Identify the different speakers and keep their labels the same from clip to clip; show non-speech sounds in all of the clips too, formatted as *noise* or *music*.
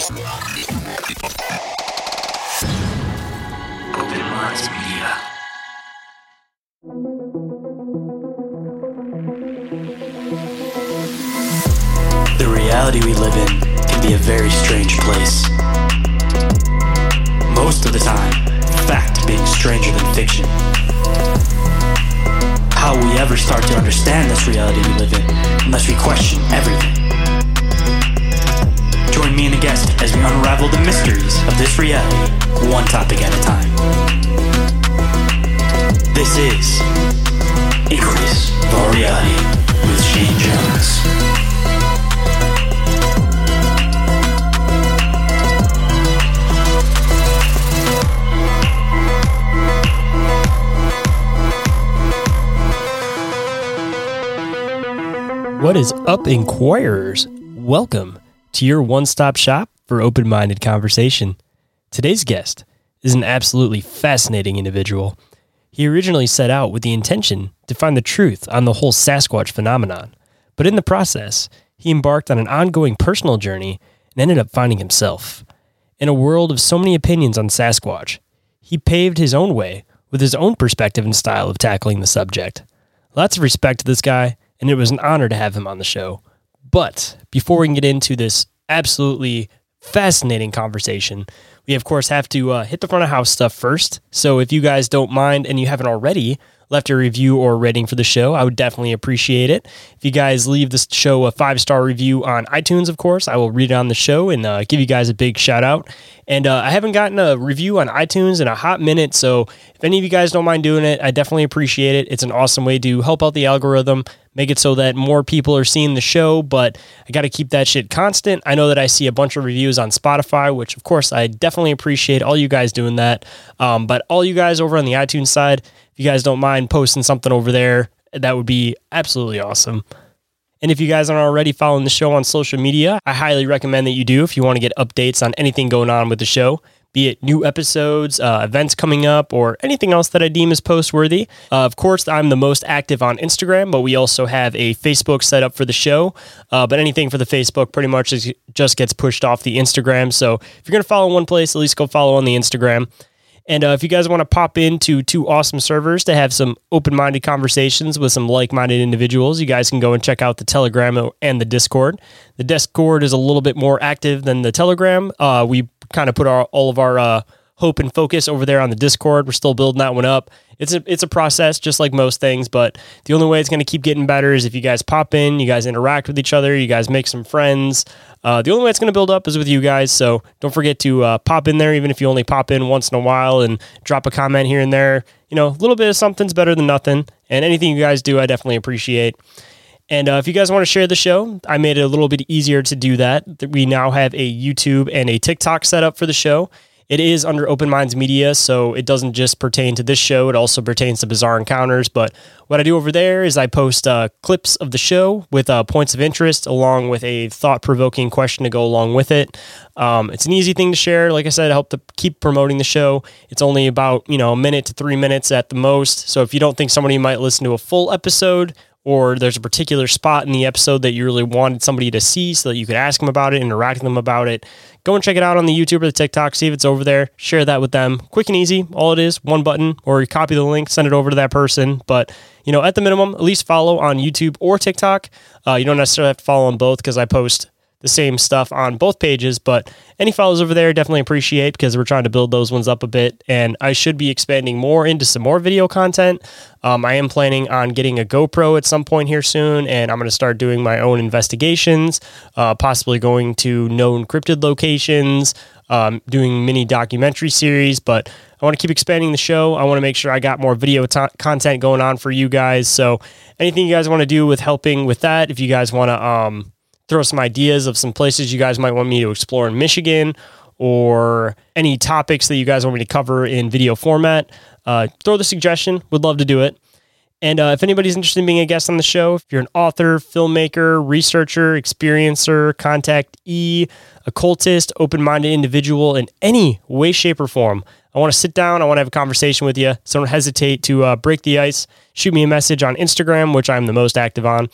Speaker 1: The reality we live in can be a very strange place. Most of the time, fact being stranger than fiction. How we ever start to understand this reality we live in unless we question everything? Join me and a guest as we unravel the mysteries of this reality, one topic at a time. This is Inquiries of Our Reality with Shayn Jones.
Speaker 2: What is up, Inquirers? Welcome to your one stop shop for open minded conversation. Today's guest is an absolutely fascinating individual. He originally set out with the intention to find the truth on the whole Sasquatch phenomenon, but in the process, he embarked on an ongoing personal journey and ended up finding himself. In a world of so many opinions on Sasquatch, he paved his own way with his own perspective and style of tackling the subject. Lots of respect to this guy, and it was an honor to have him on the show. But before we can get into this absolutely fascinating conversation, we of course have to uh, hit the front of house stuff first. So if you guys don't mind and you haven't already left a review or rating for the show, I would definitely appreciate it. If you guys leave this show a five star review on iTunes, of course, I will read it on the show and uh, give you guys a big shout out. And uh, I haven't gotten a review on iTunes in a hot minute, so if any of you guys don't mind doing it, I definitely appreciate it. It's an awesome way to help out the algorithm, make it so that more people are seeing the show, but I got to keep that shit constant. I know that I see a bunch of reviews on Spotify, which of course I definitely appreciate all you guys doing that. Um, but all you guys over on the iTunes side, you guys don't mind posting something over there, that would be absolutely awesome. And if you guys aren't already following the show on social media, I highly recommend that you do if you want to get updates on anything going on with the show, be it new episodes, uh, events coming up, or anything else that I deem as post worthy. Uh, of course, I'm the most active on Instagram, but we also have a Facebook set up for the show. Uh, but anything for the Facebook pretty much is, just gets pushed off the Instagram. So if you're going to follow one place, at least go follow on the Instagram. And uh, if you guys want to pop into two awesome servers to have some open minded conversations with some like minded individuals, you guys can go and check out the Telegram and the Discord. The Discord is a little bit more active than the Telegram. Uh, we kind of put our, all of our uh, hope and focus over there on the Discord. We're still building that one up. It's a it's a process, just like most things. But the only way it's going to keep getting better is if you guys pop in, you guys interact with each other, you guys make some friends. Uh, the only way it's going to build up is with you guys. So don't forget to uh, pop in there, even if you only pop in once in a while, and drop a comment here and there. You know, a little bit of something's better than nothing. And anything you guys do, I definitely appreciate. And uh, if you guys want to share the show, I made it a little bit easier to do that. We now have a YouTube and a TikTok set up for the show. It is under Open Minds Media, so it doesn't just pertain to this show. It also pertains to Bizarre Encounters. But what I do over there is I post uh, clips of the show with uh, points of interest, along with a thought provoking question to go along with it. Um, it's an easy thing to share. Like I said, help to keep promoting the show. It's only about you know a minute to three minutes at the most. So if you don't think somebody might listen to a full episode, or there's a particular spot in the episode that you really wanted somebody to see so that you could ask them about it, interact with them about it, go and check it out on the YouTube or the TikTok, see if it's over there, share that with them. Quick and easy. All it is, one button, or you copy the link, send it over to that person. But, you know, at the minimum, at least follow on YouTube or TikTok. Uh, you don't necessarily have to follow on both because I post the same stuff on both pages, but any follows over there definitely appreciate because we're trying to build those ones up a bit. And I should be expanding more into some more video content. Um, I am planning on getting a GoPro at some point here soon, and I'm going to start doing my own investigations, uh, possibly going to known cryptid locations, um, doing mini documentary series. But I want to keep expanding the show. I want to make sure I got more video t- content going on for you guys. So anything you guys want to do with helping with that, if you guys want to, um, throw some ideas of some places you guys might want me to explore in Michigan or any topics that you guys want me to cover in video format, uh, throw the suggestion. Would love to do it. And uh, if anybody's interested in being a guest on the show, if you're an author, filmmaker, researcher, experiencer, contact E, occultist, open minded individual in any way, shape, or form, I want to sit down. I want to have a conversation with you. So don't hesitate to uh, break the ice. Shoot me a message on Instagram, which I'm the most active on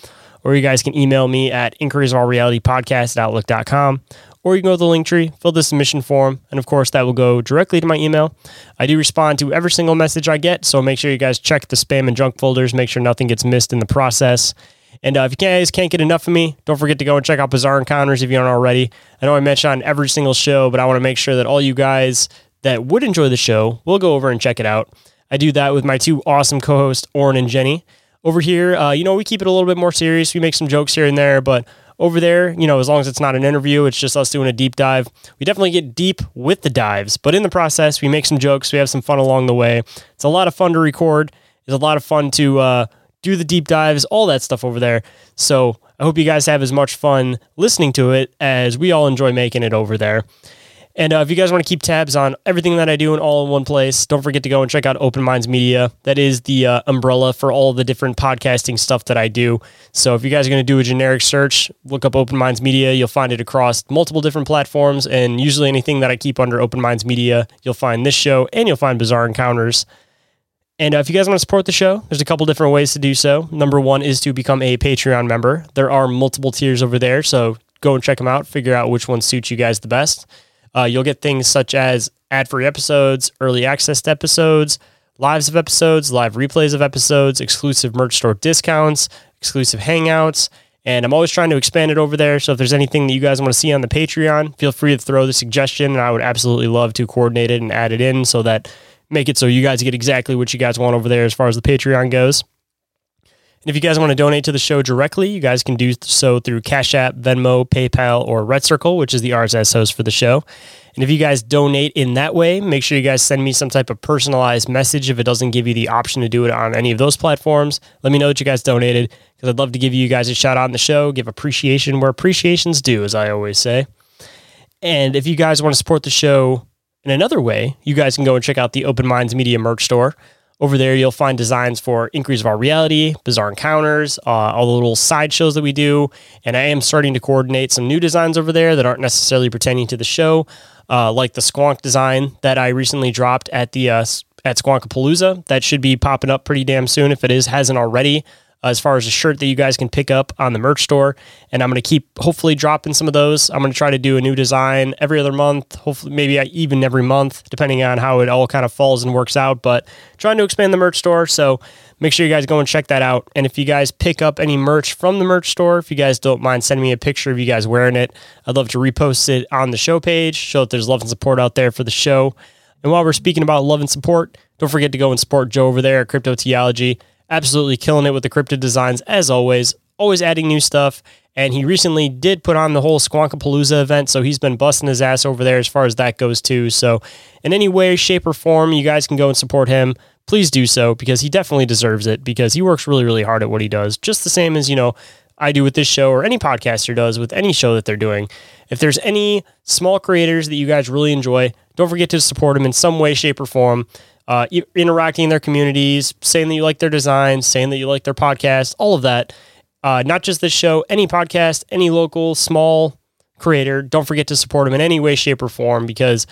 Speaker 2: or you guys can email me at inquiriesofourrealitypodcast at outlook.com, or you can go to the link tree, fill the submission form, and of course, that will go directly to my email. I do respond to every single message I get, so make sure you guys check the spam and junk folders, make sure nothing gets missed in the process. And uh, if you guys can't get enough of me, don't forget to go and check out Bizarre Encounters if you aren't already. I know I mentioned on every single show, but I want to make sure that all you guys that would enjoy the show will go over and check it out. I do that with my two awesome co hosts, Orin and Jennie. Over here, uh, you know, we keep it a little bit more serious. We make some jokes here and there, but over there, you know, as long as it's not an interview, it's just us doing a deep dive. We definitely get deep with the dives, but in the process, we make some jokes. We have some fun along the way. It's a lot of fun to record. It's a lot of fun to uh, do the deep dives, all that stuff over there. So I hope you guys have as much fun listening to it as we all enjoy making it over there. And uh, if you guys want to keep tabs on everything that I do in all in one place, don't forget to go and check out Open Minds Media. That is the uh, umbrella for all the different podcasting stuff that I do. So if you guys are going to do a generic search, look up Open Minds Media. You'll find it across multiple different platforms. And usually anything that I keep under Open Minds Media, you'll find this show and you'll find Bizarre Encounters. And uh, if you guys want to support the show, there's a couple different ways to do so. Number one is to become a Patreon member. There are multiple tiers over there. So go and check them out, figure out which one suits you guys the best. Uh, you'll get things such as ad free episodes, early access to episodes, lives of episodes, live replays of episodes, exclusive merch store discounts, exclusive hangouts. And I'm always trying to expand it over there. So if there's anything that you guys want to see on the Patreon, feel free to throw the suggestion. And I would absolutely love to coordinate it and add it in so that make it so you guys get exactly what you guys want over there as far as the Patreon goes. And if you guys want to donate to the show directly, you guys can do so through Cash App, Venmo, PayPal, or Red Circle, which is the RSS host for the show. And if you guys donate in that way, make sure you guys send me some type of personalized message if it doesn't give you the option to do it on any of those platforms. Let me know that you guys donated because I'd love to give you guys a shout out on the show, give appreciation where appreciation's due, as I always say. And if you guys want to support the show in another way, you guys can go and check out the Open Minds Media merch store. Over there, you'll find designs for Inquiries of Our Reality, Bizarre Encounters, uh, all the little side shows that we do. And I am starting to coordinate some new designs over there that aren't necessarily pertaining to the show, uh, like the Squonk design that I recently dropped at the uh, at Squonkapalooza. That should be popping up pretty damn soon if it is hasn't already as far as a shirt that you guys can pick up on the merch store. And I'm going to keep hopefully dropping some of those. I'm going to try to do a new design every other month, hopefully, maybe even every month, depending on how it all kind of falls and works out. But trying to expand the merch store. So make sure you guys go and check that out. And if you guys pick up any merch from the merch store, if you guys don't mind sending me a picture of you guys wearing it, I'd love to repost it on the show page, show that there's love and support out there for the show. And while we're speaking about love and support, don't forget to go and support Joe over there at Cryptoteeology absolutely killing it with the cryptid designs as always, always adding new stuff. And he recently did put on the whole Squonkapalooza event, so he's been busting his ass over there as far as that goes too. So, in any way, shape, or form, you guys can go and support him. Please do so because he definitely deserves it because he works really, really hard at what he does. Just the same as you know I do with this show or any podcaster does with any show that they're doing. If there's any small creators that you guys really enjoy, don't forget to support them in some way, shape, or form uh, interacting in their communities, saying that you like their designs, saying that you like their podcast, all of that. Uh, not just this show, any podcast, any local small creator. Don't forget to support them in any way, shape, or form because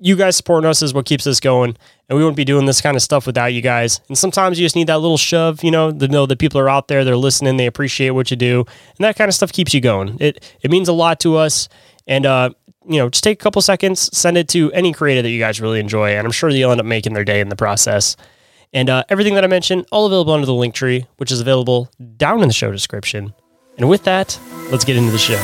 Speaker 2: you guys supporting us is what keeps us going. And we wouldn't be doing this kind of stuff without you guys. And sometimes you just need that little shove, you know, to know that people are out there, they're listening, they appreciate what you do. And that kind of stuff keeps you going. It it means a lot to us. And uh, you know, just take a couple seconds, send it to any creator that you guys really enjoy, and I'm sure you'll end up making their day in the process. And uh, everything that I mentioned, all available under the link tree, which is available down in the show description. And with that, let's get into the show.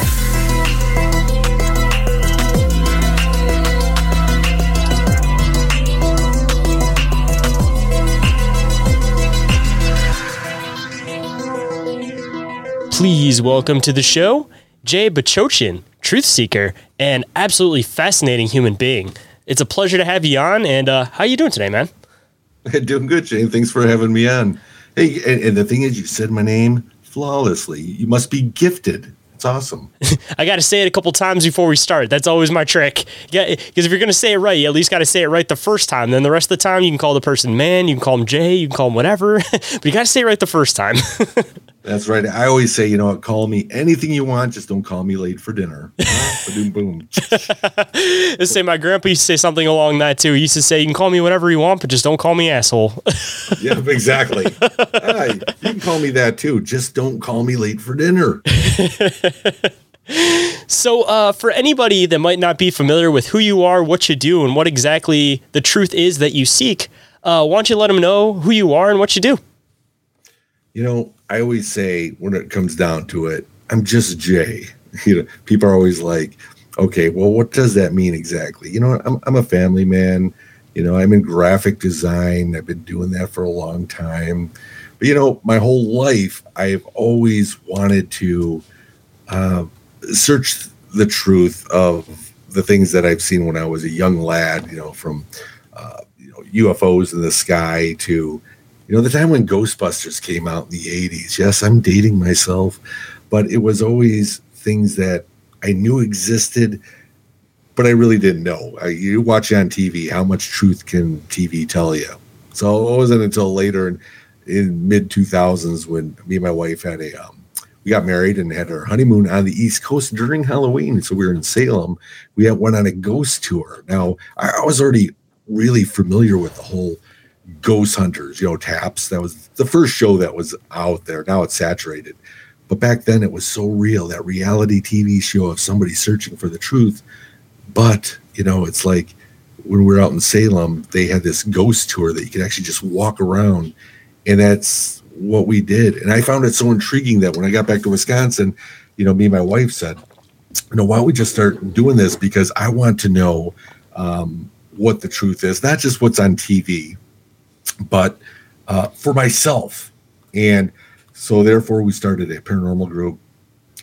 Speaker 2: Please welcome to the show, Jay Bachochin, truth seeker, and absolutely fascinating human being. It's a pleasure to have you on. And uh, how are you doing today, man? *laughs*
Speaker 3: Doing good, Shayn. Thanks for having me on. Hey, and, and the thing is, you said my name flawlessly. You must be gifted. It's awesome. *laughs*
Speaker 2: I got to say it a couple times before we start. That's always my trick. Yeah, because if you're going to say it right, you at least got to say it right the first time. Then the rest of the time, you can call the person man, you can call him Jay, you can call him whatever, *laughs* but you got to say it right the first time.
Speaker 3: That's right. I always say, you know call me anything you want, just don't call me late for dinner. *laughs* boom, boom. *laughs*
Speaker 2: Let's say my grandpa used to say something along that too. He used to say, you can call me whatever you want, but just don't call me asshole. *laughs*
Speaker 3: yeah, exactly. you can call me that too. Just don't call me late for dinner.
Speaker 2: So, uh, for anybody that might not be familiar with who you are, what you do, and what exactly the truth is that you seek, uh, why don't you let them know who you are and what you do?
Speaker 3: You know, I always say when it comes down to it, I'm just Jay. *laughs* You know, people are always like, okay, well, what does that mean exactly? You know, I'm, I'm a family man. You know, I'm in graphic design. I've been doing that for a long time. But, you know, my whole life, I've always wanted to uh, search the truth of the things that I've seen when I was a young lad, you know, from uh, you know, UFOs in the sky to, you know, the time when Ghostbusters came out in the 80s. Yes, I'm dating myself, but it was always things that I knew existed, but I really didn't know. I, you watch it on TV, how much truth can TV tell you? So it wasn't until later in, in mid 2000s when me and my wife had a, um, we got married and had our honeymoon on the East Coast during Halloween. So we were in Salem. We had, went on a ghost tour. Now I, I was already really familiar with the whole ghost hunters, you know, taps. That was the first show that was out there. Now it's saturated. But back then it was so real, that reality TV show of somebody searching for the truth. But, you know, it's like when we were out in Salem, they had this ghost tour that you could actually just walk around. And that's what we did. And I found it so intriguing that when I got back to Wisconsin, you know, me and my wife said, you know, why don't we just start doing this? Because I want to know um, what the truth is, not just what's on TV, but uh, for myself. And so therefore we started a paranormal group.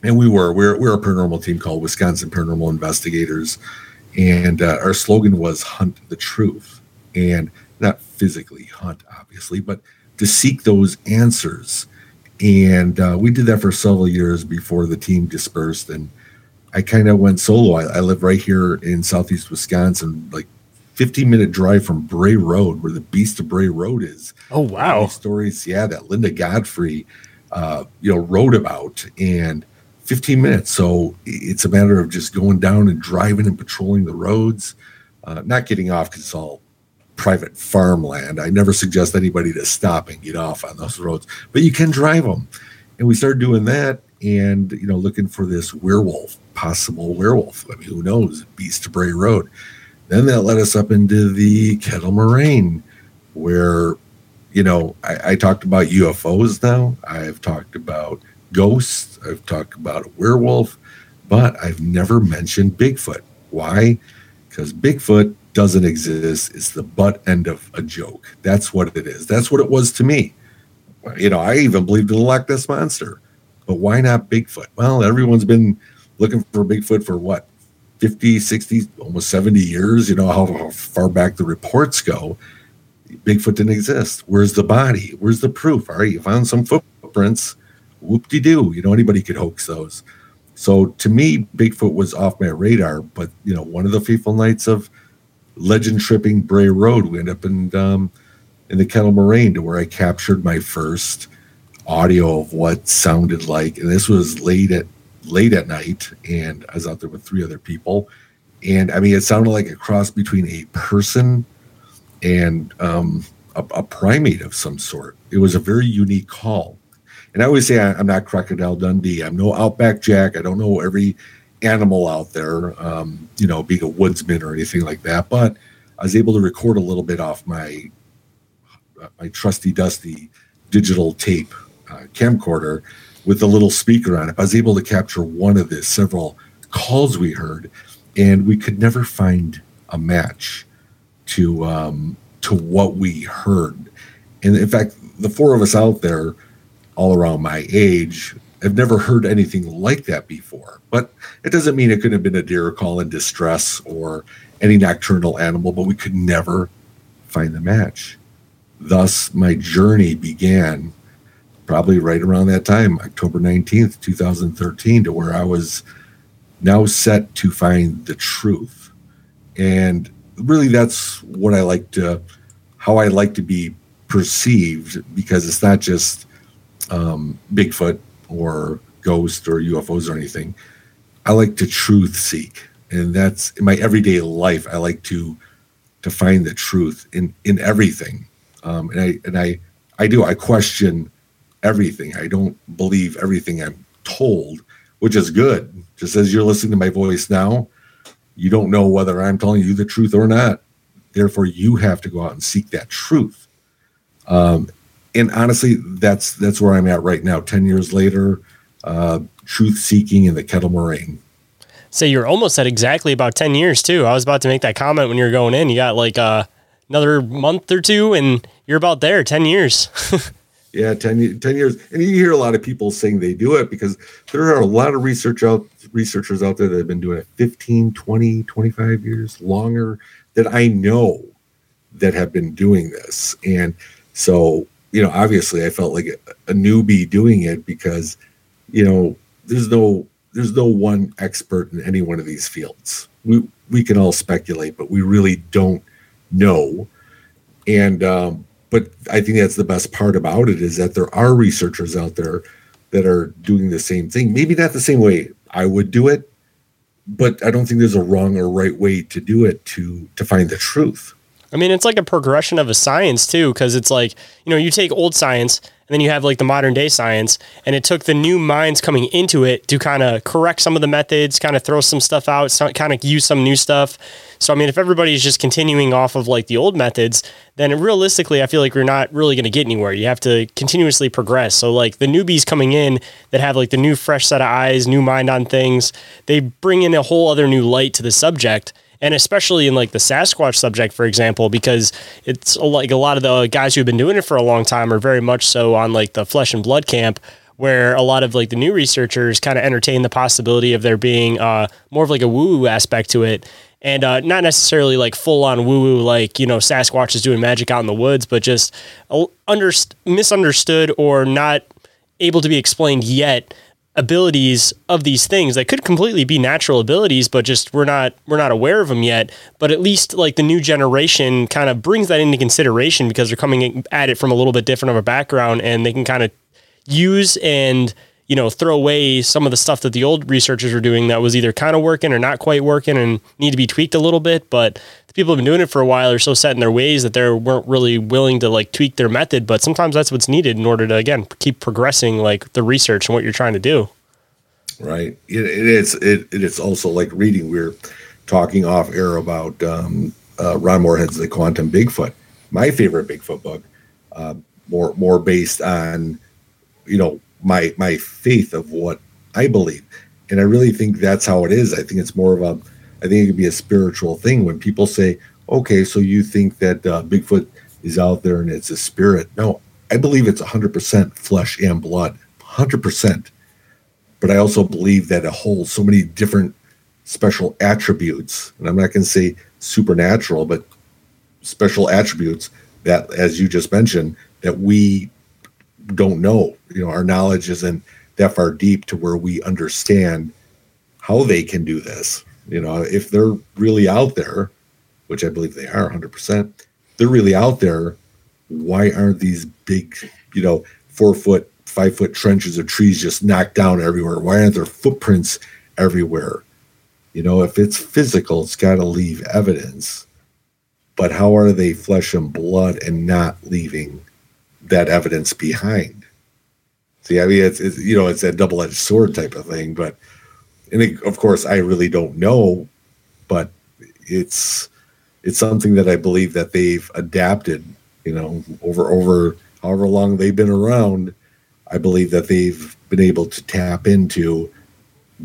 Speaker 3: And we were we're, we're a paranormal team called wisconsin paranormal investigators. And uh, our slogan was hunt the truth. And not physically hunt obviously but to seek those answers. And uh, we did that for several years before the team dispersed. And i kind of went solo. I, I live right here in southeast wisconsin like 15 minute drive from bray road where the beast of bray road is
Speaker 2: Oh, wow.
Speaker 3: stories, yeah, that Linda Godfrey, uh, you know, wrote about, and 15 minutes. So it's a matter of just going down and driving and patrolling the roads, uh, not getting off because it's all private farmland. I never suggest anybody to stop and get off on those roads, but you can drive them. And we started doing that, and you know, looking for this werewolf, possible werewolf. I mean, who knows? Beast of Bray Road. Then that led us up into the Kettle Moraine, where you know, I, I, talked about UFOs now. I've talked about ghosts. I've talked about a werewolf, but I've never mentioned Bigfoot. Why? Because Bigfoot doesn't exist. It's the butt end of a joke. That's what it is. That's what it was to me. You know, I even believed in the Loch Ness Monster. But why not Bigfoot? Well, everyone's been looking for Bigfoot for what, 50, 60, almost 70 years? You know, how, how far back the reports go. Bigfoot didn't exist. Where's the body? Where's the proof? All right, you found some footprints. Whoop de doo. You know, anybody could hoax those. So to me, Bigfoot was off my radar. But, you know, one of the fateful nights of legend tripping Bray Road, we ended up in, um, in the Kettle Moraine to where I captured my first audio of what sounded like. And this was late at late at night. And I was out there with three other people. And I mean, it sounded like a cross between a person and um, a, a, primate of some sort. It was a very unique call. And I always say I, am not Crocodile Dundee. I'm no Outback Jack. I don't know every animal out there, um, you know, being a woodsman or anything like that. But I was able to record a little bit off my my trusty dusty digital tape uh, camcorder with a little speaker on it. I was able to capture one of the several calls we heard, and we could never find a match to um, to what we heard. And in fact, the four of us out there, all around my age, have never heard anything like that before. But it doesn't mean it couldn't have been a deer call in distress or any nocturnal animal, but we could never find the match. Thus, my journey began probably right around that time, October 19th, 2013, to where I was now set to find the truth. And really that's what I like to, how I like to be perceived because it's not just um, Bigfoot or ghost or UFOs or anything. I like to truth seek, and that's in my everyday life. I like to to find the truth in in everything, um, and I and I I do. I question everything. I don't believe everything I'm told, which is good. Just as you're listening to my voice now, you don't know whether I'm telling you the truth or not. Therefore, you have to go out and seek that truth. Um, and honestly, that's that's where I'm at right now. Ten years later, uh, truth seeking in the kettle moraine.
Speaker 2: So you're almost at exactly about ten years too. I was about to make that comment when you were going in. You got like uh, another month or two, and you're about there. Ten years. *laughs*
Speaker 3: yeah, 10, 10 years. And you hear a lot of people saying they do it because there are a lot of research out researchers out there that have been doing it 15, 20, 25 years longer that I know that have been doing this. And so, you know, obviously I felt like a, a newbie doing it because, you know, there's no there's no one expert in any one of these fields. We we can all speculate, but we really don't know. And um, but I think that's the best part about it is that there are researchers out there that are doing the same thing. Maybe not the same way I would do it, but I don't think there's a wrong or right way to do it to to find the truth.
Speaker 2: I mean, it's like a progression of a science too, because it's like you know you take old science and then you have like the modern day science, and it took the new minds coming into it to kind of correct some of the methods, kind of throw some stuff out, kind of use some new stuff. So I mean, if everybody's just continuing off of like the old methods, then realistically, I feel like we're not really going to get anywhere. You have to continuously progress. So like the newbies coming in that have like the new fresh set of eyes, new mind on things, they bring in a whole other new light to the subject and especially in like the Sasquatch subject, for example, because it's like a lot of the guys who've been doing it for a long time are very much so on like the flesh and blood camp where a lot of like the new researchers kind of entertain the possibility of there being uh, more of like a woo woo aspect to it. And uh, not necessarily like full on woo woo, like, you know, Sasquatch is doing magic out in the woods, but just under, misunderstood or not able to be explained yet abilities of these things that could completely be natural abilities but just we're not we're not aware of them yet. But at least like the new generation kind of brings that into consideration because they're coming at it from a little bit different of a background and they can kind of use and you know, throw away some of the stuff that the old researchers were doing that was either kind of working or not quite working and need to be tweaked a little bit. But the people who've been doing it for a while are so set in their ways that they weren't really willing to like tweak their method. But sometimes that's what's needed in order to again keep progressing like the research and what you're trying to do.
Speaker 3: Right. it, it is. It, it is also like reading. We are talking off air about um, uh, Ron Morehead's The Quantum Bigfoot. My favorite Bigfoot book, uh, more more based on, you know, my my faith of what I believe. And I really think that's how it is. I think it's more of a I think it could be a spiritual thing when people say, "Okay, so you think that uh, Bigfoot is out there and it's a spirit?" No, I believe it's 100% flesh and blood, 100%. But I also believe that it holds so many different special attributes, and I'm not going to say supernatural, but special attributes that, as you just mentioned, that we don't know. You know, our knowledge isn't that far deep to where we understand how they can do this. You know, if they're really out there, which I believe they are 100%, they're really out there. Why aren't these big, you know, four foot, five foot trenches of trees just knocked down everywhere? Why aren't there footprints everywhere? You know, if it's physical, it's got to leave evidence. But how are they flesh and blood and not leaving that evidence behind. See, I mean, it's, it's you know, it's a double edged sword type of thing. But, and it, of course, I really don't know, but it's it's something that I believe that they've adapted. You know, over over however long they've been around, I believe that they've been able to tap into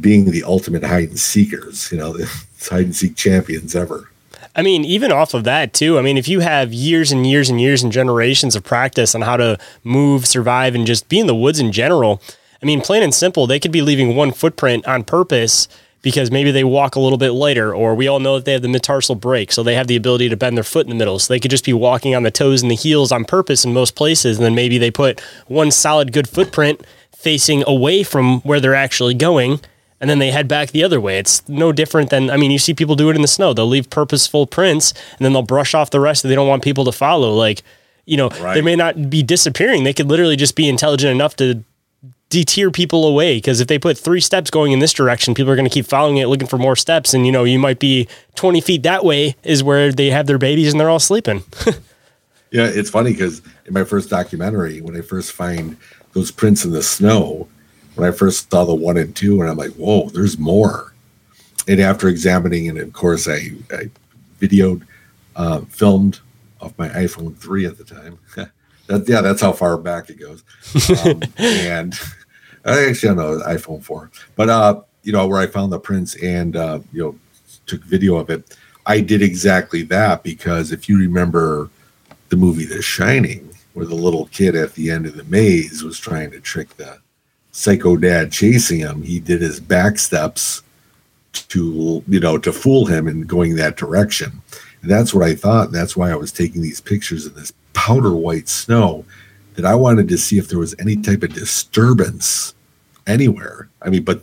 Speaker 3: being the ultimate hide and seekers. You know, *laughs* hide and seek champions ever.
Speaker 2: I mean, even off of that too. I mean, if you have years and years and years and generations of practice on how to move, survive, and just be in the woods in general, I mean, plain and simple, they could be leaving one footprint on purpose because maybe they walk a little bit lighter, or we all know that they have the metatarsal break, so they have the ability to bend their foot in the middle. So they could just be walking on the toes and the heels on purpose in most places, and then maybe they put one solid good footprint facing away from where they're actually going and then they head back the other way. It's no different than I mean, you see people do it in the snow. They'll leave purposeful prints and then they'll brush off the rest. That they don't want people to follow. Like, you know, right. they may not be disappearing. They could literally just be intelligent enough to deter people away because if they put three steps going in this direction, people are going to keep following it, looking for more steps. And you know, you might be 20 feet that way is where they have their babies and they're all sleeping. *laughs*
Speaker 3: yeah, it's funny because in my first documentary, when I first find those prints in the snow, when I first saw the one and two, and I'm like, whoa, there's more. And after examining it, of course, I, I videoed, uh, filmed off my iPhone 3 at the time. *laughs* that, yeah, that's how far back it goes. Um, *laughs* and *laughs* I actually don't know, iPhone 4. But, uh, you know, where I found the prints and, uh, you know, took video of it. I did exactly that because if you remember the movie The Shining, where the little kid at the end of the maze was trying to trick the psycho dad chasing him, he did his back steps to you know to fool him in going that direction. And that's what I thought. That's why I was taking these pictures in this powder white snow that I wanted to see if there was any type of disturbance anywhere. I mean, but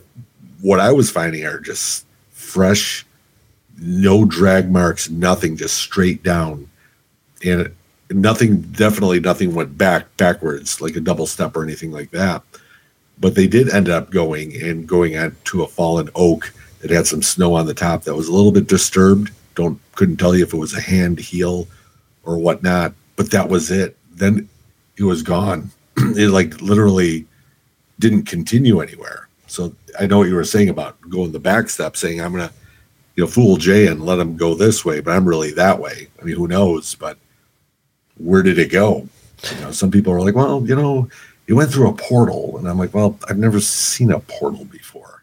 Speaker 3: what I was finding are just fresh, no drag marks, nothing, just straight down. And nothing, definitely nothing went back backwards like a double step or anything like that. But they did end up going and going on to a fallen oak that had some snow on the top that was a little bit disturbed. Don't couldn't tell you if it was a hand heel or whatnot, but that was it. Then it was gone. *clears throat* it like literally didn't continue anywhere. So I know what you were saying about going the back step, saying I'm gonna, you know, fool Jay and let him go this way, but I'm really that way. I mean, who knows? But where did it go? You know, some people are like, well, you know, it went through a portal, and I'm like, well, I've never seen a portal before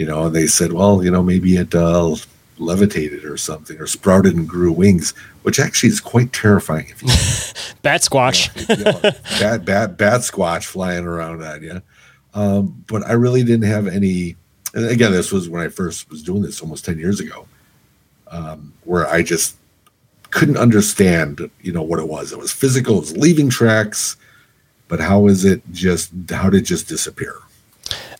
Speaker 3: you know, and they said, well, you know, maybe it uh, levitated or something, or sprouted and grew wings, which actually is quite terrifying. If you *laughs*
Speaker 2: bat squatch,
Speaker 3: you know, bat bat bat squatch flying around on you. Um, but I really didn't have any. And again, this was when I first was doing this almost ten years ago, um, where I just couldn't understand, you know, what it was. It was physical. It was leaving tracks, but how is it just? How did it just disappear?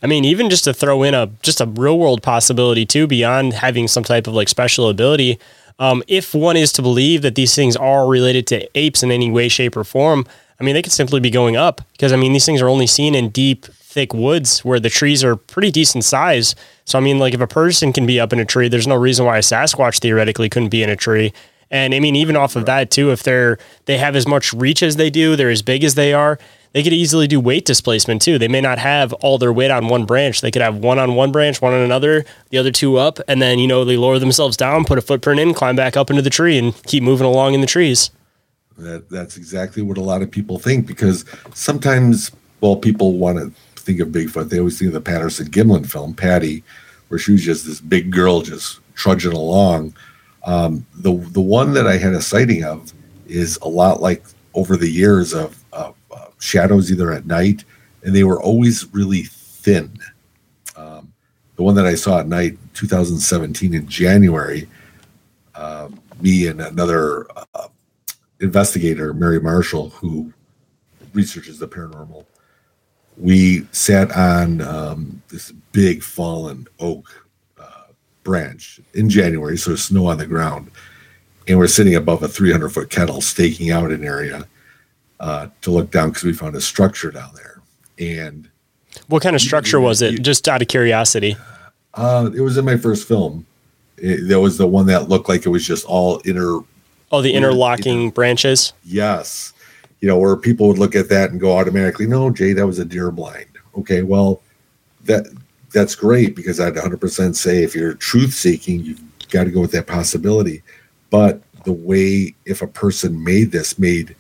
Speaker 2: I mean, even just to throw in a just a real world possibility too, beyond having some type of like special ability. Um, if one is to believe that these things are related to apes in any way, shape, or form, I mean, they could simply be going up because I mean, these things are only seen in deep, thick woods where the trees are pretty decent size. So I mean, like if a person can be up in a tree, there's no reason why a Sasquatch theoretically couldn't be in a tree. And I mean, even off of that too, if they're they have as much reach as they do, they're as big as they are they could easily do weight displacement too. They may not have all their weight on one branch. They could have one on one branch, one on another, the other two up, and then, you know, they lower themselves down, put a footprint in, climb back up into the tree and keep moving along in the trees.
Speaker 3: That that's exactly what a lot of people think because sometimes well people want to think of Bigfoot. They always think of the Patterson Gimlin film, Patty, where she was just this big girl just trudging along. Um, the the one that I had a sighting of is a lot like over the years of, of shadows either at night, and they were always really thin. Um, the one that I saw at night, 2017 in January, uh, me and another uh, investigator, Mary Marshall, who researches the paranormal, we sat on um, this big fallen oak uh, branch in January, so snow on the ground, and we're sitting above a 300 foot kettle, staking out an area uh, to look down because we found a structure down there. And
Speaker 2: what kind of structure you, was it? You, Just out of curiosity.
Speaker 3: Uh, it was in my first film. It, there was the one that looked like it was just all inner.
Speaker 2: Oh, the interlocking inner, branches.
Speaker 3: Yes, you know where people would look at that and go automatically, "No, Jay, that was a deer blind." Okay, well, that that's great because I'd 100% say if you're truth seeking, you've got to go with that possibility. But the way if a person made this made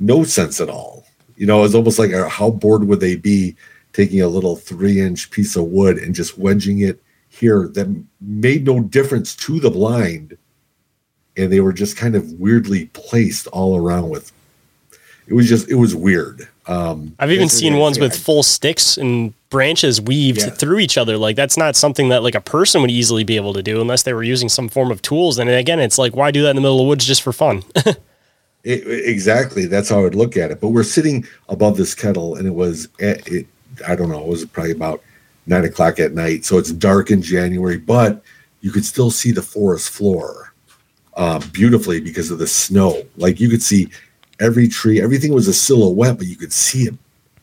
Speaker 3: no sense at all. You know, it's almost like uh, how bored would they be taking a little three inch piece of wood and just wedging it here that made no difference to the blind. And they were just kind of weirdly placed all around with it was just it was weird. Um,
Speaker 2: I've even seen ones with full sticks and branches weaved yeah. through each other. Like that's not something that like a person would easily be able to do unless they were using some form of tools. And again, it's like why do that in the middle of the woods just for fun?
Speaker 3: It, *laughs* exactly. That's how I would look at it. But we're sitting above this kettle, and it was, it, I don't know, it was probably about nine o'clock at night. So it's dark in January, but you could still see the forest floor uh, beautifully because of the snow. Like you could see every tree, everything was a silhouette, but you could see it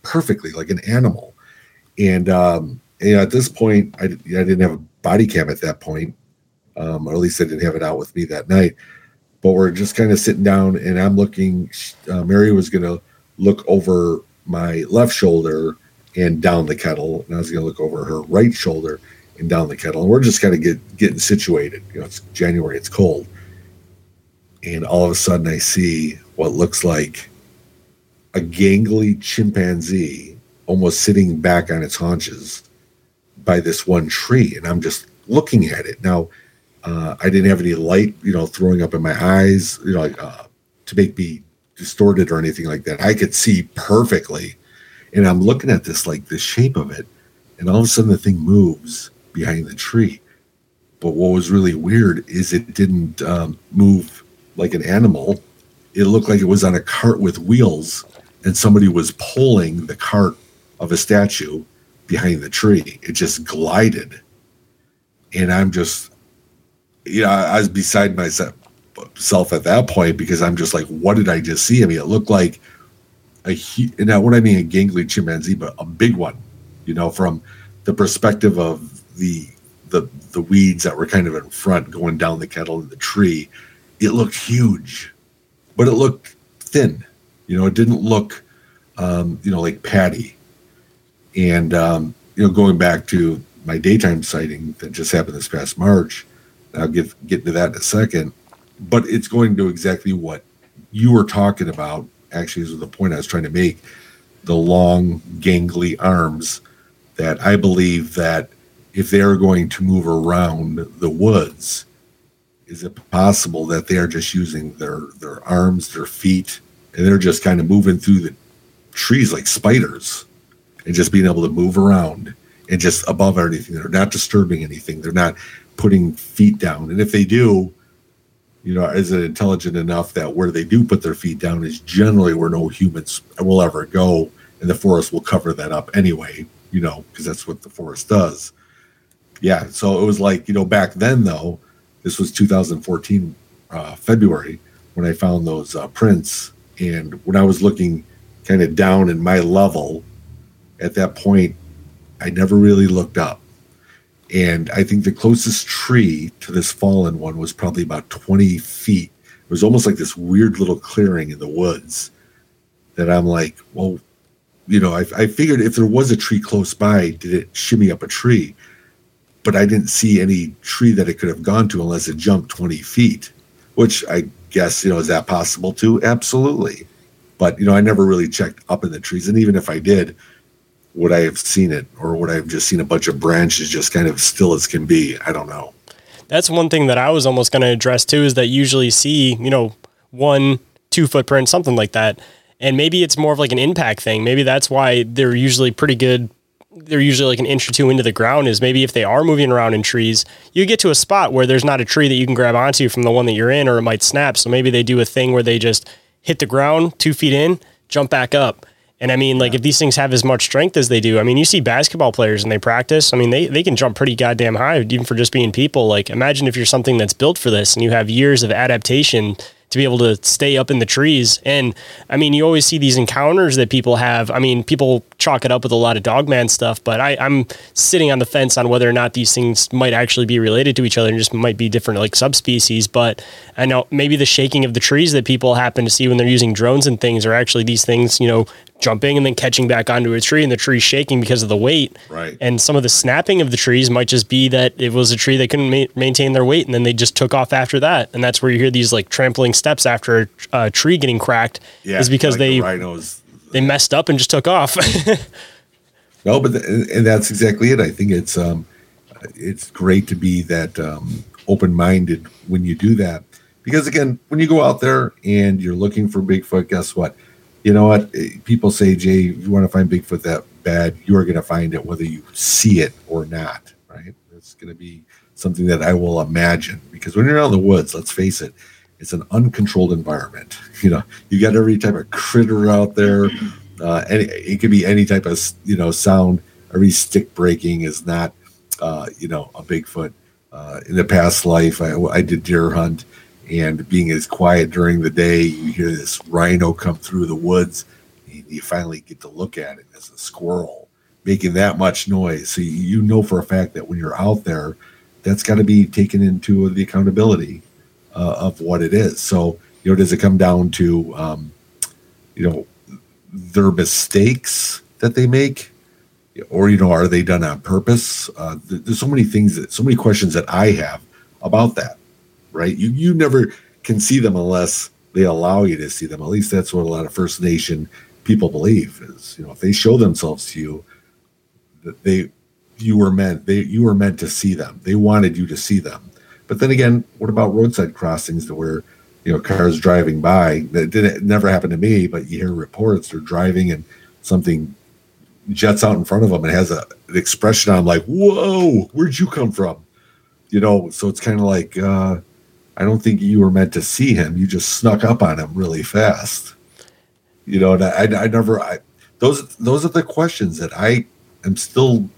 Speaker 3: perfectly like an animal. And, um, you know, at this point, I, I didn't have a body cam at that point, um, or at least I didn't have it out with me that night but we're just kind of sitting down and I'm looking. Uh, Mary was going to look over my left shoulder and down the kettle. And I was going to look over her right shoulder and down the kettle. And we're just kind of get, getting situated. You know, it's January, it's cold. And all of a sudden, I see what looks like a gangly chimpanzee almost sitting back on its haunches by this one tree. And I'm just looking at it. Now, uh, I didn't have any light, you know, throwing up in my eyes, you know, like, uh, to make me distorted or anything like that. I could see perfectly. And I'm looking at this, like the shape of it. And all of a sudden, the thing moves behind the tree. But what was really weird is it didn't um, move like an animal. It looked like it was on a cart with wheels, and somebody was pulling the cart of a statue behind the tree. It just glided. And I'm just, you know, I was beside myself at that point because I'm just like, what did I just see? I mean, it looked like a, now what I mean, a gangly chimpanzee, but a big one, you know, from the perspective of the the the weeds that were kind of in front going down the kettle in the tree, it looked huge, but it looked thin. You know, it didn't look, um, you know, like Patty. And um, you know, going back to my daytime sighting that just happened this past March, I'll get get into that in a second. But it's going to exactly what you were talking about. Actually, is the point I was trying to make. The long, gangly arms that I believe that if they are going to move around the woods, is it possible that they are just using their their arms, their feet, and they're just kind of moving through the trees like spiders and just being able to move around and just above everything. They're not disturbing anything. They're not putting feet down. And if they do, you know, is it intelligent enough that where they do put their feet down is generally where no humans will ever go, and the forest will cover that up anyway, you know, because that's what the forest does yeah, so it was like, you know, back then though, this was 2014 uh, February when I found those uh, prints. And when I was looking kind of down in my level at that point, I never really looked up. And I think the closest tree to this fallen one was probably about 20 feet. It was almost like this weird little clearing in the woods that I'm like, well, you know, I, I figured if there was a tree close by, did it shimmy up a tree? But I didn't see any tree that it could have gone to unless it jumped 20 feet, which I guess, you know, is that possible too? Absolutely. But, you know, I never really checked up in the trees. And even if I did, would I have seen it or would I have just seen a bunch of branches just kind of still as can be? I don't know.
Speaker 2: That's one thing that I was almost going to address too is that usually see, you know, one, two footprints, something like that. And maybe it's more of like an impact thing. Maybe that's why they're usually pretty good they're usually like an inch or two into the ground is maybe if they are moving around in trees, you get to a spot where there's not a tree that you can grab onto from the one that you're in, or it might snap. So maybe they do a thing where they just hit the ground two feet in, jump back up. And I mean, like if these things have as much strength as they do, I mean, you see basketball players and they practice. I mean, they, they can jump pretty goddamn high, even for just being people. Like imagine if you're something that's built for this and you have years of adaptation to be able to stay up in the trees. And I mean, you always see these encounters that people have. I mean, people chalk it up with a lot of dogman stuff, but I, I'm sitting on the fence on whether or not these things might actually be related to each other and just might be different like subspecies. But I know maybe the shaking of the trees that people happen to see when they're using drones and things are actually these things, you know, jumping and then catching back onto a tree and the tree shaking because of the weight.
Speaker 3: Right.
Speaker 2: And some of the snapping of the trees might just be that it was a tree that couldn't ma- maintain their weight and then they just took off after that. And that's where you hear these like trampling steps after a, tree getting cracked
Speaker 3: yeah,
Speaker 2: is because
Speaker 3: like
Speaker 2: they
Speaker 3: the
Speaker 2: they messed up and just took off. *laughs*
Speaker 3: no, but the, and that's exactly it. I think it's um it's great to be that um open-minded when you do that. Because again, when you go out there and you're looking for Bigfoot, guess what? You know what? People say, Jay, you want to find Bigfoot that bad, you are going to find it whether you see it or not, right? It's going to be something that I will imagine because when you're out in the woods, let's face it, it's an uncontrolled environment. *laughs* You know, you got every type of critter out there. Uh, any, it could be any type of you know sound. Every stick breaking is not, uh, you know, a Bigfoot. Uh, in the past life, I, I did deer hunt, and being as quiet during the day, you hear this rhino come through the woods. and You finally get to look at it as a squirrel making that much noise. So you know for a fact that when you're out there, that's got to be taken into the accountability uh, of what it is. So you know, does it come down to um, you know their mistakes that they make? or you know, are they done on purpose? Uh, there's so many things that, so many questions that I have about that. Right? You you never can see them unless they allow you to see them. At least that's what a lot of First Nation people believe is you know if they show themselves to you, that they you were meant they you were meant to see them. They wanted you to see them. But then again, what about roadside crossings where you know cars driving by that didn't never happened to me, but you hear reports they're driving and something jets out in front of them and has a, an expression on like, "Whoa, where'd you come from?" You know, so it's kind of like uh, I don't think you were meant to see him. You just snuck up on him really fast. You know, and I, I never. I, those those are the questions that I am still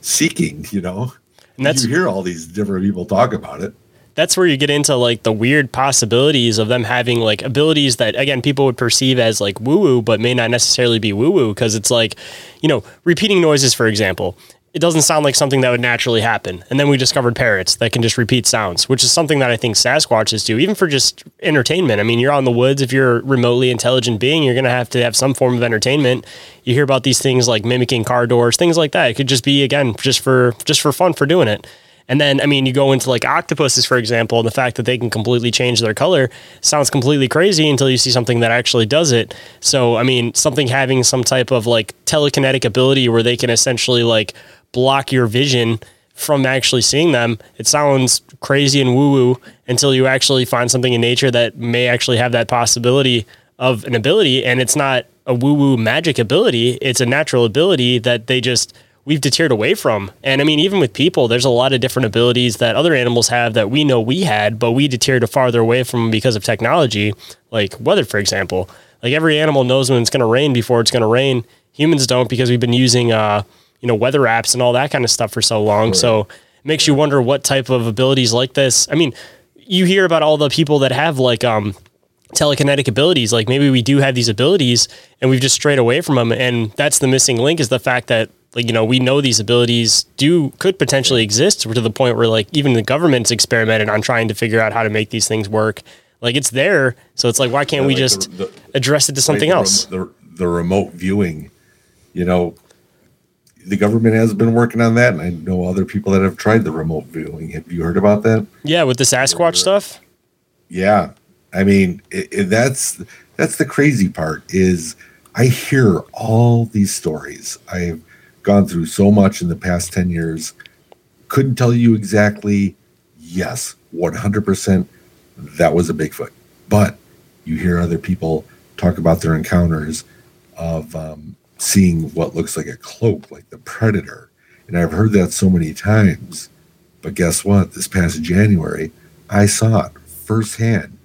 Speaker 3: seeking. You know,
Speaker 2: And that's
Speaker 3: you hear all these different people talk about it.
Speaker 2: that's where you get into like the weird possibilities of them having like abilities that again people would perceive as like woo woo but may not necessarily be woo woo because it's like you know repeating noises for example it doesn't sound like something that would naturally happen. And then we discovered parrots that can just repeat sounds which is something that i think sasquatches do even for just entertainment. I mean you're in the woods if you're a remotely intelligent being you're going to have to have some form of entertainment. You hear about these things like mimicking car doors things like that. It could just be again just for just for fun for doing it. And then, I mean, you go into like octopuses, for example, and the fact that they can completely change their color sounds completely crazy until you see something that actually does it. So, I mean, something having some type of like telekinetic ability where they can essentially like block your vision from actually seeing them, it sounds crazy and woo woo until you actually find something in nature that may actually have that possibility of an ability. And it's not a woo woo magic ability, it's a natural ability that they just we've deterred away from. And I mean, even with people, there's a lot of different abilities that other animals have that we know we had, but we deterred farther away from because of technology, like weather, for example. Like every animal knows when it's going to rain before it's going to rain. Humans don't because we've been using, uh, you know, weather apps and all that kind of stuff for so long. So it makes you wonder what type of abilities like this. I mean, you hear about all the people that have like, um, telekinetic abilities like maybe we do have these abilities and we've just strayed away from them and that's the missing link is the fact that like you know we know these abilities do could potentially exist to the point where like even the government's experimented on trying to figure out how to make these things work like it's there so it's like why can't
Speaker 3: Yeah,
Speaker 2: we
Speaker 3: like
Speaker 2: just
Speaker 3: the- the-
Speaker 2: address it to something
Speaker 3: Like the
Speaker 2: else
Speaker 3: The, the remote viewing, you know, the government has been working on that, and I know other people that have tried the remote viewing. Have you heard about that?
Speaker 2: yeah with the sasquatch stuff
Speaker 3: Yeah, I mean, it, it, that's that's the crazy part is I hear all these stories. I've gone through so much in the past ten years. Couldn't tell you exactly. Yes, one hundred percent. That was a Bigfoot, but you hear other people talk about their encounters of um, seeing what looks like a cloak, like the predator, and I've heard that so many times. But guess what? This past January, I saw it firsthand,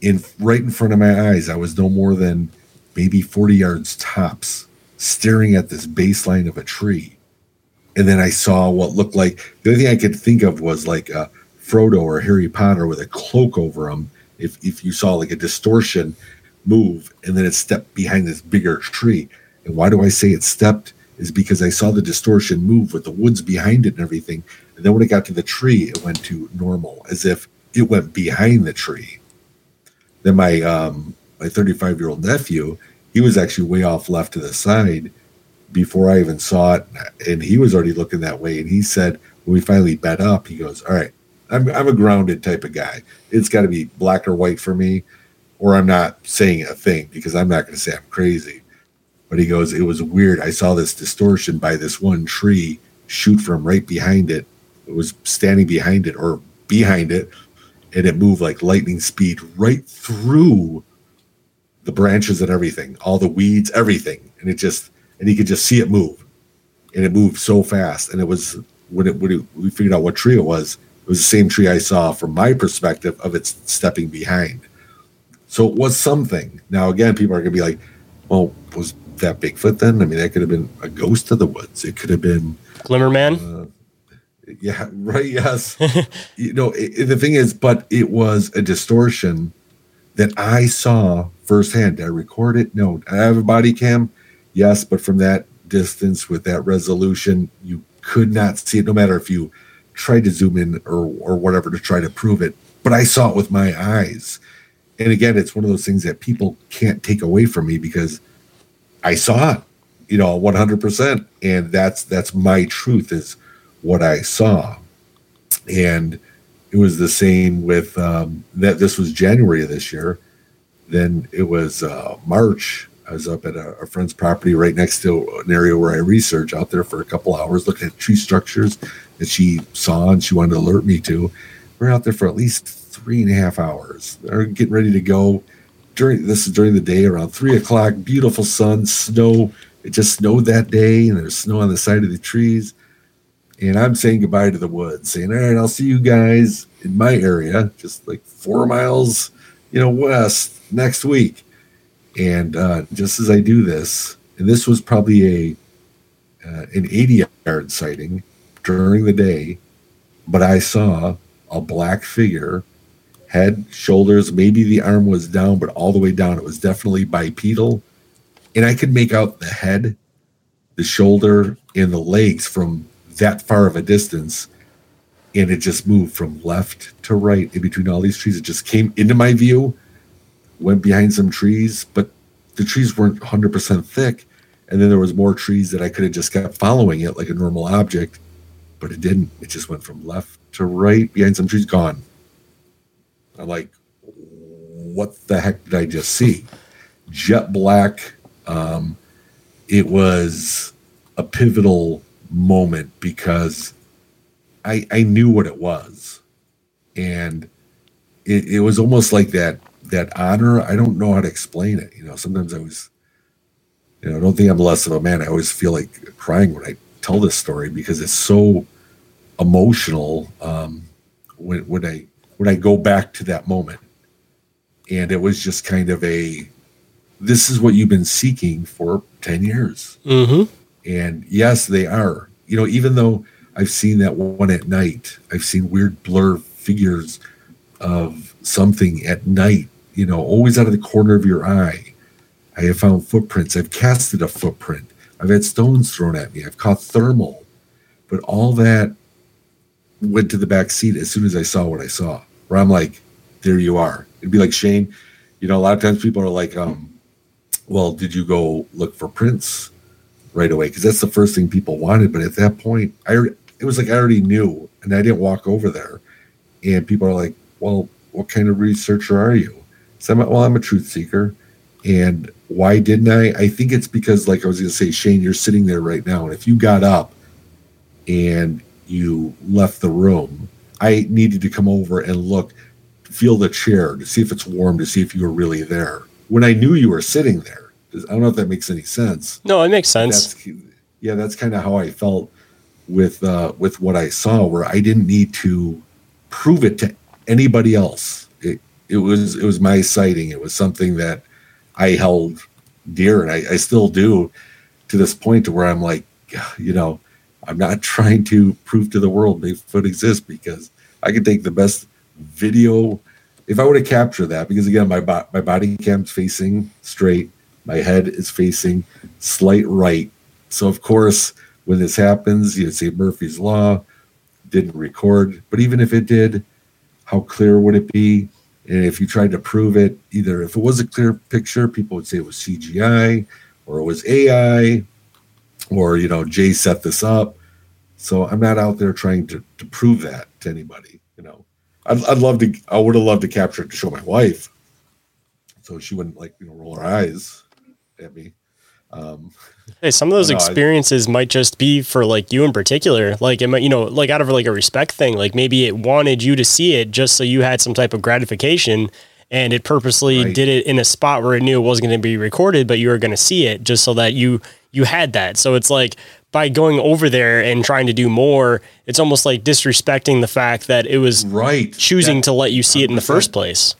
Speaker 3: in right in front of my eyes. I was no more than maybe forty yards tops, staring at this baseline of a tree, and then I saw what looked like the only thing I could think of was like a Frodo or Harry Potter with a cloak over him. If if you saw like a distortion move, and then it stepped behind this bigger tree. And why do I say it stepped? Is because I saw the distortion move with the woods behind it and everything. And then when it got to the tree, it went to normal, as if it went behind the tree. Then my um, my 35 year old nephew, he was actually way off left to the side before I even saw it, and he was already looking that way. And he said when we finally bet up, he goes, "All right, I'm I'm a grounded type of guy. It's got to be black or white for me, or I'm not saying a thing because I'm not going to say I'm crazy." But he goes, "It was weird. I saw this distortion by this one tree shoot from right behind it. It was standing behind it or behind it, and it moved like lightning speed right through the branches and everything, all the weeds, everything, and it just and he could just see it move, and it moved so fast. And it was when it when it, we figured out what tree it was. It was the same tree I saw from my perspective of its stepping behind. So it was something. Now again, people are gonna be like, "Well, was that Bigfoot then? I mean, that could have been a ghost of the woods. It could have been."
Speaker 2: glimmer man uh,
Speaker 3: Yeah, *laughs* right. Yes. you know, it, the thing is, but it was a distortion that I saw firsthand. Did I record it? No. I have a body cam? Yes, but from that distance with that resolution, you could not see it, no matter if you tried to zoom in or or whatever to try to prove it. But I saw it with my eyes. And again, it's one of those things that people can't take away from me because I saw you know, 100%. And that's, that's my truth is what I saw. And it was the same with, um, that this was January of this year. Then it was, uh, March. I was up at a, a friend's property right next to an area where I research out there for a couple hours, looking at tree structures that she saw and she wanted to alert me to. We're out there for at least three and a half hours. They're getting ready to go during this is during the day around three o'clock. Beautiful sun, snow. It just snowed that day, and there's snow on the side of the trees. And I'm saying goodbye to the woods, saying, "All right, I'll see you guys in my area, just like four miles, you know, west next week." And uh, just as I do this, and this was probably a uh, an 80 yard sighting during the day, but I saw a black figure head, shoulders, maybe the arm was down, but all the way down. It was definitely bipedal. And I could make out the head, the shoulder, and the legs from that far of a distance. And it just moved from left to right in between all these trees. It just came into my view, went behind some trees, but the trees weren't 100% thick. And then there was more trees that I could have just kept following it like a normal object, but it didn't. It just went from left to right behind some trees, gone I'm like, what the heck did I just see? Jet black. Um, it was a pivotal moment because I I knew what it was, and it, it was almost like that that honor. I don't know how to explain it. You know, sometimes I was, you know, I don't think I'm less of a man. I always feel like crying when I tell this story because it's so emotional. Um, when when I when I go back to that moment. And it was just kind of a this is what you've been seeking for 10 years.
Speaker 2: Mm-hmm.
Speaker 3: And yes, they are. You know, even though I've seen that one at night, I've seen weird blur figures of something at night, you know, always out of the corner of your eye. I have found footprints. I've casted a footprint. I've had stones thrown at me. I've caught thermal. But all that went to the back seat as soon as I saw what I saw where I'm like, there you are. It'd be like Shayn, you know, a lot of times people are like, um, well, did you go look for prints right away? Because that's the first thing people wanted. But at that point, I it was like I already knew, and I didn't walk over there. And people are like, well, what kind of researcher are you? So I'm well, I'm a truth seeker. And why didn't I? I think it's because, like I was going to say, Shayn, you're sitting there right now, and if you got up and you left the room I needed to come over and look, feel the chair to see if it's warm, to see if you were really there. When I knew you were sitting there, I don't know if that makes any sense.
Speaker 2: No, it makes sense.
Speaker 3: That's, yeah, that's kind of how I felt with uh, with what I saw, where I didn't need to prove it to anybody else. It it was it was my sighting. It was something that I held dear, and I, I still do to this point to where I'm like, you know, I'm not *laughs* trying to prove to the world Bigfoot exists because I could take the best video if I were to capture that. Because again, my bo- my body cam's facing straight, my head is facing slight right. So of course, when this happens, you'd say Murphy's law didn't record. But even if it did, how clear would it be? And if you tried to prove it, either if it was a clear picture, people would say it was CGI or it was AI or you know jay set this up. So i'm not out there trying to, to prove that to anybody you know. I'd, I'd love to i would have loved to capture it to show my wife so she wouldn't like you know roll her eyes at me. Um
Speaker 2: hey some of those no, experiences I, might just be for like you in particular. Like it might you know like out of like a respect thing like maybe it wanted you to see it just so you had some type of gratification and it purposely right. did it in a spot where it knew it wasn't going to be recorded but you were going to see it just so that you you had that. So it's like by going over there and trying to do more, it's almost like disrespecting the fact that it was
Speaker 3: right
Speaker 2: choosing that, to let you see 100%. it in the first place.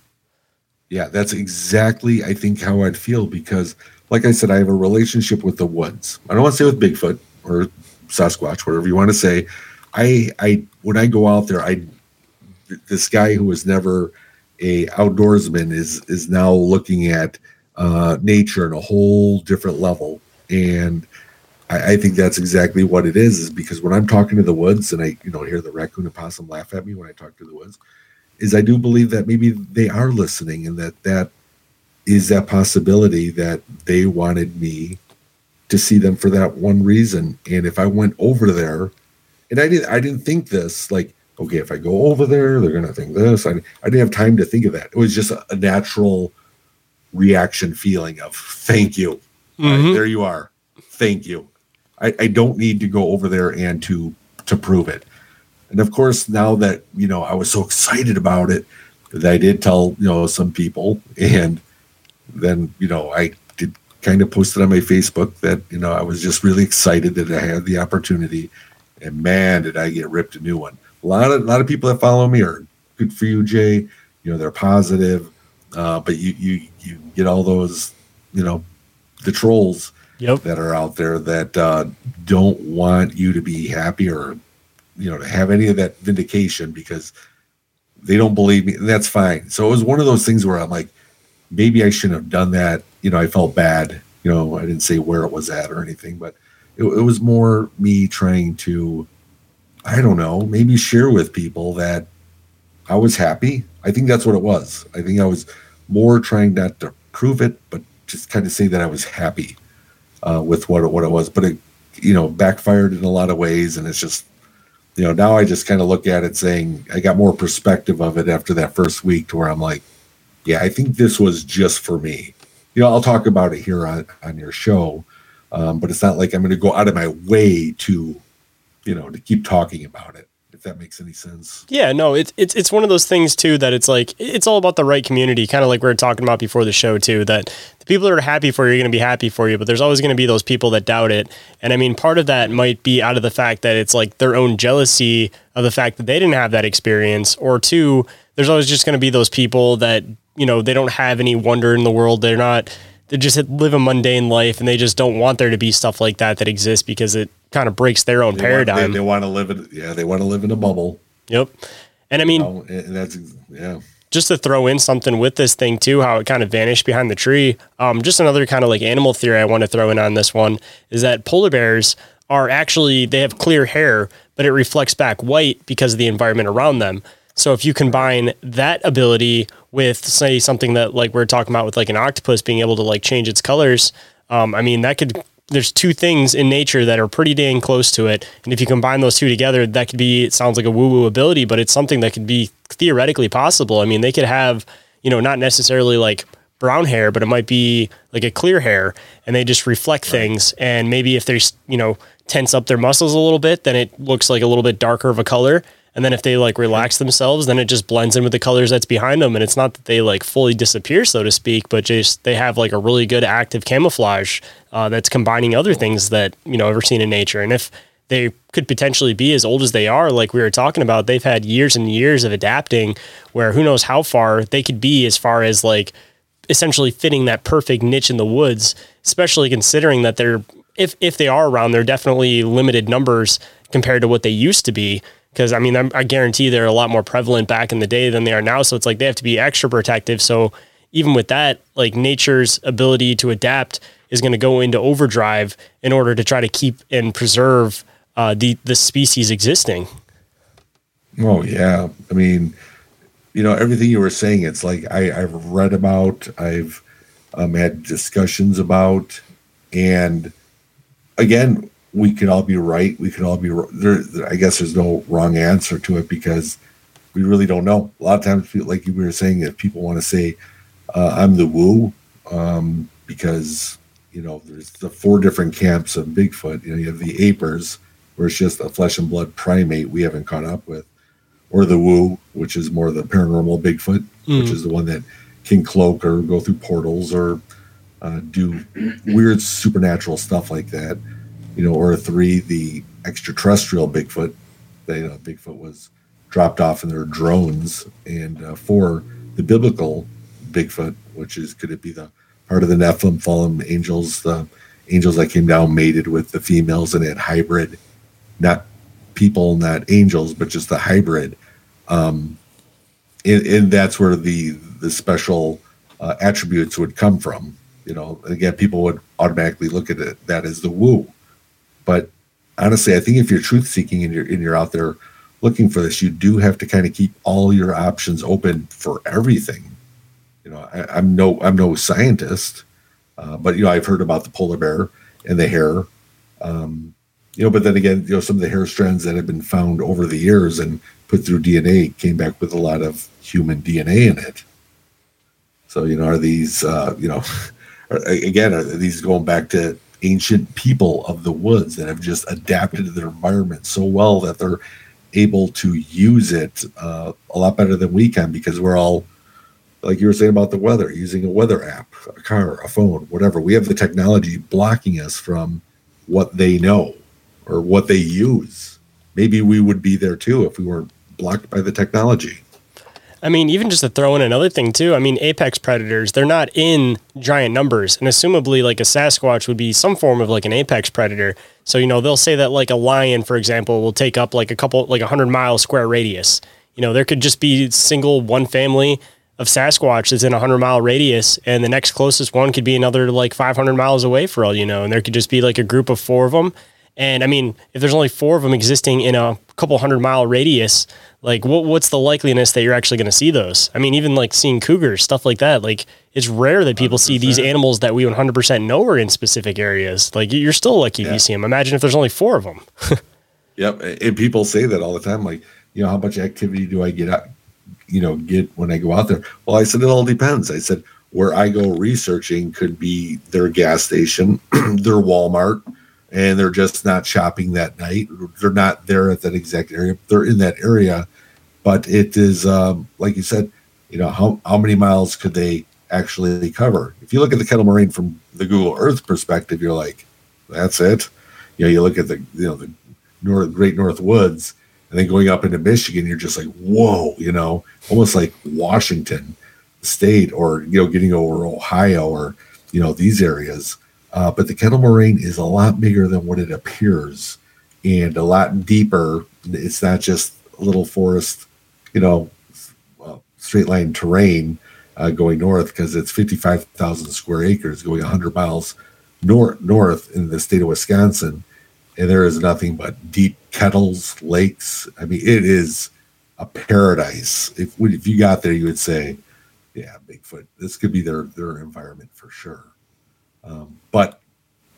Speaker 3: Yeah, that's exactly I think how I'd feel because like I said, I have a relationship with the woods. I don't want to say with Bigfoot or Sasquatch, whatever you want to say. I I when I go out there, I this guy who was never a outdoorsman is is now looking at uh, nature in a whole different level and I, I, think that's exactly what it is. Is because when I'm talking to the woods and I, you know, hear the raccoon and possum laugh at me when I talk to the woods, is I do believe that maybe they are listening and that that is that possibility that they wanted me to see them for that one reason. And if I went over there, and I didn't, I didn't think this like, okay, if I go over there, they're gonna think this. I, I didn't have time to think of that. It was just a, a natural reaction feeling of thank you.
Speaker 2: Mhm.
Speaker 3: there you are. Thank you. I, I don't need to go over there and to to prove it. And of course, now that you know, I was so excited about it that I did tell you know some people, and then you know I did kind of post it on my Facebook that you know I was just really excited that I had the opportunity, and man, did I get ripped a new one. A lot of a lot of people that follow me are good for you, Jay. You know they're positive, uh, but you you you get all those you know the trolls
Speaker 2: Yep.
Speaker 3: that are out there that uh, don't want you to be happy or you know to have any of that vindication because they don't believe me and that's fine so it was one of those things where i'm like maybe i shouldn't have done that you know i felt bad you know i didn't say where it was at or anything but it, it was more me trying to i don't know maybe share with people that i was happy. I think that's what it was. I think i was more trying not to prove it but just kind of say that i was happy uh, with what what it was, but it you know backfired in a lot of ways, and it's just you know now I just kind of look at it saying I got more perspective of it after that first week to where I'm like, yeah, I think this was just for me. You know, I'll talk about it here on on your show, um, but it's not like I'm going to go out of my way to you know to keep talking about it. If that makes any sense.
Speaker 2: Yeah, no, it's it's it's one of those things too that it's like it's all about the right community, kind of like we were talking about before the show too. That the people that are happy for you are going to be happy for you, but there's always going to be those people that doubt it. And I mean, part of that might be out of the fact that it's like their own jealousy of the fact that they didn't have that experience, or two, there's always just going to be those people that you know they don't have any wonder in the world. They're not. They just live a mundane life, and they just don't want there to be stuff like that that exists because it kind of breaks their own
Speaker 3: They want-
Speaker 2: paradigm.
Speaker 3: they, they want to live in yeah they want to live in a bubble.
Speaker 2: yep. And I mean,
Speaker 3: You know, and and that's yeah.
Speaker 2: just to throw in something with this thing too, how it kind of vanished behind the tree. Um, just another kind of like animal theory I want to throw in on this one is that polar bears are actually they have clear hair, but it reflects back white because of the environment around them. So if you combine that ability with say something that like we're talking about with like an octopus being able to like change its colors, um, I mean that could there's two things in nature that are pretty dang close to it. And if you combine those two together, that could be, it sounds like a woo woo ability, but it's something that could be theoretically possible. I mean, they could have, you know, not necessarily like brown hair, but it might be like a clear hair and they just reflect things. And maybe if there's, you know, tense up their muscles a little bit, then it looks like a little bit darker of a color. And then if they like relax themselves, then it just blends in with the colors that's behind them. And it's not that they like fully disappear, so to speak, but just they have like a really good active camouflage uh, that's combining other things that, you know, ever seen in nature. And if they could potentially be as old as they are, like we were talking about, they've had years and years of adapting where who knows how far they could be as far as like essentially fitting that perfect niche in the woods, especially considering that they're if if they are around, they're definitely limited numbers compared to what they used to be. Because I mean, I'm, I guarantee they're a lot more prevalent back in the day than they are now. So it's like they have to be extra protective. So even with that, like nature's ability to adapt is going to go into overdrive in order to try to keep and preserve uh, the the species existing.
Speaker 3: Oh yeah, I mean, you know, everything you were saying, it's like I, I've read about, I've um, had discussions about, and again, we could all be right. We could all be there. I guess there's no wrong answer to it because we really don't know. A lot of times, like you were saying, if people want to say, uh, "I'm the woo," um, because you know, there's the four different camps of Bigfoot. You know, you have the apers, where it's just a flesh and blood primate we haven't caught up with or the woo, which is more the paranormal Bigfoot, which is the one that can cloak or go through portals or uh, do weird supernatural stuff like that. You know, or three, the extraterrestrial Bigfoot. They, you know, Bigfoot was dropped off in their drones, and uh, four, the biblical Bigfoot, which is could it be the part of the Nephilim fallen angels, the angels that came down mated with the females and had hybrid, not people, not angels, but just the hybrid. Um, and, and that's where the the special uh, attributes would come from. You know, again, people would automatically look at it that as the woo. But honestly, I think if you're truth seeking and you're and you're out there looking for this, you do have to kind of keep all your options open for everything. You know, I, I'm no I'm no scientist, uh, but you know I've heard about the polar bear, and the hair. Um, you know, but then again, you know, some of the hair strands that have been found over the years and put through DNA came back with a lot of human DNA in it. So, you know, are these, uh, you know, *laughs* again, are these going back to ancient people of the woods that have just adapted to their environment so well that they're able to use it uh, a lot better than we can because we're all like you were saying about the weather using a weather app a car a phone whatever. We have the technology blocking us from what they know or what they use. Maybe we would be there too if we weren't blocked by the technology
Speaker 2: I mean, even just to throw in another thing too. I mean, apex predators, they're not in giant numbers, and assumably, like a Sasquatch would be some form of like an apex predator. So you know, they'll say that like a lion, for example, will take up like a couple, like a hundred mile square radius. You know, there could just be single one family of Sasquatch that's in a hundred mile radius, and the next closest one could be another like 500 miles away for all you know, and there could just be like a group of four of them. And I mean, if there's only four of them existing in a couple hundred mile radius, like what what's the likeliness that you're actually going to see those? I mean, even like seeing cougars, stuff like that. Like it's rare that people 100%. see these animals that we 100% know are in specific areas. Like you're still lucky yeah. if you see them. Imagine if there's only four of them. *laughs*
Speaker 3: yep, and people say that all the time. Like, you know, how much activity do I get out? You know, get when I go out there? Well, I said it all depends. I said where I go researching could be their gas station, *clears throat* their Walmart and they're just not shopping that night. They're not there at that exact area. They're in that area, but it is um, like you said. You know how how many miles could they actually cover? If you look at the kettle moraine from the Google Earth perspective, you're like, that's it. You know, you look at the you know the North, Great North Woods, and then going up into Michigan, you're just like, whoa, you know, almost like Washington State, or you know, getting over Ohio, or you know, these areas uh, but the kettle moraine is a lot bigger than what it appears and a lot deeper. It's not just little forest, you know, straight line terrain uh, going north because it's 55,000 square acres going 100 miles north, north in the state of Wisconsin. And there is nothing but deep kettles, lakes. I mean, it is a paradise. If, if you got there, you would say, yeah, Bigfoot, this could be their, their environment for sure. Um, but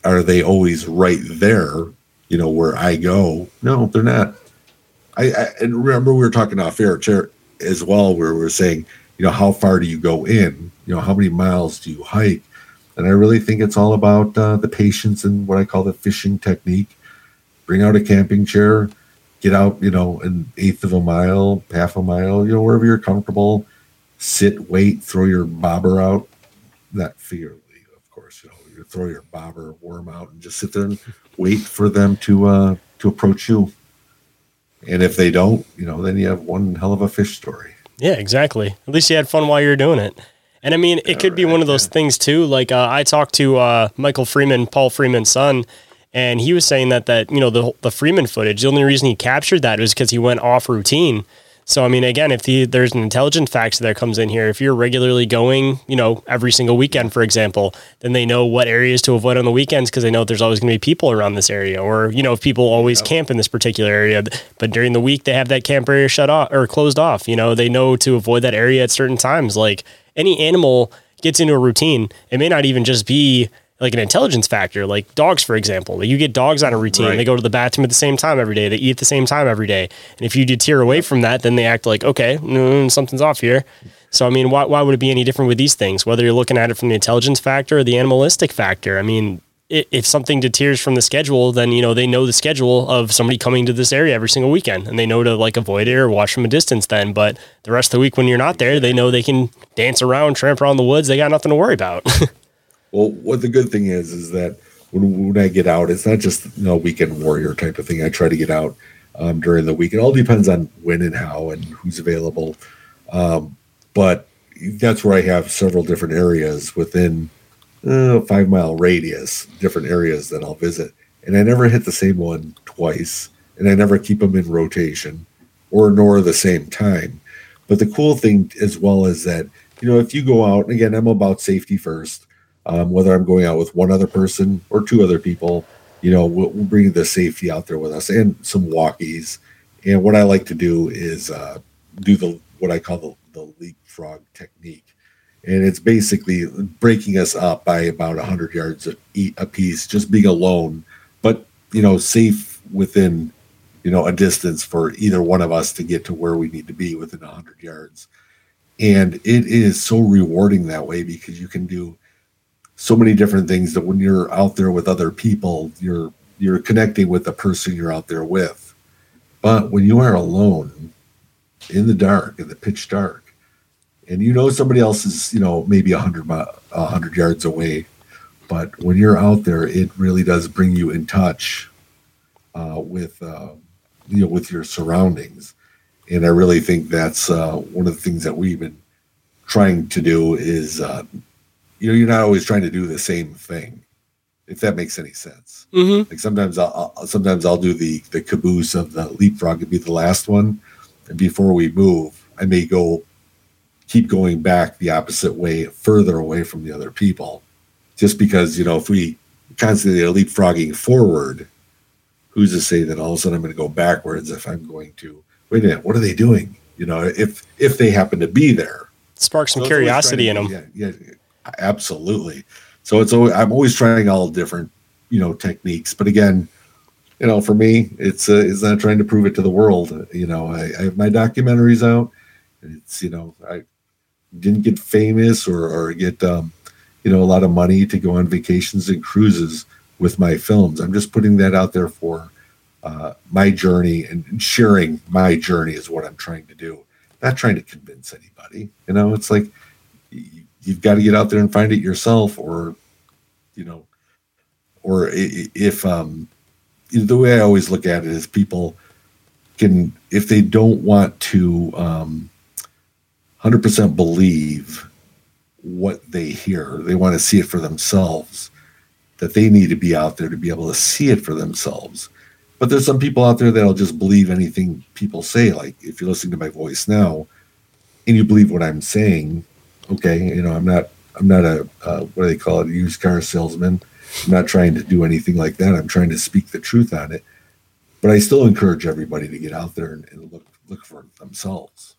Speaker 3: are they always right there? You know where I go? No, they're not. I, I and remember we were talking off air chair as well, where we were saying, you know, how far do you go in? You know, how many miles do you hike? And I really think it's all about uh, the patience and what I call the fishing technique. Bring out a camping chair, get out, you know, an eighth of a mile, half a mile, you know, wherever you're comfortable. Sit, wait, throw your bobber out. That fear, throw your bobber worm out and just sit there and wait for them to uh, to approach you. And if they don't, you know, then you have one hell of a fish story.
Speaker 2: Yeah, exactly. At least you had fun while you were doing it. And I mean, it could right, be one of those yeah. things too. Like uh, I talked to uh, Michael Freeman, Paul Freeman's son, and he was saying that that you know the the Freeman footage. The only reason he captured that was because he went off routine so, I mean, again, if the, there's an intelligence factor that comes in here, if you're regularly going, you know, every single weekend, for example, then they know what areas to avoid on the weekends because they know there's always going to be people around this area. Or, you know, if people always yep. camp in this particular area, but during the week they have that camp area shut off or closed off, you know, they know to avoid that area at certain times. Like any animal gets into a routine, it may not even just be like an intelligence factor, like dogs, for example. You get dogs on a routine. Right. They go to the bathroom at the same time every day. They eat at the same time every day. And if you deter away from that, then they act like, okay, mm, something's off here. So, I mean, why, why would it be any different with these things? Whether you're looking at it from the intelligence factor or the animalistic factor. I mean, if something deters from the schedule, then you know they know the schedule of somebody coming to this area every single weekend, and they know to like avoid it or watch from a distance. Then, but the rest of the week when you're not there, they know they can dance around, tramp around the woods. They got nothing to worry about. *laughs*
Speaker 3: Well, what the good thing is is that when, when I get out, it's not just you know weekend warrior type of thing. I try to get out um, during the week. It all depends on when and how and who's available. Um, but that's where I have several different areas within uh, five mile radius, different areas that I'll visit, and I never hit the same one twice, and I never keep them in rotation or nor the same time. But the cool thing as well is that you know if you go out, again, I'm about safety first um, whether I'm going out with one other person or two other people, you know, we'll, we'll, bring the safety out there with us and some walkies. And what I like to do is uh, do the what I call the, the leapfrog technique. and it's basically breaking us up by about 100 yards a, a piece just being alone but you know safe within you know a distance for either one of us to get to where we need to be within 100 yards and it is so rewarding that way because you can do so many different things that when you're out there with other people you're you're connecting with the person you're out there with. But when you are alone in the dark in the pitch dark and you know somebody else is you know maybe a hundred a hundred yards away, but when you're out there, it really does bring you in touch uh, with uh, you know with your surroundings, and I really think that's uh, one of the things that we've been trying to do is uh, you know you're not always trying to do the same thing, if that makes any sense.
Speaker 2: Mm-hmm.
Speaker 3: Like sometimes I'll, I'll sometimes I'll do the the caboose of the leapfrog and be the last one, and before we move, I may go keep going back the opposite way, further away from the other people. Just because, you know, if we constantly are leapfrogging forward, who's to say that all of a sudden I'm going to go backwards if I'm going to wait a minute, what are they doing? You know, if if they happen to be there.
Speaker 2: Spark some so curiosity in them.
Speaker 3: Yeah, yeah, absolutely. So it's always, I'm always trying all different, you know, techniques. But again, you know, for me, it's uh, it's not trying to prove it to the world. You know, I, I have my documentaries out. It's you know, I didn't get famous or, or get um, you know a lot of money to go on vacations and cruises with my films. I'm just putting that out there for uh, my journey and sharing my journey is what I'm trying to do. Not trying to convince anybody. You know, it's like you've got to get out there and find it yourself, or you know, or if um, the way I always look at it is people can if they don't want to um, 100% believe what they hear. They want to see it for themselves, that they need to be out there to be able to see it for themselves. But there's some people out there that'll just believe anything people say. Like if you're listening to my voice now and you believe what I'm saying, okay, you know, I'm not, I'm not a, uh, what do they call it, used car salesman. I'm not trying to do anything like that. I'm trying to speak the truth on it. But I still encourage everybody to get out there and, and look, look for themselves.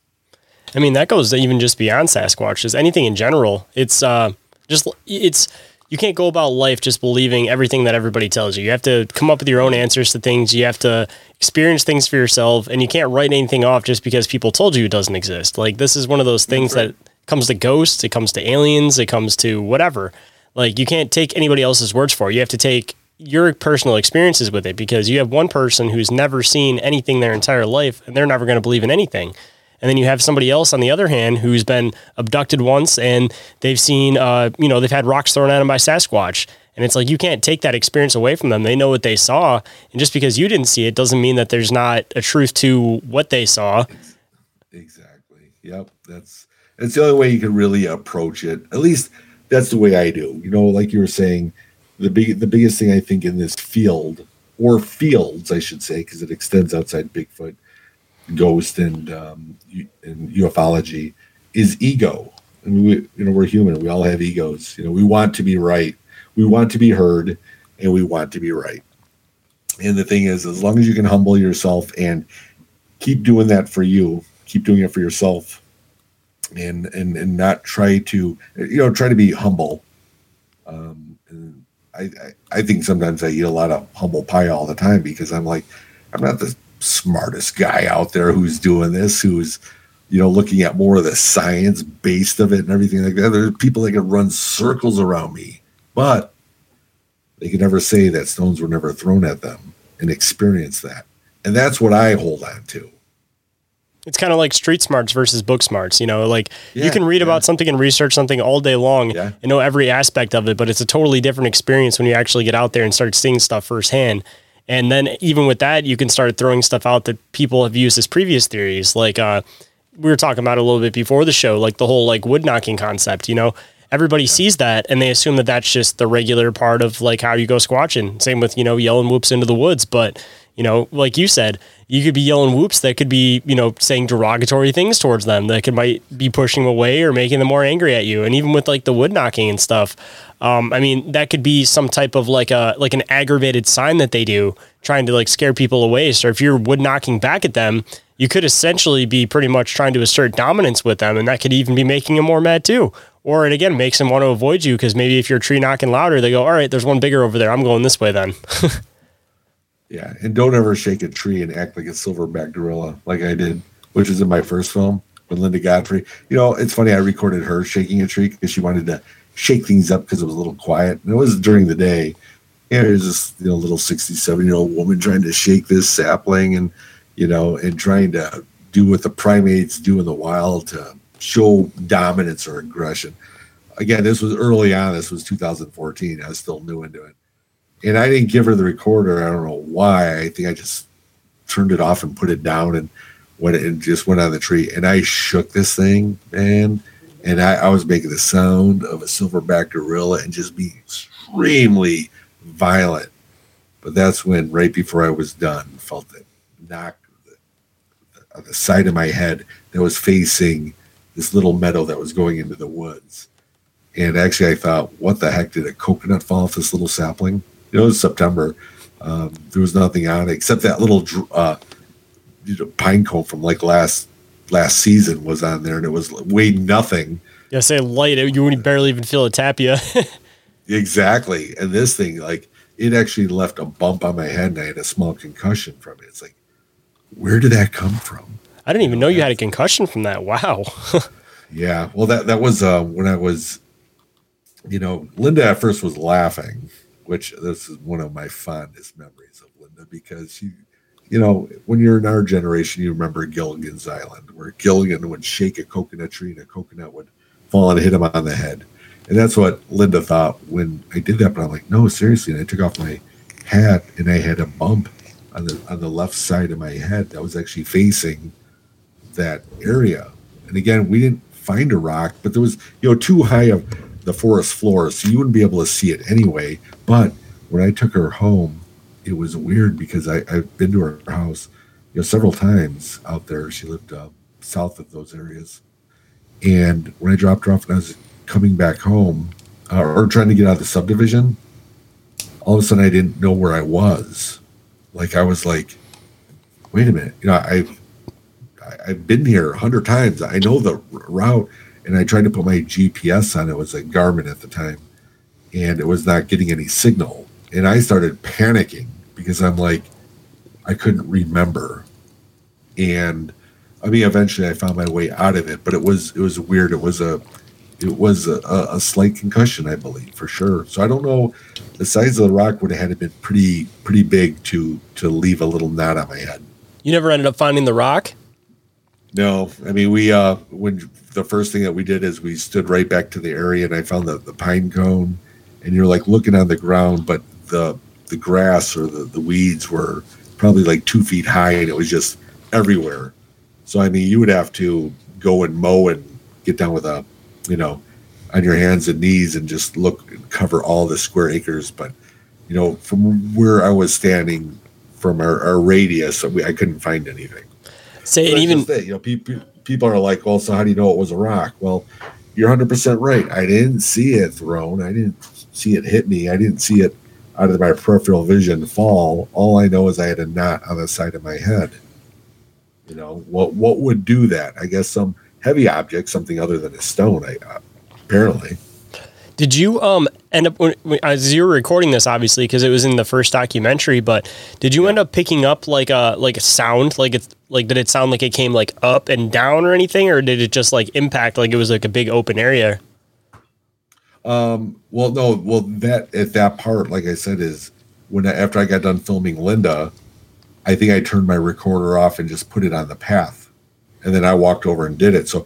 Speaker 2: I mean, that goes even just beyond Sasquatch. Just anything in general. It's uh, just it's you can't go about life just believing everything that everybody tells you. You have to come up with your own answers to things. You have to experience things for yourself, and you can't write anything off just because people told you it doesn't exist. Like this is one of those things right. that comes to ghosts, it comes to aliens, it comes to whatever. Like you can't take anybody else's words for it. You have to take your personal experiences with it because you have one person who's never seen anything their entire life and they're never going to believe in anything. And then you have somebody else on the other hand who's been abducted once and they've seen, uh, you know, they've had rocks thrown at them by Sasquatch. And it's like you can't take that experience away from them. They know what they saw. And just because you didn't see it doesn't mean that there's not a truth to what they saw.
Speaker 3: Exactly. Yep. That's that's the only way you can really approach it. At least that's the way I do. You know, like you were saying, the big the biggest thing I think in this field or fields, I should say, because it extends outside Bigfoot, ghost and um, and ufology is ego. I mean, we, you know, we're human. We all have egos. You know, we want to be right. We want to be heard, and we want to be right. And the thing is, as long as you can humble yourself and keep doing that for you, keep doing it for yourself, and and and not try to, you know, try to be humble. Um, I, I I think sometimes I eat a lot of humble pie all the time because I'm like, I'm not the smartest guy out there who's doing this, who's you know looking at more of the science based of it and everything like that. There's people that can run circles around me, but they can never say that stones were never thrown at them and experience that. And that's what I hold on to.
Speaker 2: It's kind of like street smarts versus book smarts. You know, like yeah, you can read yeah. about something and research something all day long yeah. and know every aspect of it, but it's a totally different experience when you actually get out there and start seeing stuff firsthand. And then even with that, you can start throwing stuff out that people have used as previous theories. Like uh, we were talking about a little bit before the show, like the whole like wood knocking concept. You know, everybody sees that and they assume that that's just the regular part of like how you go squatching. Same with you know yelling whoops into the woods, but you know, like you said, you could be yelling whoops that could be, you know, saying derogatory things towards them that could might be pushing them away or making them more angry at you. And even with like the wood knocking and stuff, um, I mean, that could be some type of like a like an aggravated sign that they do, trying to like scare people away. So if you're wood knocking back at them, you could essentially be pretty much trying to assert dominance with them, and that could even be making them more mad too. Or it again makes them want to avoid you because maybe if you're tree knocking louder, they go, all right, there's one bigger over there. I'm going this way then. *laughs*
Speaker 3: Yeah, and don't ever shake a tree and act like a silverback gorilla like I did, which is in my first film with Linda Godfrey. You know, it's funny. I recorded her shaking a tree because she wanted to shake things up because it was a little quiet, and it was during the day. And there's this you know little 67 year old woman trying to shake this sapling, and you know, and trying to do what the primates do in the wild to show dominance or aggression. Again, this was early on. This was 2014. I was still new into it and I didn't give her the recorder. I don't know why. I think I just turned it off and put it down and went and just went on the tree. And I shook this thing, man. And I, I was making the sound of a silverback gorilla and just being extremely violent. But that's when, right before I was done, felt it knock on the side of my head that was facing this little meadow that was going into the woods. And actually, I thought, what the heck did a coconut fall off this little sapling? It was September. Um, there was nothing on it except that little uh, you know, pine cone from like last last season was on there, and it was weighed nothing.
Speaker 2: Yeah, say light. You wouldn't barely even feel a tapia. *laughs*
Speaker 3: exactly, and this thing, like, it actually left a bump on my head, and I had a small concussion from it. It's like, where did that come from?
Speaker 2: I didn't even know you had a concussion from that. Wow. *laughs*
Speaker 3: yeah, well, that that was uh, when I was, you know, Linda at first was laughing which this is one of my fondest memories of Linda because she, you know, when you're in our generation, you remember Gilligan's Island, where Gilligan would shake a coconut tree and a coconut would fall and hit him on the head. And that's what Linda thought when I did that. But I'm like, no, seriously. And I took off my hat and I had a bump on the on the left side of my head that was actually facing that area. And again, we didn't find a rock, but there was, you know, too high of the forest floor, so you wouldn't be able to see it anyway. But when I took her home, it was weird because I, I've been to her house, you know, several times out there. She lived uh, south of those areas, and when I dropped her off and I was coming back home uh, or trying to get out of the subdivision, all of a sudden I didn't know where I was. Like I was like, wait a minute, you know, I've I've been here a hundred times. I know the route and I tried to put my GPS on. It was a Garmin at the time, and it was not getting any signal. And I started panicking because I'm like, I couldn't remember. And I mean, eventually I found my way out of it, but it was it was weird. It was a it was a, a slight concussion, I believe, for sure. So I don't know. The size of the rock would have had to been pretty pretty big to to leave a little knot on my head.
Speaker 2: You never ended up finding the rock.
Speaker 3: No, I mean we uh when the first thing that we did is we stood right back to the area and I found the, the pine cone and you're like looking on the ground, but the the grass or the, the weeds were probably like two feet high and it was just everywhere. So I mean you would have to go and mow and get down with a you know on your hands and knees and just look and cover all the square acres. But you know, from where I was standing from our, our radius, we, I couldn't find anything.
Speaker 2: Say so even
Speaker 3: you know people people are like, well, so how do you know it was a rock? Well, you're 100 percent right. I didn't see it thrown. I didn't see it hit me. I didn't see it out of my peripheral vision fall. All I know is I had a knot on the side of my head. You know what? What would do that? I guess some heavy object, something other than a stone. I, uh, apparently.
Speaker 2: Did you um end up when, as you were recording this, obviously, because it was in the first documentary? But did you end up picking up like a like a sound, like it's like did it sound like it came like up and down or anything, or did it just like impact like it was like a big open area?
Speaker 3: Um. Well, no. Well, that at that part, like I said, is when I, after I got done filming Linda, I think I turned my recorder off and just put it on the path, and then I walked over and did it. So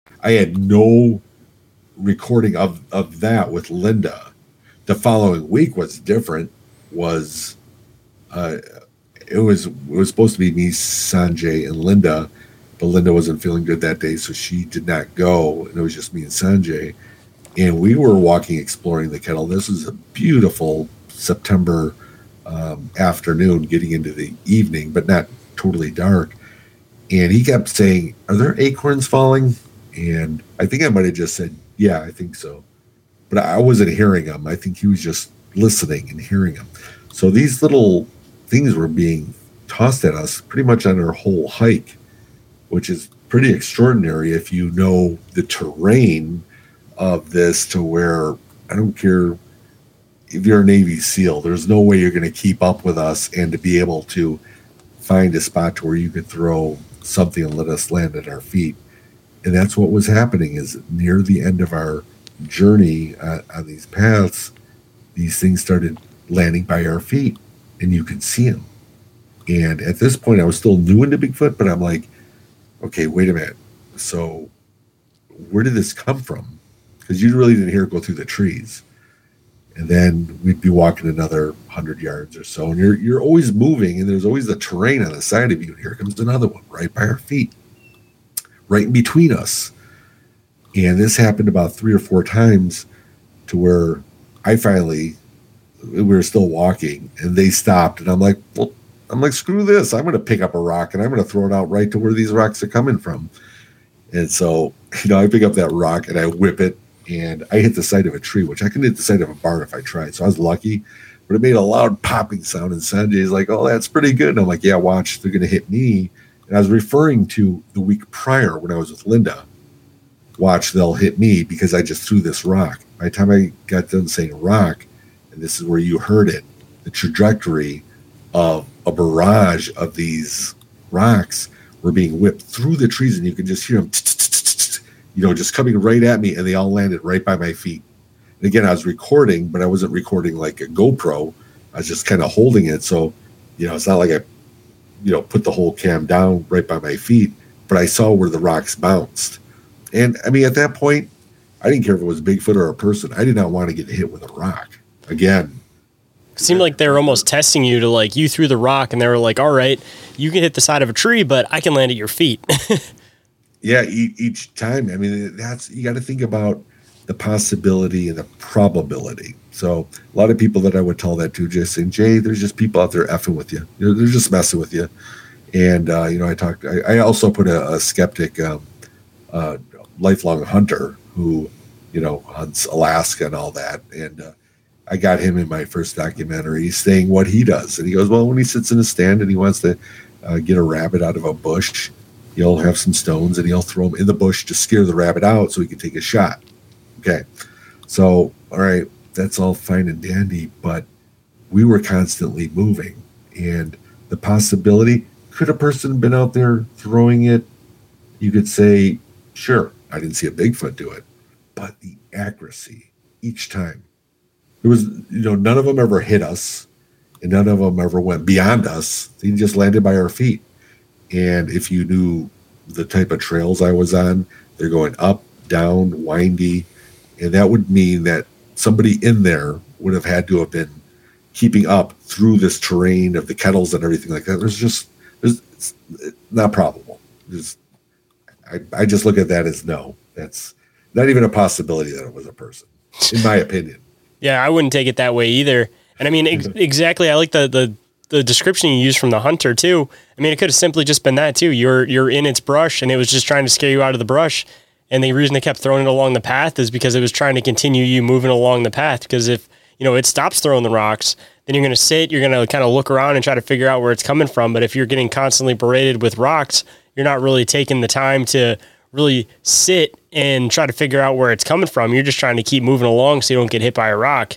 Speaker 3: I had no recording of of that with Linda. The following week was different. Was uh, it was it was supposed to be me, Sanjay, and Linda, but Linda wasn't feeling good that day, so she did not go, and it was just me and Sanjay. And we were walking, exploring the kettle. This was a beautiful September um, afternoon, getting into the evening, but not totally dark. And he kept saying, "Are there acorns falling?" And I think I might have just said, "Yeah, I think so," but I wasn't hearing him. I think he was just listening and hearing him. So these little things were being tossed at us pretty much on our whole hike, which is pretty extraordinary if you know the terrain of this to where I don't care if you're a Navy SEAL, there's no way you're going to keep up with us and to be able to find a spot to where you could throw something and let us land at our feet. And that's what was happening is near the end of our journey uh, on these paths, these things started landing by our feet and you could see them. And at this point, I was still new into Bigfoot, but I'm like, okay, wait a minute. So where did this come from? Because you really didn't hear it go through the trees. And then we'd be walking another hundred yards or so, and you're you're always moving, and there's always the terrain on the side of you. And here comes another one right by our feet, right in between us. And this happened about three or four times to where I finally we were still walking and they stopped and I'm like, well, I'm like, screw this. I'm going to pick up a rock and I'm going to throw it out right to where these rocks are coming from. And so, *laughs* you know, I pick up that rock and I whip it and I hit the side of a tree, which I can hit the side of a barn if I tried. So I was lucky, but it made a loud popping sound. And Sanjay's like, oh, that's pretty good. And I'm like, yeah, watch, they're going to hit me. And I was referring to the week prior when I was with Linda. Watch, they'll hit me because I just threw this rock. By the time I got done saying rock, and this is where you heard it, the trajectory of a barrage of these rocks were being whipped through the trees, and you could just hear them, you know, just coming right at me, and they all landed right by my feet. And again, I was recording, but I wasn't recording like a GoPro. I was just kind of holding it, so you know, it's not like I, you know, put the whole cam down right by my feet, but I saw where the rocks bounced. And I mean, at that point, I didn't care if it was Bigfoot or a person. I did not want to get hit with a rock again.
Speaker 2: seemed like they were almost testing you to like you threw the rock and they were like, all right, you can hit the side of a tree, but I can land at your feet. *laughs*
Speaker 3: yeah, each time. I mean, that's you got to think about the possibility and the probability. So a lot of people that I would tell that to just saying, Jay, there's just people out there effing with you. They're, they're just messing with you. And uh, you know, I talked. I, I also put a, a skeptic, um, uh, lifelong hunter who, you know, hunts Alaska and all that, and uh, I got him in my first documentary saying what he does. And he goes, Well, when he sits in a stand and he wants to uh, get a rabbit out of a bush, he'll have some stones and he'll throw them in the bush to scare the rabbit out so he can take a shot. Okay. So, all right, that's all fine and dandy, but we were constantly moving. And the possibility could a person been out there throwing it? You could say, sure, I didn't see a Bigfoot do it. But the accuracy each time there was you know none of them ever hit us and none of them ever went beyond us they just landed by our feet and if you knew the type of trails i was on they're going up down windy and that would mean that somebody in there would have had to have been keeping up through this terrain of the kettles and everything like that there's just there's it's not probable there's I, I just look at that as no that's not even a possibility that it was a person in my opinion
Speaker 2: Yeah, I wouldn't take it that way either. And I mean, ex- *laughs* exactly. I like the the the description you used from the hunter too. I mean, it could have simply just been that too. You're you're in its brush, and it was just trying to scare you out of the brush. And the reason they kept throwing it along the path is because it was trying to continue you moving along the path. Because if you know it stops throwing the rocks, then you're going to sit. You're going to kind of look around and try to figure out where it's coming from. But if you're getting constantly berated with rocks, you're not really taking the time to really sit and try to figure out where it's coming from. You're just trying to keep moving along so you don't get hit by a rock.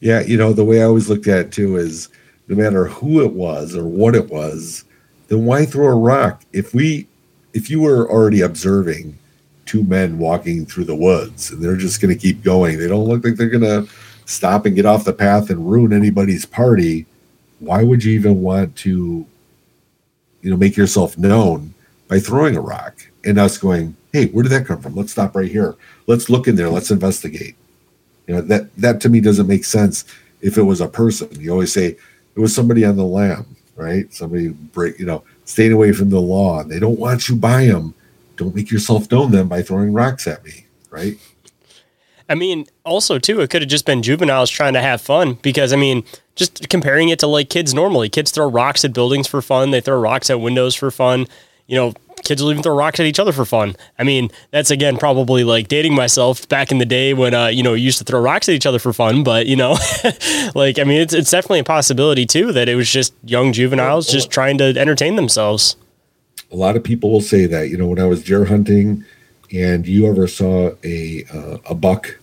Speaker 3: Yeah, you know, the way I always looked at it too is no matter who it was or what it was, then why throw a rock? If we if you were already observing two men walking through the woods and they're just going to keep going. They don't look like they're going to stop and get off the path and ruin anybody's party. Why would you even want to, you know, make yourself known by throwing a rock and us going, hey, where did that come from? Let's stop right here. Let's look in there. Let's investigate. You know, that that to me doesn't make sense if it was a person. You always say it was somebody on the lam, right? Somebody break, you know, staying away from the law. They don't want you by them. Don't make yourself known them by throwing rocks at me, right?
Speaker 2: I mean, also too, it could have just been juveniles trying to have fun because I mean, just comparing it to like kids normally, kids throw rocks at buildings for fun. They throw rocks at windows for fun. You know, kids will even throw rocks at each other for fun. I mean, that's again probably like dating myself back in the day when uh, you know used to throw rocks at each other for fun. But you know, *laughs* like I mean, it's it's definitely a possibility too that it was just young juveniles just trying to entertain themselves.
Speaker 3: A lot of people will say that. You know, when I was deer hunting, and you ever saw a uh, a buck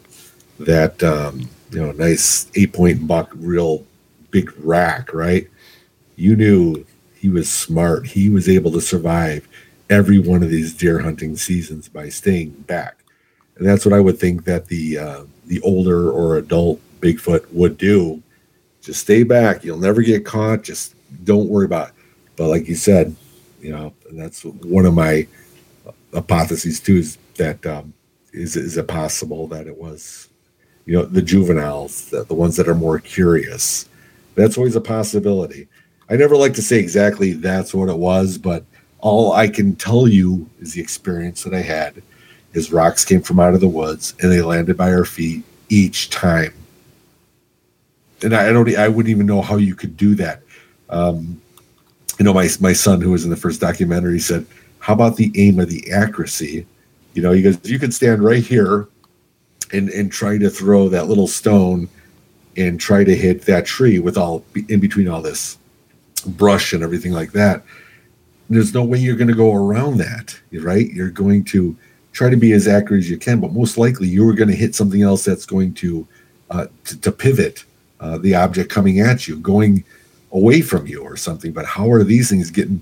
Speaker 3: that um, you know, nice eight point buck, real big rack, right? You knew he was smart. He was able to survive every one of these deer hunting seasons by staying back. And that's what I would think that the uh, the older or adult Bigfoot would do. Just stay back. You'll never get caught. Just don't worry about it. But like you said, you know, that's one of my hypotheses too is that um, is is it possible that it was, you know, the juveniles, the, the ones that are more curious. That's always a possibility. I never like to say exactly that's what it was, but all I can tell you is the experience that I had. Is rocks came from out of the woods and they landed by our feet each time. And I don't, I wouldn't even know how you could do that. Um, you know, my my son who was in the first documentary said, "How about the aim of the accuracy?" You know, he goes, "You could stand right here and and try to throw that little stone and try to hit that tree with all in between all this brush and everything like that." there's no way you're going to go around that, right? You're going to try to be as accurate as you can, but most likely you're going to hit something else that's going to uh, to, pivot uh, the object coming at you, going away from you or something. But how are these things getting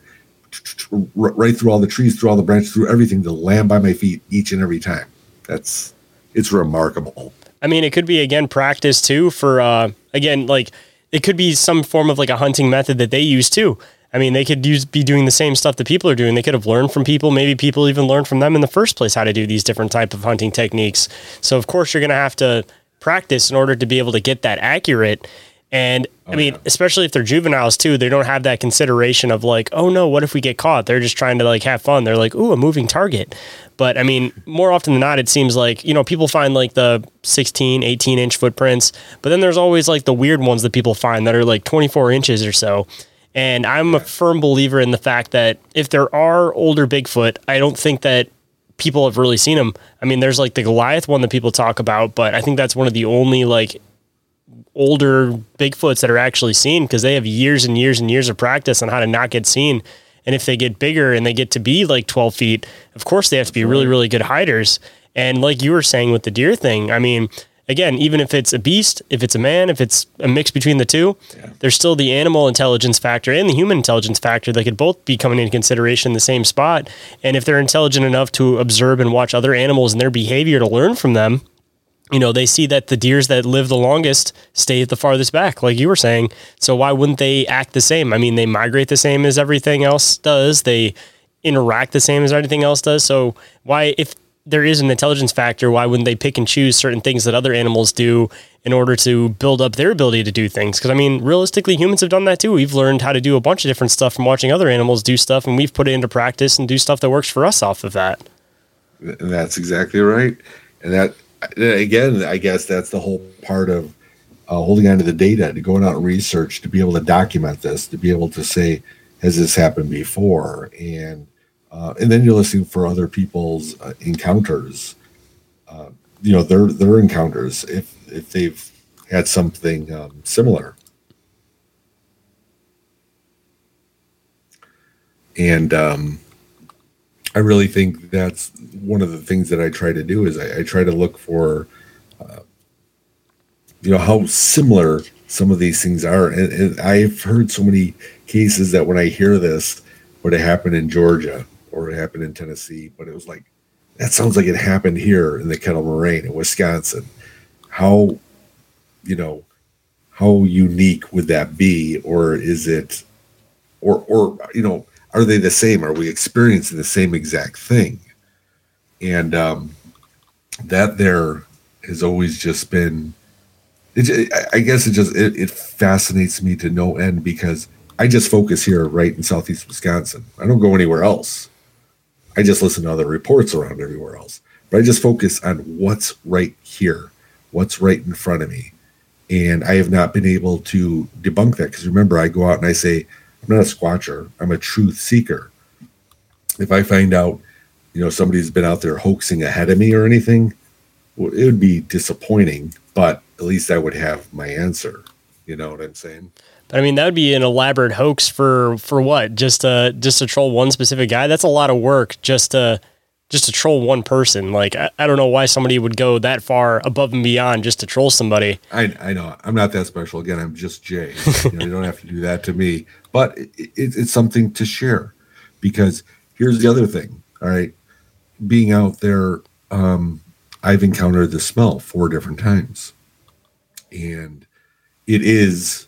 Speaker 3: right through all the trees, through all the branches, through everything to land by my feet each and every time? That's it's remarkable.
Speaker 2: I mean, it could be again practice too for uh, again like it could be some form of like a hunting method that they use too. I mean, they could use, be doing the same stuff that people are doing. They could have learned from people. Maybe people even learned from them in the first place how to do these different type of hunting techniques. So of course you're going to have to practice in order to be able to get that accurate. And oh, I mean, yeah. especially if they're juveniles too, they don't have that consideration of like, oh no, what if we get caught? They're just trying to like have fun. They're like, ooh, a moving target. But I mean, more often than not, it seems like, you know, people find like the 16, 18 inch footprints, but then there's always like the weird ones that people find that are like 24 inches or so. And I'm a firm believer in the fact that if there are older Bigfoot, I don't think that people have really seen them. I mean, there's like the Goliath one that people talk about, but I think that's one of the only like older Bigfoots that are actually seen because they have years and years and years of practice on how to not get seen. And if they get bigger and they get to be like 12 feet, of course they have to be really, really good hiders. And like you were saying with the deer thing, I mean, again, even if it's a beast, if it's a man, if it's a mix between the two, yeah. there's still the animal intelligence factor and the human intelligence factor that could both be coming into consideration in the same spot. And if they're intelligent enough to observe and watch other animals and their behavior to learn from them, you know, they see that the deers that live the longest stay at the farthest back, like you were saying. So why wouldn't they act the same? I mean, they migrate the same as everything else does. They interact the same as everything else does. So why, if there is an intelligence factor, why wouldn't they pick and choose certain things that other animals do in order to build up their ability to do things? Because I mean, realistically, humans have done that too. We've learned how to do a bunch of different stuff from watching other animals do stuff, and we've put it into practice and do stuff that works for us off of that.
Speaker 3: And that's exactly right. And that again, I guess that's the whole part of uh, holding on to the data, to going out and research, to be able to document this, to be able to say, has this happened before? And uh, and then you're listening for other people's uh, encounters. Uh, you know their their encounters if if they've had something um, similar. And um, I really think that's one of the things that I try to do is I, I try to look for, uh, you know, how similar some of these things are. And, and I've heard so many cases that when I hear this, what happened in Georgia or it happened in Tennessee, but it was like that sounds like it happened here in the Kettle Moraine in Wisconsin. How, you know, how unique would that be, or is it, or or you know, are they the same? Are we experiencing the same exact thing? And um, that there has always just been. It, I guess it just it, it fascinates me to no end because I just focus here right in southeast Wisconsin. I don't go anywhere else. I just listen to other reports around everywhere else. But I just focus on what's right here, what's right in front of me. And I have not been able to debunk that because remember, I go out and I say, I'm not a squatcher, I'm a truth seeker. If I find out, you know, somebody's been out there hoaxing ahead of me or anything, well, it would be disappointing, but at least I would have my answer. You know what I'm saying?
Speaker 2: But I mean, that would be an elaborate hoax for for what? Just uh just to troll one specific guy. That's a lot of work just to just to troll one person. Like I, I don't know why somebody would go that far above and beyond just to troll somebody.
Speaker 3: I I know I'm not that special. Again, I'm just Jay. *laughs* you, know, you don't have to do that to me. But it, it, it's something to share because here's the other thing. All right, being out there, um, I've encountered the smell four different times, and it is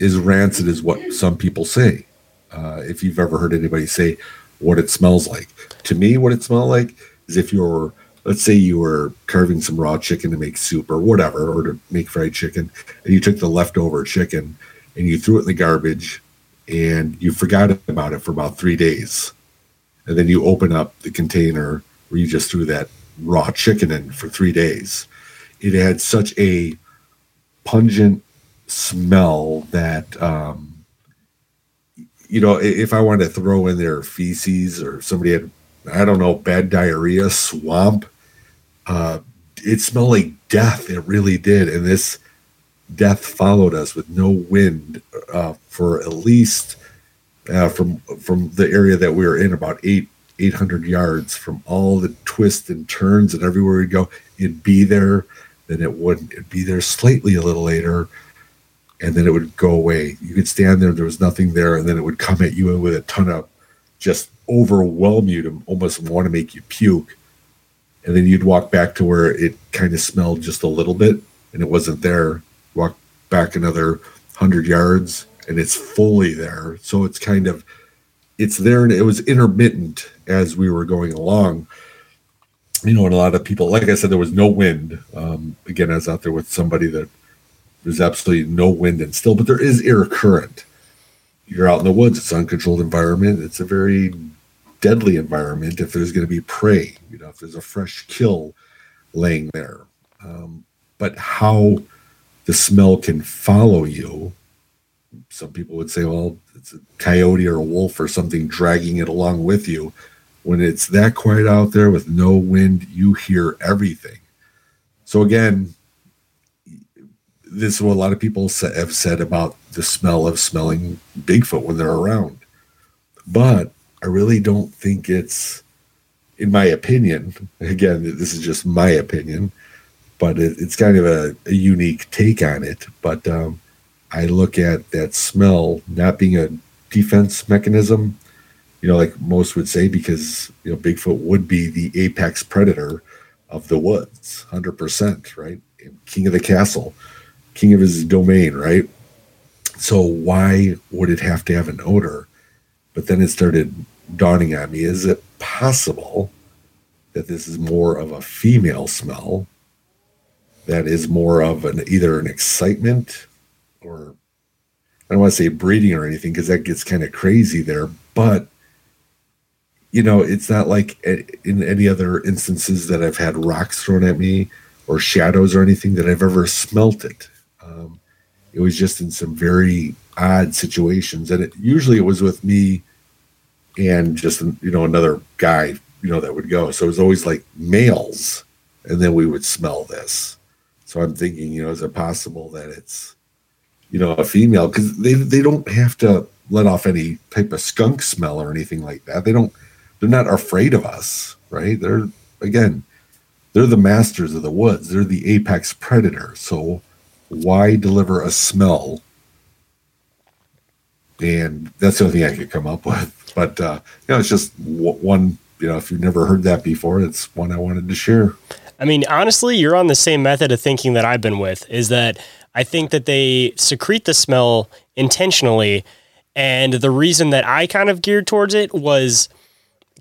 Speaker 3: as rancid as what some people say. Uh, if you've ever heard anybody say what it smells like, to me, what it smells like is if you're, let's say, you were carving some raw chicken to make soup or whatever, or to make fried chicken, and you took the leftover chicken and you threw it in the garbage and you forgot about it for about three days. And then you open up the container where you just threw that raw chicken in for three days. It had such a pungent smell that um, you know if i wanted to throw in their feces or somebody had i don't know bad diarrhea swamp uh, it smelled like death. It really did. And this death followed us with no wind uh, for at least uh, from from the area that we were in about eight 800 yards from all the twists and turns and everywhere we'd go. It'd be there then it wouldn't. It'd be there slightly a little later and then it would go away. You could stand there, there was nothing there, and then it would come at you with a ton of just overwhelm you to almost want to make you puke. And then you'd walk back to where it kind of smelled just a little bit and it wasn't there. Walk back another hundred yards and it's fully there. So it's kind of it's there and it was intermittent as we were going along. You know, and a lot of people, like I said, there was no wind. Um, again, I was out there with somebody that there's absolutely no wind and still, but there is air current. You're out in the woods. It's an uncontrolled environment. It's a very deadly environment if there's going to be prey. You know, if there's a fresh kill laying there. Um, but how the smell can follow you. Some people would say, well, it's a coyote or a wolf or something dragging it along with you. When it's that quiet out there with no wind, you hear everything. So again, this is what a lot of people have said about the smell of smelling Bigfoot when they're around. But I really don't think it's, in my opinion, again, this is just my opinion, but it, it's kind of a, a, unique take on it. But um, I look at that smell not being a defense mechanism, you know, like most would say, because, you know, Bigfoot would be the apex predator of the woods, 100%, right? King of the castle king of his domain, right? So why would it have to have an odor? But then it started dawning on me: is it possible that this is more of a female smell? That is more of an either an excitement or I don't want to say breeding or anything because that gets kind of crazy there, but you know, it's not like in any other instances that I've had rocks thrown at me or shadows or anything that I've ever smelt it. Um, it was just in some very odd situations, and it usually it was with me and just you know another guy you know that would go. So it was always like males, and then we would smell this. So I'm thinking, you know, is it possible that it's you know a female because they they don't have to let off any type of skunk smell or anything like that. They don't. They're not afraid of us, right? They're again, they're the masters of the woods. They're the apex predator. So why deliver a smell? And that's the only thing I could come up with. *laughs* But uh, you know, it's just w- one you know, if you've never heard that before, it's one I wanted to share.
Speaker 2: I mean, honestly, you're on the same method of thinking that I've been with. Is that I think that they secrete the smell intentionally, and the reason that I kind of geared towards it was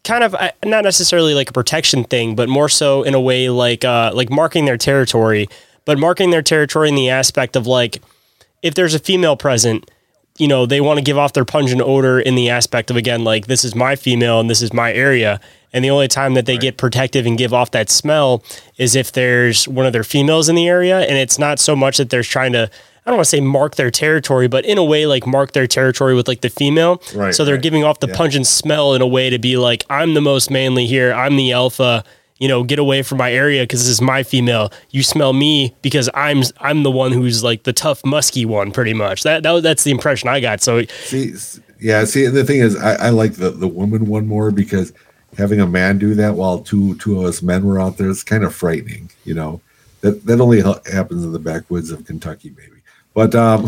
Speaker 2: kind of not necessarily like a protection thing, but more so in a way like uh, like marking their territory, but marking their territory in the aspect of like if there's a female present, you know, they want to give off their pungent odor in the aspect of again like this is my female and this is my area. And the only time that they get protective and give off that smell is if there's one of their females in the area. And it's not so much that they're trying to, I don't want to say mark their territory, but in a way, like mark their territory with like the female.
Speaker 3: Right,
Speaker 2: So they're
Speaker 3: right.
Speaker 2: giving off the
Speaker 3: Yeah.
Speaker 2: pungent smell in a way to be like, I'm the most manly here. I'm the alpha. You know, get away from my area because this is my female. You smell me because I'm I'm the one who's like the tough, musky one, pretty much. That, that that's the impression I got. So
Speaker 3: See, yeah. See, the thing is, I, I like the the woman one more because having a man do that while two two of us men were out there is kind of frightening. You know, that that only ha- happens in the backwoods of Kentucky, maybe. But um, *laughs*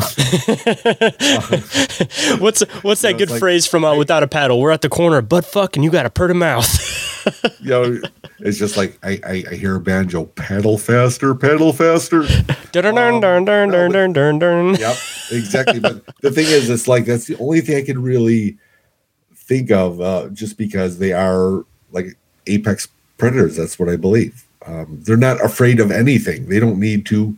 Speaker 2: what's what's that good
Speaker 3: like-
Speaker 2: phrase from uh, Without a Paddle? We're at the corner, butt fuck, and you got a pert mouth. *laughs* *laughs*
Speaker 3: you know, it's just like I, I, I hear a banjo pedal faster, pedal faster.
Speaker 2: Dun dun dun dun dun dun dun dun.
Speaker 3: Yep, exactly. but the thing is, it's like that's the only thing I can really think of, uh, just because they are like apex predators. That's what I believe. Um, they're not afraid of anything. They don't need to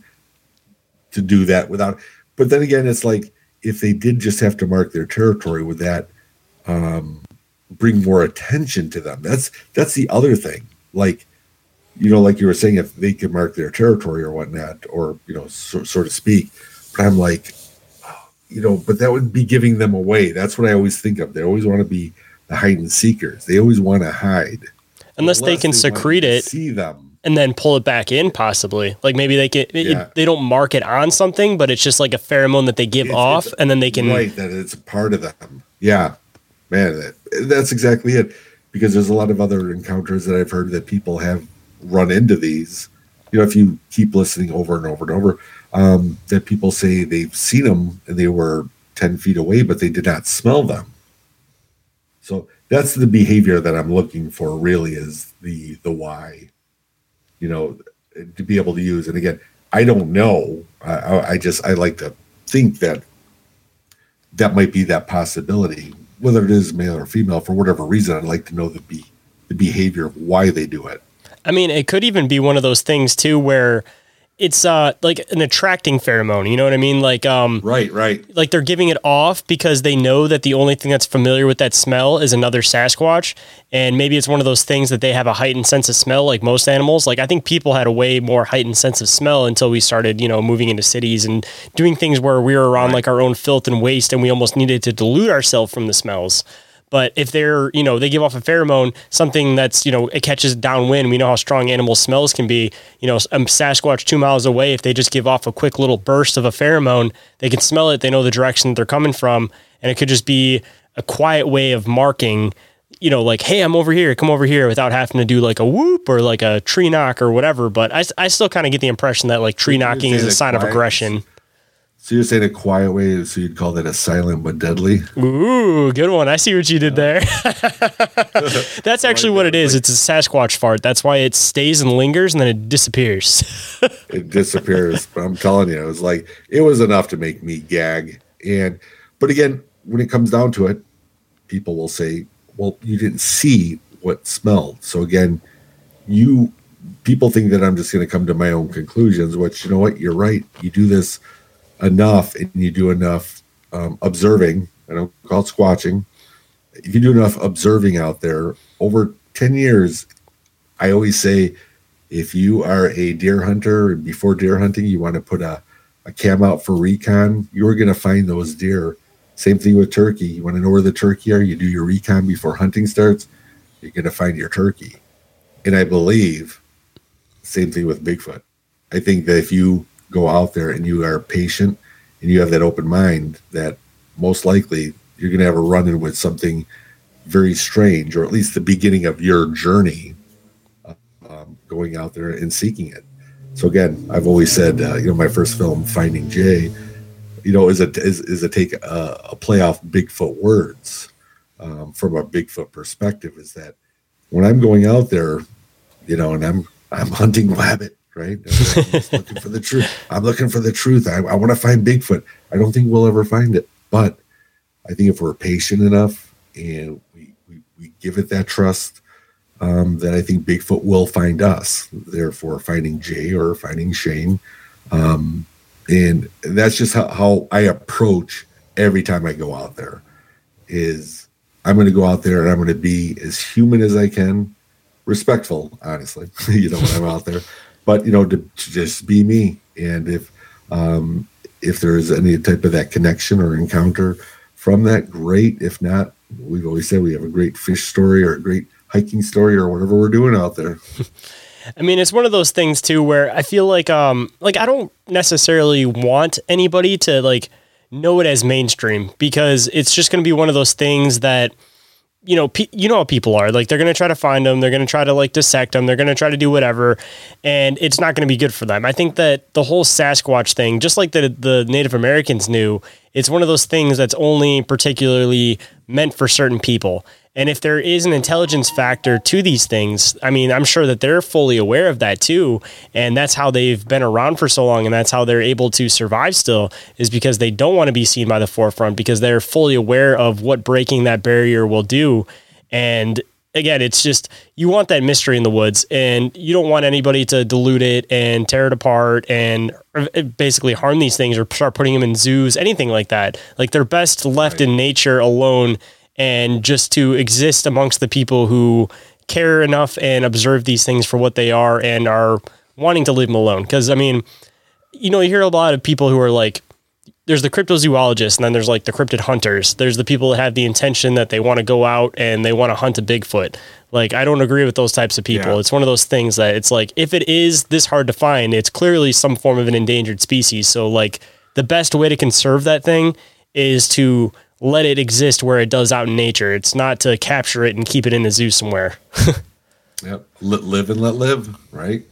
Speaker 3: to do that without. But then again, it's like if they did just have to mark their territory with that. Um, bring more attention to them? That's that's the other thing. Like you know, like you were saying, if they could mark their territory or whatnot, or you know, so, so to speak. But I'm like, you know, but that would be giving them away. That's what I always think of. They always want to be the hide and seekers. They always want to hide,
Speaker 2: Unless they can
Speaker 3: want
Speaker 2: secrete it
Speaker 3: See them.
Speaker 2: and then pull it back in, possibly. Like maybe they can. it- they don't mark it on something, but it's just like a pheromone that they give
Speaker 3: It's-
Speaker 2: off,
Speaker 3: it's-
Speaker 2: and then they can.
Speaker 3: right that it's a part of them. Yeah, man, that, that's exactly it. Because there's a lot of other encounters that I've heard that people have run into these. You know, if you keep listening over and over and over, um, that people say they've seen them and they were ten feet away, but they did not smell them. So that's the behavior that I'm looking for. Really, is the the why. You know, to be able to use. And again, I don't know. I, I just I like to think that that might be that possibility, whether it is male or female. For whatever reason, I'd like to know the be the behavior of why they do it.
Speaker 2: I mean, it could even be one of those things too, where it's uh like an attracting pheromone. You know what I mean? Like um.
Speaker 3: Right, right.
Speaker 2: like they're giving it off because they know that the only thing that's familiar with that smell is another Sasquatch. And maybe it's one of those things that they have a heightened sense of smell, like most animals. Like I think people had a way more heightened sense of smell until we started, you know, moving into cities and doing things where we were around like our own filth and waste and we almost needed to dilute ourselves from the smells. But if they're, you know, they give off a pheromone, something that's, you know, it catches downwind. We know how strong animal smells can be. You know, a Sasquatch two miles away, if they just give off a quick little burst of a pheromone, they can smell it. They know the direction that they're coming from. And it could just be a quiet way of marking, you know, like, hey, I'm over here, come over here without having to do like a whoop or like a tree knock or whatever. But I, I still kind of get the impression that like tree knocking is a sign of aggression.
Speaker 3: So you're saying a quiet way, so you'd call that a silent but deadly.
Speaker 2: Ooh, good one. I see what you did there. *laughs* That's actually what it is. It's a Sasquatch fart. That's why it stays and lingers and then it disappears. *laughs*
Speaker 3: It disappears. but I'm telling you, it was like it was enough to make me gag. And but again, when it comes down to it, people will say, "Well, you didn't see what smelled." So again, you people think that I'm just going to come to my own conclusions. Which you know what, you're right. You do this enough, and you do enough um, observing. I don't call it squatching. If you do enough observing out there over ten years, I always say if you are a deer hunter before deer hunting you want to put a, a cam out for recon you're going to find those deer same thing with turkey you want to know where the turkey are you do your recon before hunting starts you're going to find your turkey and i believe same thing with bigfoot i think that if you go out there and you are patient and you have that open mind that most likely you're going to have a run-in with something very strange or at least the beginning of your journey um, going out there and seeking it. So again, I've always said, uh, you know, my first film, Finding Jay, you know, is a is, is a take a, a play off Bigfoot words um, from a Bigfoot perspective. Is that when I'm going out there, you know, and I'm I'm *laughs* hunting rabbit, right? I'm looking for the truth. I'm looking for the truth. I, I want to find Bigfoot. I don't think we'll ever find it, but I think if we're patient enough and we we, we give it that trust, um, then I think Bigfoot will find us. Therefore, finding Jay or finding Shayn, um, and that's just how, how I approach every time I go out there. Is I'm going to go out there and I'm going to be as human as I can, respectful, honestly, *laughs* you know, when I'm out there, but you know, to, to just be me. And if um, if there's any type of that connection or encounter from that, great. If not, we've always said we have a great fish story or a great hiking story or whatever we're doing out there. *laughs*
Speaker 2: I mean, it's one of those things too where I feel like um like I don't necessarily want anybody to like know it as mainstream because it's just going to be one of those things that you know, pe- you know how people are. Like they're going to try to find them, they're going to try to like dissect them, they're going to try to do whatever, and it's not going to be good for them. I think that the whole Sasquatch thing, just like the the Native Americans knew, it's one of those things that's only particularly meant for certain people. And if there is an intelligence factor to these things, I mean, I'm sure that they're fully aware of that too. And that's how they've been around for so long. And that's how they're able to survive still, is because they don't want to be seen by the forefront because they're fully aware of what breaking that barrier will do. And again, it's just you want that mystery in the woods and you don't want anybody to dilute it and tear it apart and uh, basically harm these things or start putting them in zoos, anything like that. Like they're best left right. in nature alone and just to exist amongst the people who care enough and observe these things for what they are and are wanting to leave them alone. Because I mean, you know, you hear a lot of people who are like, there's the cryptozoologists, and then there's like the cryptid hunters. There's the people that have the intention that they want to go out and they want to hunt a Bigfoot. Like, I don't agree with those types of people. Yeah. It's one of those things that it's like, if it is this hard to find, it's clearly some form of an endangered species. So, like, the best way to conserve that thing is to let it exist where it does out in nature. It's not to capture it and keep it in a zoo somewhere. *laughs*
Speaker 3: yep. Let live and let live, right?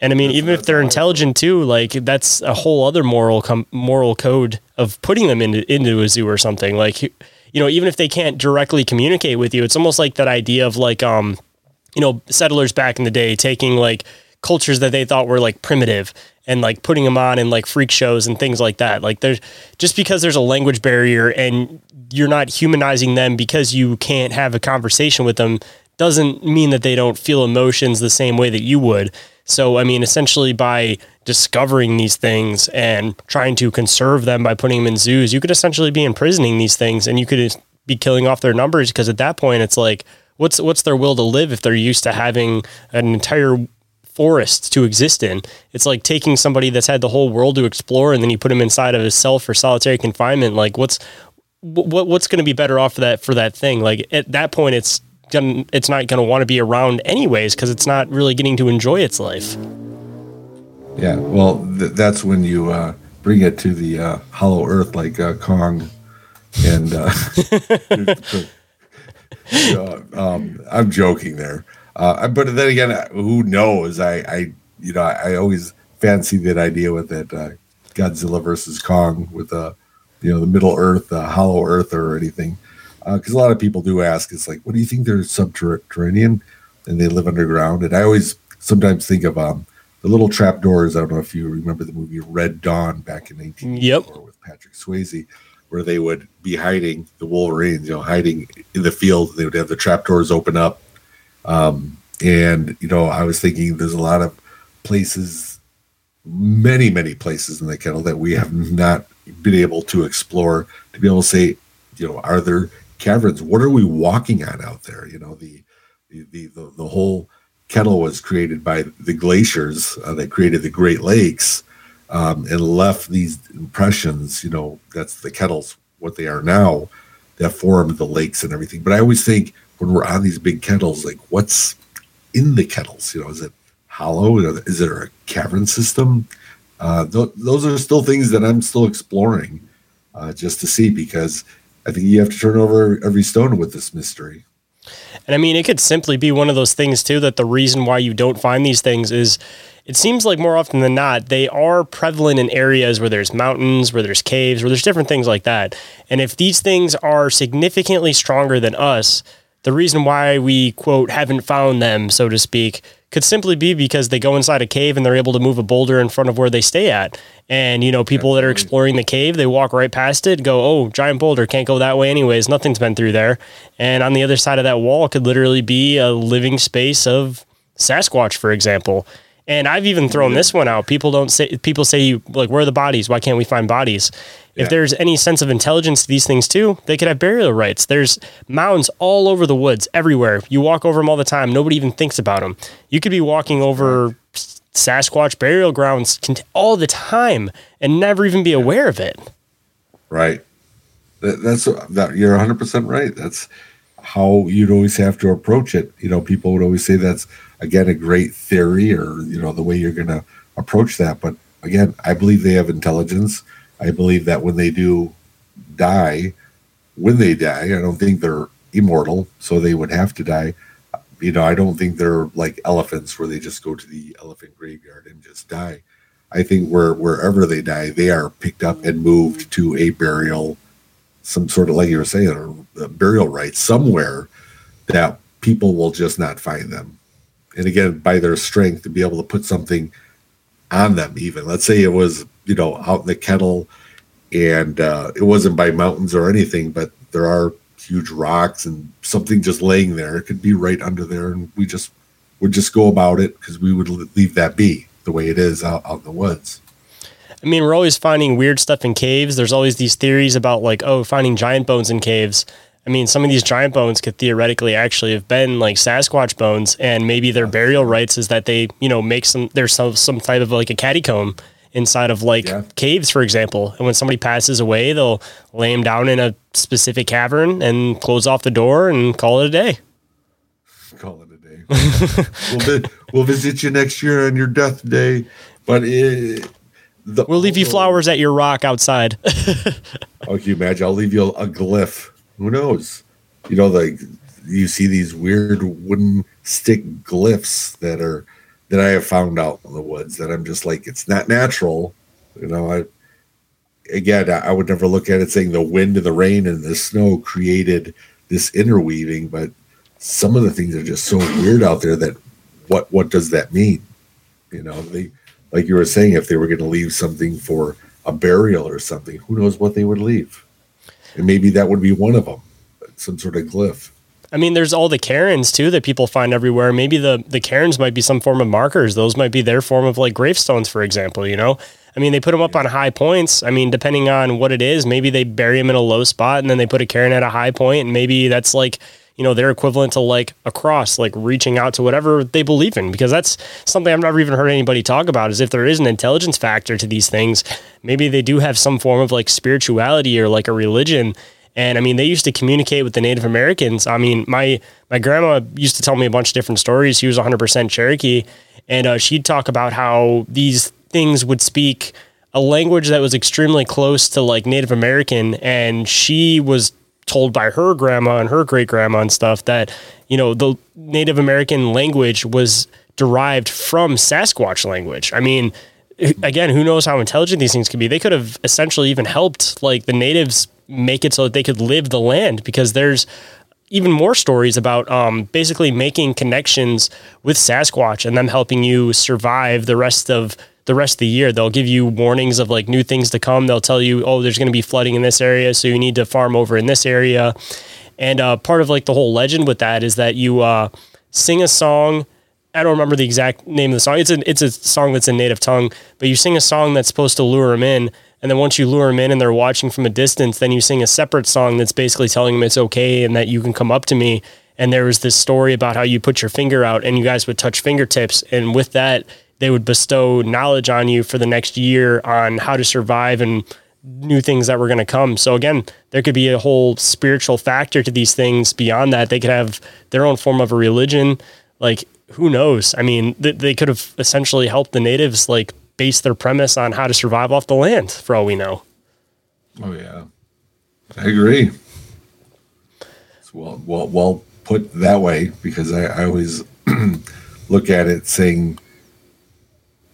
Speaker 2: And I mean, that's, even if they're intelligent too, like that's a whole other moral com- moral code of putting them into into a zoo or something. Like, you know, even if they can't directly communicate with you, it's almost like that idea of like, um, you know, settlers back in the day taking like cultures that they thought were like primitive and like putting them on in like freak shows and things like that. Like there's just because there's a language barrier and you're not humanizing them because you can't have a conversation with them doesn't mean that they don't feel emotions the same way that you would. So I mean essentially by discovering these things and trying to conserve them by putting them in zoos, you could essentially be imprisoning these things and you could be killing off their numbers because at that point it's like what's what's their will to live if they're used to having an entire forests to exist in. It's like taking somebody that's had the whole world to explore and then you put him inside of his cell for solitary confinement. Like what's what what's going to be better off for that for that thing? Like at that point, it's gonna it's not going to want to be around anyways because it's not really getting to enjoy its life.
Speaker 3: Yeah, well, th- that's when you uh, bring it to the uh, hollow earth like uh, Kong, and uh, *laughs* *laughs* *laughs* um, I'm joking there. Uh, but then again, who knows? I, I you know, I, I always fancy that idea with that uh, Godzilla versus Kong with the, uh, you know, the Middle Earth, the Hollow Earth, or anything. Because uh, a lot of people do ask, it's like, what do you think they're subterranean and they live underground? And I always sometimes think of um, the little trap doors. I don't know if you remember the movie Red Dawn back in 1984 yep. with Patrick Swayze, where they would be hiding the Wolverines, you know, hiding in the field. They would have the trap doors open up um, and you know, I was thinking there's a lot of places, many many places in the kettle that we have not been able to explore to be able to say, you know, are there caverns? What are we walking on out there? You know, the the the, the, whole kettle was created by the glaciers uh, that created the Great Lakes um, and left these impressions. You know, that's the kettles, what they are now, that formed the lakes and everything. But I always think when we're on these big kettles, like what's in the kettles? You know, is it hollow? Is there a cavern system? Uh, th- those are still things that I'm still exploring uh, just to see because I think you have to turn over every stone with this mystery.
Speaker 2: And I mean, it could simply be one of those things too that the reason why you don't find these things is it seems like more often than not, they are prevalent in areas where there's mountains, where there's caves, where there's different things like that. And if these things are significantly stronger than us, the reason why we quote haven't found them, so to speak, could simply be because they go inside a cave and they're able to move a boulder in front of where they stay at. And you know, people that are exploring the cave, they walk right past it, go, "Oh, giant boulder, can't go that way anyways. Nothing's been through there." And on the other side of that wall could literally be a living space of Sasquatch, for example. And I've even thrown this one out. People don't say people say like where are the bodies? Why can't we find bodies? If
Speaker 3: Yeah.
Speaker 2: there's any sense of intelligence to these things too, they could have burial rites. There's mounds all over the woods, everywhere. You walk over them all the time. Nobody even thinks about them. You could be walking over Sasquatch burial grounds all the time and never even be aware of it.
Speaker 3: Right. That, that's that. You're 100 percent right. That's how you'd always have to approach it. You know, people would always say that's again a great theory, or you know, the way you're going to approach that. But again, I believe they have intelligence. I believe that when they do die, when they die, I don't think they're immortal, so they would have to die. You know, I don't think they're like elephants where they just go to the elephant graveyard and just die. I think where wherever they die, they are picked up and moved mm-hmm. to a burial, some sort of like you were saying, a burial rite somewhere that people will just not find them. And again, by their strength to be able to put something on them, even let's say it was you know out in the kettle, and uh, it wasn't by mountains or anything, but there are huge rocks and something just laying there. It could be right under there, and we just would just go about it because we would leave that be the way it is out, out in the woods.
Speaker 2: I mean, we're always finding weird stuff in caves. There's always these theories about like, oh, finding giant bones in caves. I mean, some of these giant bones could theoretically actually have been like Sasquatch bones, and maybe their burial rites is that they, you know, make some there's some some type of like a catacomb inside of like
Speaker 3: Yeah.
Speaker 2: caves, for example. And when somebody passes away, they'll lay them down in a specific cavern and close off the door and call it a day.
Speaker 3: Call it a day. *laughs* we'll, vi- we'll visit you next year on your death day, but it, the,
Speaker 2: We'll leave you oh. flowers at your rock outside. *laughs*
Speaker 3: Oh, can you imagine? I'll leave you a glyph. Who knows? You know, like you see these weird wooden stick glyphs that are that I have found out in the woods that I'm just like, it's not natural. You know, I again, I, would never look at it saying the wind and the rain and the snow created this interweaving, but some of the things are just so weird out there that what what does that mean? You know, they like you were saying, if they were going to leave something for a burial or something, who knows what they would leave? And maybe that would be one of them, some sort of glyph.
Speaker 2: I mean, there's all the cairns too that people find everywhere. Maybe the the cairns might be some form of markers. Those might be their form of like gravestones, for example. You know, I mean, they put them up on high points. I mean, depending on what it is, maybe they bury them in a low spot and then they put a cairn at a high point, and maybe that's like you know their equivalent to like a cross, like reaching out to whatever they believe in. Because that's something I've never even heard anybody talk about. Is if there is an intelligence factor to these things, maybe they do have some form of like spirituality or like a religion. And I mean, they used to communicate with the Native Americans. I mean, my my grandma used to tell me a bunch of different stories. She was 100% Cherokee, and uh, she'd talk about how these things would speak a language that was extremely close to like Native American, and she was told by her grandma and her great grandma and stuff that you know the Native American language was derived from Sasquatch language. I mean, again, who knows how intelligent these things could be? They could have essentially even helped like the natives make it so that they could live the land because there's even more stories about um, basically making connections with Sasquatch and them helping you survive the rest of the rest of the year. They'll give you warnings of like new things to come. They'll tell you, oh, there's going to be flooding in this area, so you need to farm over in this area. And uh, part of like the whole legend with that is that you uh, sing a song. I don't remember the exact name of the song. It's a it's a song that's in native tongue, but you sing a song that's supposed to lure them in. And then once you lure them in and they're watching from a distance, then you sing a separate song that's basically telling them it's okay and that you can come up to me. And there was this story about how you put your finger out and you guys would touch fingertips. And with that, they would bestow knowledge on you for the next year on how to survive and new things that were going to come. So again, there could be a whole spiritual factor to these things beyond that. They could have their own form of a religion. Like who knows? I mean, th- they could have essentially helped the natives like base their premise on how to survive off the land for all we know.
Speaker 3: Oh yeah, I agree. It's well, well, well put that way because I, I always *clears throat* look at it saying,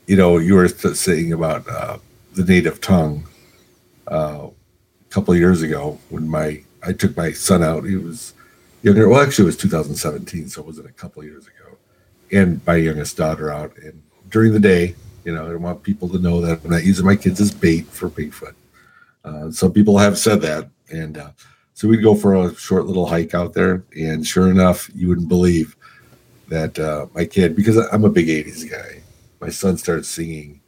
Speaker 3: you know, you were saying about uh, the native tongue uh, a couple of years ago when my I took my son out. He was younger. Well, actually, it was 2017, so it wasn't a couple years ago. And my youngest daughter out, and during the day, you know, I want people to know that I'm not using my kids as bait for Bigfoot. Uh, some people have said that, and uh, so we'd go for a short little hike out there, and sure enough, you wouldn't believe that uh, my kid, because I'm a big '80s guy, my son started singing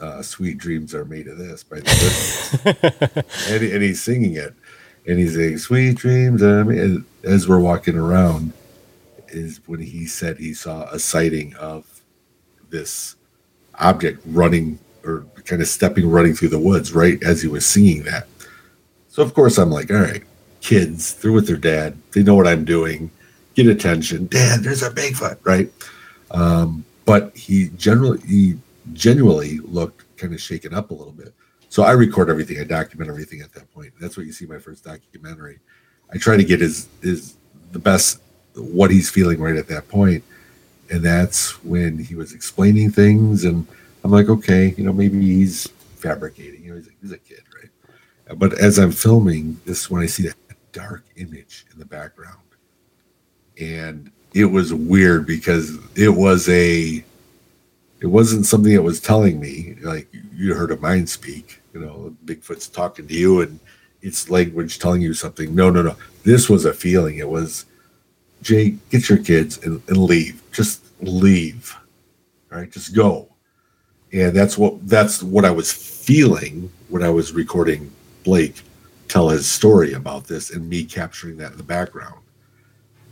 Speaker 3: uh, "Sweet Dreams Are Made of This" by the *laughs* and, and he's singing it, and he's saying "Sweet Dreams Are Made." As we're walking around, is when he said he saw a sighting of this object running or kind of stepping running through the woods right as he was singing that. So of course I'm like, all right, kids, they're with their dad. They know what I'm doing. Get attention. Dad, there's a Bigfoot, right? Um, but he generally he genuinely looked kind of shaken up a little bit. So I record everything, I document everything at that point. That's what you see my first documentary. I try to get his his the best what he's feeling right at that point. And that's when he was explaining things and I'm like, okay, you know, maybe he's fabricating. You know, he's a, he's a kid, right? But as I'm filming, this is when I see that dark image in the background. And it was weird because it was a it wasn't something that was telling me like you heard a mind speak you know bigfoot's talking to you and it's language telling you something. No no no. This was a feeling. It was jay get your kids and, and leave. Just leave. All right just go. And that's what that's what i was feeling when i was recording blake tell his story about this and me capturing that in the background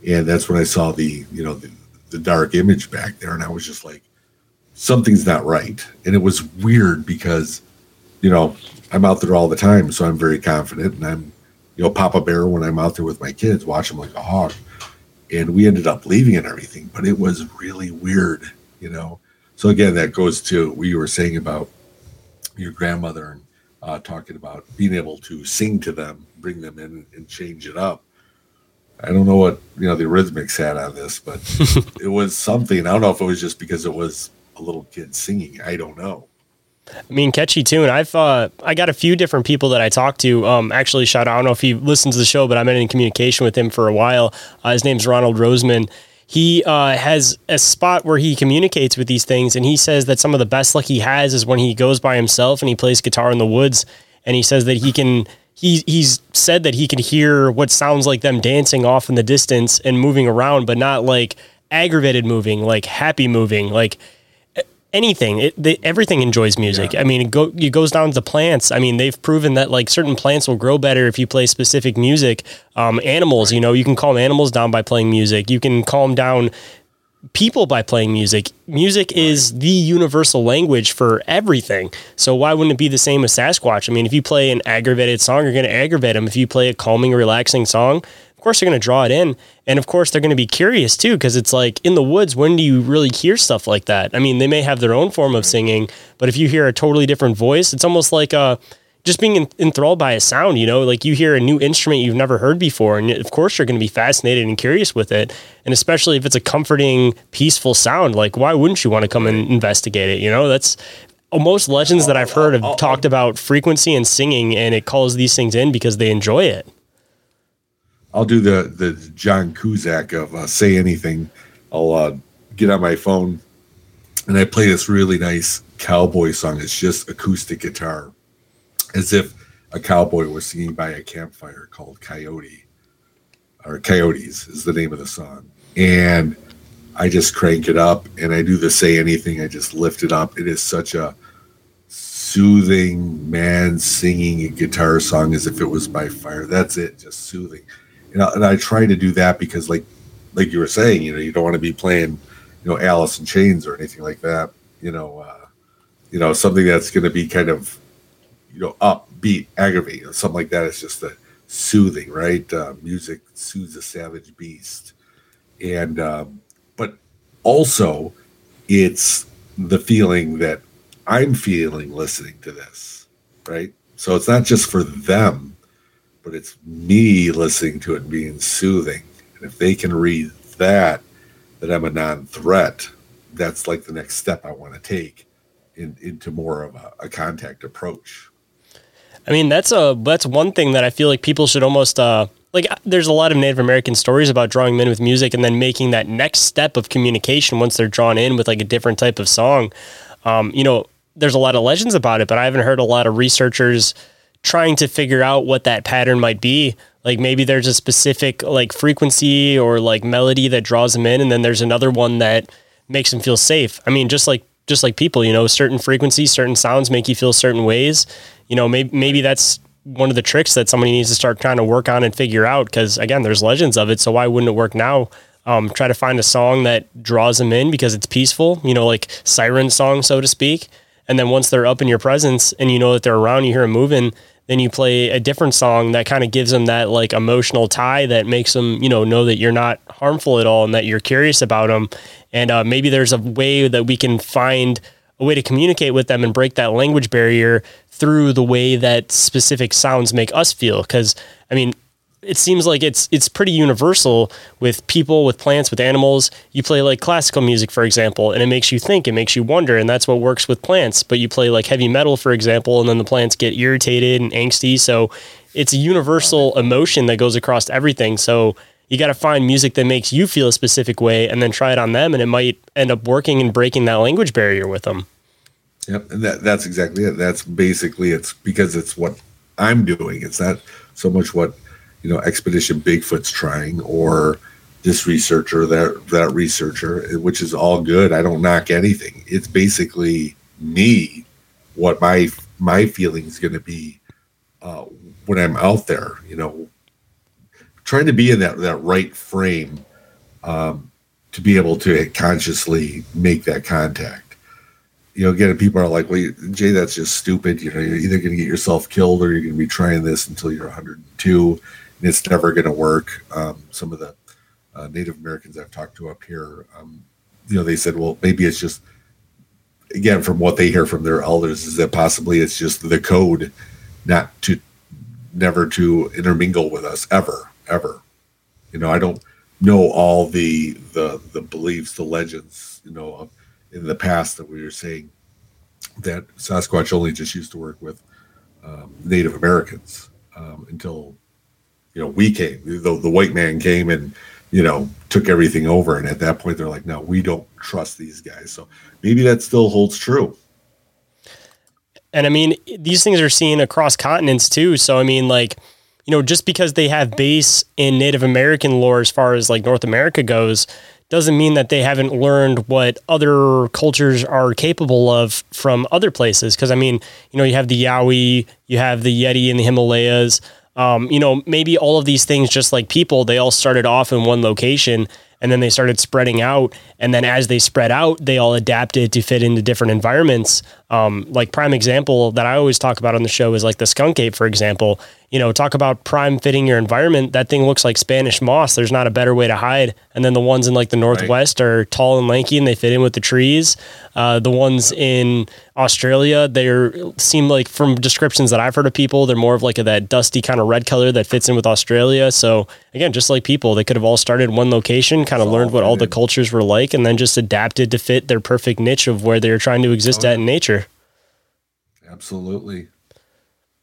Speaker 3: and that's when i saw the you know the, the dark image back there and i was just like something's not right. And it was weird because, you know, I'm out there all the time, so I'm very confident, and I'm, you know, Papa Bear when I'm out there with my kids, watch them like a hawk. And we ended up leaving and everything, but it was really weird, you know. So again, that goes to what you were saying about your grandmother and uh, talking about being able to sing to them, bring them in, and change it up. I don't know what you know the Eurythmics had on this, but *laughs* it was something. I don't know if it was just because it was a little kid singing. I don't know.
Speaker 2: I mean, catchy tune. I've uh, I got a few different people that I talked to. Um, actually, shout out. I don't know if he listens to the show, but I've been in communication with him for a while. Uh, his name's Ronald Roseman. He uh, has a spot where he communicates with these things, and he says that some of the best luck he has is when he goes by himself and he plays guitar in the woods. And he says that he can. He he's said that he can hear what sounds like them dancing off in the distance and moving around, but not like aggravated moving, like happy moving, like anything. It, they, everything enjoys music. Yeah. I mean, it, go, it goes down to plants. I mean, they've proven that like certain plants will grow better if you play specific music. Um, animals, you know, you can calm animals down by playing music. You can calm down people by playing music. Music is the universal language for everything. So why wouldn't it be the same with Sasquatch? I mean, if you play an aggravated song, you're going to aggravate them. If you play a calming, relaxing song, of course they're going to draw it in and of course they're going to be curious too because it's like in the woods when do you really hear stuff like that i mean they may have their own form of singing but if you hear a totally different voice it's almost like uh, just being enthralled by a sound you know like you hear a new instrument you've never heard before and of course you're going to be fascinated and curious with it and especially if it's a comforting peaceful sound like why wouldn't you want to come and investigate it you know that's most legends that I've heard have talked about frequency and singing, and it calls these things in because they enjoy it.
Speaker 3: I'll do the the John Cusack of uh, say anything. I'll uh, get on my phone and I play this really nice cowboy song. It's just acoustic guitar, as if a cowboy was singing by a campfire called Coyote, or Coyotes is the name of the song. And I just crank it up and I do the say anything. I just lift it up. It is such a soothing man singing a guitar song as if it was by fire. That's it, just soothing you know, and I try to do that because, like, like you were saying, you know, you don't want to be playing, you know, Alice in Chains or anything like that. You know, uh, you know, something that's going to be kind of, you know, upbeat, aggravating, something like that. It's just a soothing, right? Uh, music soothes a savage beast, and um, but also, it's the feeling that I'm feeling listening to this, right? So it's not just for them but it's me listening to it being soothing. And if they can read that, that I'm a non-threat, that's like the next step I want to take in, into more of a, a, contact approach.
Speaker 2: I mean, that's a that's one thing that I feel like people should almost uh, like there's a lot of Native American stories about drawing men with music and then making that next step of communication once they're drawn in with like a different type of song. Um, you know, there's a lot of legends about it, but I haven't heard a lot of researchers trying to figure out what that pattern might be. Like maybe there's a specific like frequency or like melody that draws them in, and then there's another one that makes them feel safe. I mean, just like just like people, you know, certain frequencies, certain sounds make you feel certain ways. You know, maybe maybe that's one of the tricks that somebody needs to start trying to work on and figure out. Because again, there's legends of it, so why wouldn't it work now? Um, try to find a song that draws them in because it's peaceful. You know, like siren song, so to speak. And then once they're up in your presence and you know that they're around, you hear them moving, then you play a different song that kind of gives them that like emotional tie that makes them, you know, know that you're not harmful at all and that you're curious about them. And uh, maybe there's a way that we can find a way to communicate with them and break that language barrier through the way that specific sounds make us feel. Because, I mean, it seems like it's it's pretty universal with people, with plants, with animals. You play like classical music, for example, and it makes you think, it makes you wonder, and that's what works with plants. But you play like heavy metal, for example, and then the plants get irritated and angsty. So it's a universal emotion that goes across everything. So you got to find music that makes you feel a specific way, and then try it on them, and it might end up working and breaking that language barrier with them.
Speaker 3: Yep, and that that's exactly it. That's basically it's because it's what I'm doing. It's not so much what you know expedition bigfoot's trying or this researcher that that researcher which is all good. I don't knock anything. It's basically me what my my feeling is going to be uh, when i'm out there you know. Trying to be in that that right frame um, to be able to consciously make that contact. You know again people are like well jay that's just stupid. You know you're either going to get yourself killed or you're going to be trying this until you're 102 it's never going to work. Um, some of the uh, Native Americans I've talked to up here, um, you know, they said, well, maybe it's just, again, from what they hear from their elders, is that possibly it's just the code not to, never to intermingle with us ever, ever. You know, I don't know all the the the beliefs, the legends, you know, in the past that we were saying that Sasquatch only just used to work with um, Native Americans um, until you know, we came, the, the white man came and, you know, took everything over. And at that point, they're like, no, we don't trust these guys. So maybe that still holds true.
Speaker 2: And I mean, these things are seen across continents too. So, I mean, like, you know, just because they have base in Native American lore as far as like North America goes, doesn't mean that they haven't learned what other cultures are capable of from other places. Because I mean, you know, you have the Yowie, you have the Yeti in the Himalayas. Um, you know, maybe all of these things, just like people, they all started off in one location and then they started spreading out. And then as they spread out, they all adapted to fit into different environments. Um, like prime example that I always talk about on the show is like the skunk ape, for example. You know, talk about prime fitting your environment. That thing looks like Spanish moss. There's not a better way to hide. And then the ones in like the Northwest right. are tall and lanky and they fit in with the trees. Uh, the ones in Australia, they seem like from descriptions that I've heard of people, they're more of like a, that dusty kind of red color that fits in with Australia. So again, just like people, they could have all started one location, kind of learned what all the cultures were like, and then just adapted to fit their perfect niche of where they were trying to exist oh, at in nature.
Speaker 3: Absolutely.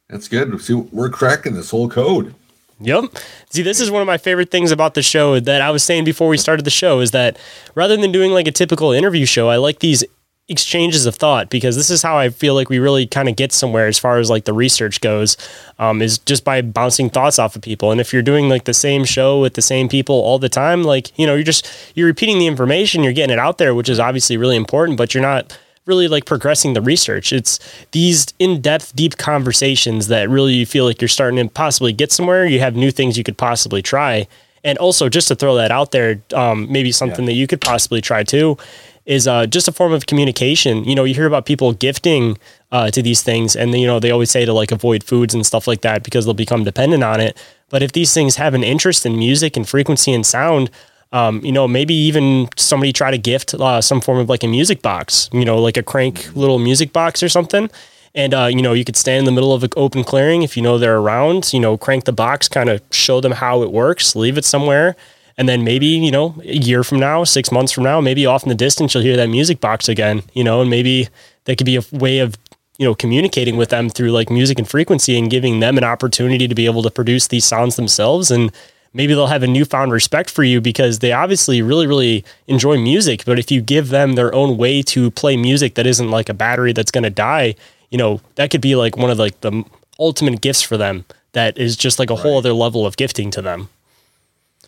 Speaker 3: That's good. See, we're cracking this whole code.
Speaker 2: Yep. See, this is one of my favorite things about the show that I was saying before we started the show is that rather than doing like a typical interview show, I like these exchanges of thought because this is how I feel like we really kind of get somewhere as far as like the research goes, um, is just by bouncing thoughts off of people. And if you're doing like the same show with the same people all the time, like, you know, you're just, you're repeating the information, you're getting it out there, which is obviously really important, but you're not really like progressing the research. It's these in-depth, deep conversations that really you feel like you're starting to possibly get somewhere. You have new things you could possibly try. And also, just to throw that out there, um, maybe something yeah. that you could possibly try too is uh, just a form of communication. You know, you hear about people gifting uh, to these things, and you know they always say to like avoid foods and stuff like that because they'll become dependent on it. But if these things have an interest in music and frequency and sound, um, you know, maybe even somebody try to gift uh, some form of like a music box, you know, like a crank little music box or something. And, uh, you know, you could stand in the middle of an open clearing if you know they're around, you know, crank the box, kind of show them how it works, leave it somewhere. And then maybe, you know, a year from now, six months from now, maybe off in the distance, you'll hear that music box again, you know, and maybe that could be a way of you know, communicating with them through like music and frequency and giving them an opportunity to be able to produce these sounds themselves. And maybe they'll have a newfound respect for you because they obviously really, really enjoy music. But if you give them their own way to play music that isn't like a battery that's going to die, you know, that could be like one of like the ultimate gifts for them that is just like a whole other level of gifting to them.